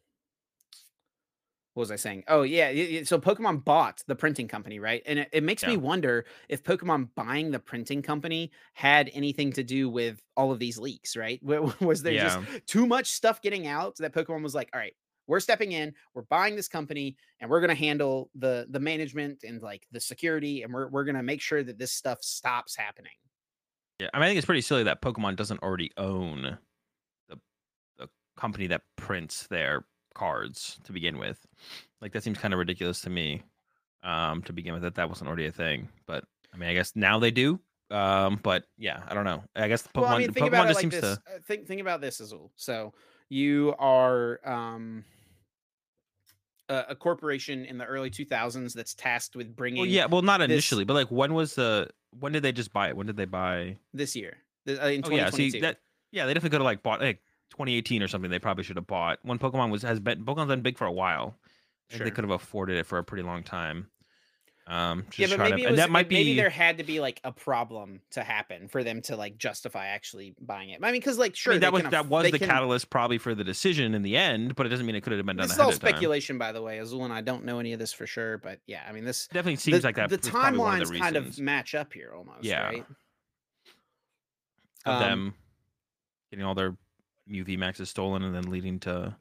A: what was I saying? Oh yeah, so Pokemon bought the printing company, right? And it, it makes yeah. me wonder if Pokemon buying the printing company had anything to do with all of these leaks, right? Was there yeah. just too much stuff getting out that Pokemon was like, all right, we're stepping in, we're buying this company, and we're gonna handle the the management and like the security, and we're we're gonna make sure that this stuff stops happening.
B: Yeah, I mean, I think it's pretty silly that Pokemon doesn't already own the the company that prints their cards to begin with. Like that seems kind of ridiculous to me. Um, to begin with, that that wasn't already a thing. But I mean, I guess now they do. Um, but yeah, I don't know. I guess Pokemon, well, I mean, think Pokemon about
A: it like this. To... Uh, think think about this as well. So you are um a, a corporation in the early 2000s that's tasked with bringing.
B: Well, yeah, well, not initially, but like when was the when did they just buy it? When did they buy
A: this year? Uh, in
B: oh, yeah, see that yeah, they definitely could have like bought like 2018 or something. They probably should have bought when Pokemon was has been Pokemon's been big for a while. Sure. They could have afforded it for a pretty long time. Um,
A: yeah, but maybe to, was, that might be maybe there had to be like a problem to happen for them to like justify actually buying it. I mean, because like sure, I mean,
B: that was that was the can, catalyst probably for the decision in the end, but it doesn't mean it could have been done.
A: This
B: is
A: all speculation, by the way. Azul and I don't know any of this for sure, but yeah, I mean, this
B: definitely seems
A: the,
B: like that.
A: The timelines kind of match up here almost. Yeah, right?
B: of um, them getting all their Mew is stolen and then leading to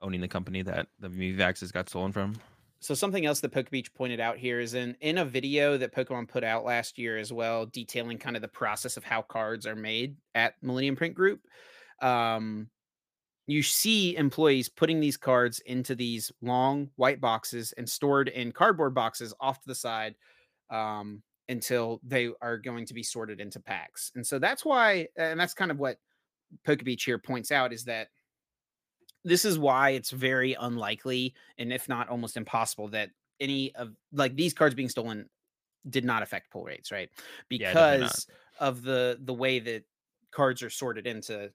B: owning the company that the Mew VMAXs got stolen from.
A: So something else that PokeBeach pointed out here is in in a video that Pokemon put out last year as well, detailing kind of the process of how cards are made at Millennium Print Group. Um, you see employees putting these cards into these long white boxes and stored in cardboard boxes off to the side um, until they are going to be sorted into packs. And so that's why, and that's kind of what PokeBeach here points out is that this is why it's very unlikely and if not almost impossible that any of like these cards being stolen did not affect pull rates right? Because yeah, of the the way that cards are sorted into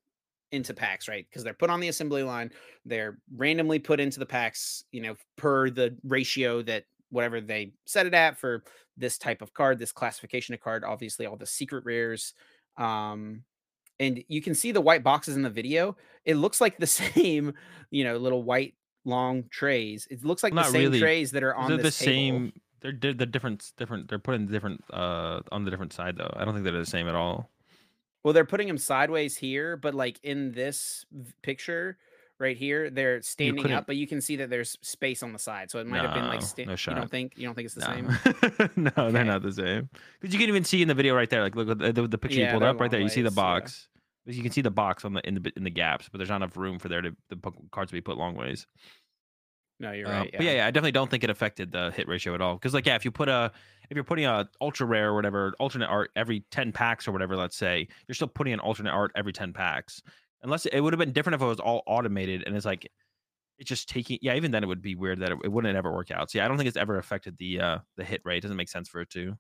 A: into packs right? Because they're put on the assembly line they're randomly put into the packs you know per the ratio that whatever they set it at for this type of card this classification of card obviously all the secret rares um and you can see the white boxes in the video. It looks like the same, you know, little white long trays. It looks like Not the same really. trays that are on they're the same.
B: They're, they're the different different. They're put in different uh on the different side though. I don't think they're the same at all.
A: Well, they're putting them sideways here, but like in this picture right here, they're standing up, but you can see that there's space on the side. So it might no, have been like sta- no. You don't think you don't think it's the no.
B: same? no, okay. they're not the same. Because you can even see in the video right there, like look the, the, the picture yeah, you pulled up right there. Ways, you see the box. Yeah. You can see the box on the in the in the gaps, but there's not enough room for there to the cards to be put long ways.
A: No, you're um, right.
B: yeah. But yeah, yeah, I definitely don't think it affected the hit ratio at all. Because like, yeah, if you put a if you're putting a ultra rare or whatever alternate art every ten packs or whatever, let's say, you're still putting an alternate art every ten packs. Unless it would have been different if it was all automated and it's like it's just taking. Yeah, even then it would be weird that it, it wouldn't ever work out. So yeah, I don't think it's ever affected the uh the hit rate. It doesn't make sense for it to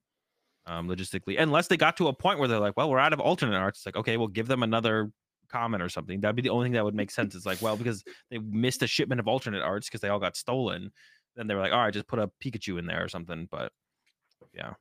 B: um logistically unless they got to a point where they're like, well, we're out of alternate arts. It's like okay, we'll give them another common or something. That'd be the only thing that would make sense. It's like, well, because they missed a shipment of alternate arts because they all got stolen. Then they were like, all right, just put a Pikachu in there or something. But yeah,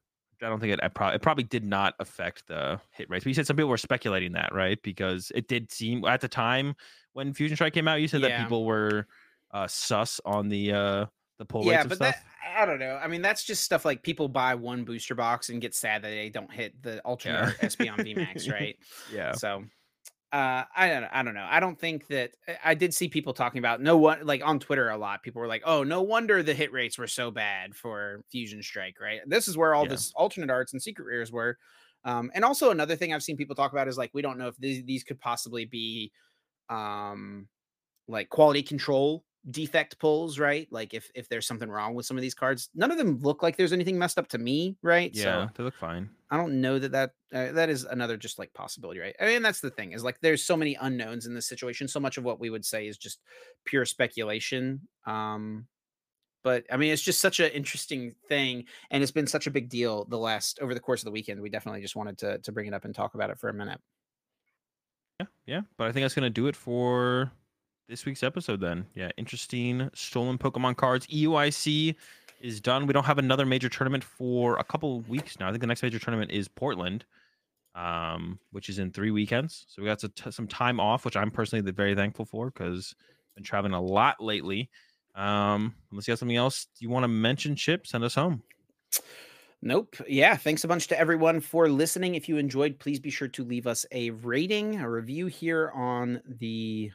B: I don't think it. It probably, it probably did not affect the hit rates. But you said some people were speculating that, right? Because it did seem at the time when Fusion Strike came out, you said yeah. that people were uh, sus on the uh, the pull yeah, rates. Yeah, but that,
A: I don't know. I mean, that's just stuff like people buy one booster box and get sad that they don't hit the Ultra yeah. Espeon VMAX, right?
B: yeah.
A: So uh, I don't, I don't know. I don't think that I did see people talking about no one like on Twitter a lot. People were like, "Oh, no wonder the hit rates were so bad for Fusion Strike." Right? This is where all yeah. this alternate arts and secret rares were. Um, and also another thing I've seen people talk about is like we don't know if these, these could possibly be um, like quality control defect pulls, right? Like if if there's something wrong with some of these cards, none of them look like there's anything messed up to me, right?
B: Yeah, so they look fine.
A: I don't know that that uh, that is another just like possibility, right? I mean, that's the thing is like there's so many unknowns in this situation. So much of what we would say is just pure speculation. Um, but I mean, it's just such an interesting thing, and it's been such a big deal the last over the course of the weekend. We definitely just wanted to to bring it up and talk about it for a minute.
B: Yeah, yeah, but I think that's gonna do it for this week's episode then. Yeah, interesting stolen Pokemon cards. EUIC is done. We don't have another major tournament for a couple weeks now. I think the next major tournament is Portland, um, which is in three weekends. So we got some time off, which I'm personally very thankful for because I've been traveling a lot lately. Um, unless you have something else you want to mention, Chip, send us home.
A: Nope. Yeah. Thanks a bunch to everyone for listening. If you enjoyed, please be sure to leave us a rating, a review here on the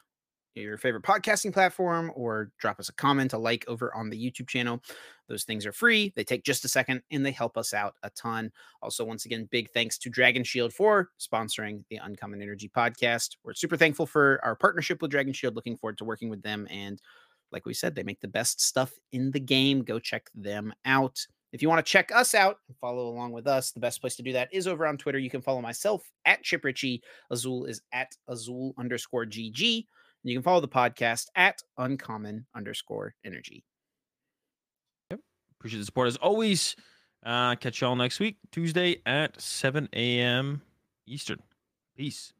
A: your favorite podcasting platform or drop us a comment, a like over on the YouTube channel. Those things are free. They take just a second and they help us out a ton. Also, once again, big thanks to Dragon Shield for sponsoring the Uncommon Energy podcast. We're super thankful for our partnership with Dragon Shield. Looking forward to working with them. And like we said, they make the best stuff in the game. Go check them out. If you want to check us out and follow along with us, the best place to do that is over on Twitter. You can follow myself at Chip Ritchie. Azul is at Azul underscore GG. And you can follow the podcast at uncommon underscore energy. Yep.
B: Appreciate the support as always. Uh, catch y'all next week, Tuesday at 7 a.m. Eastern. Peace.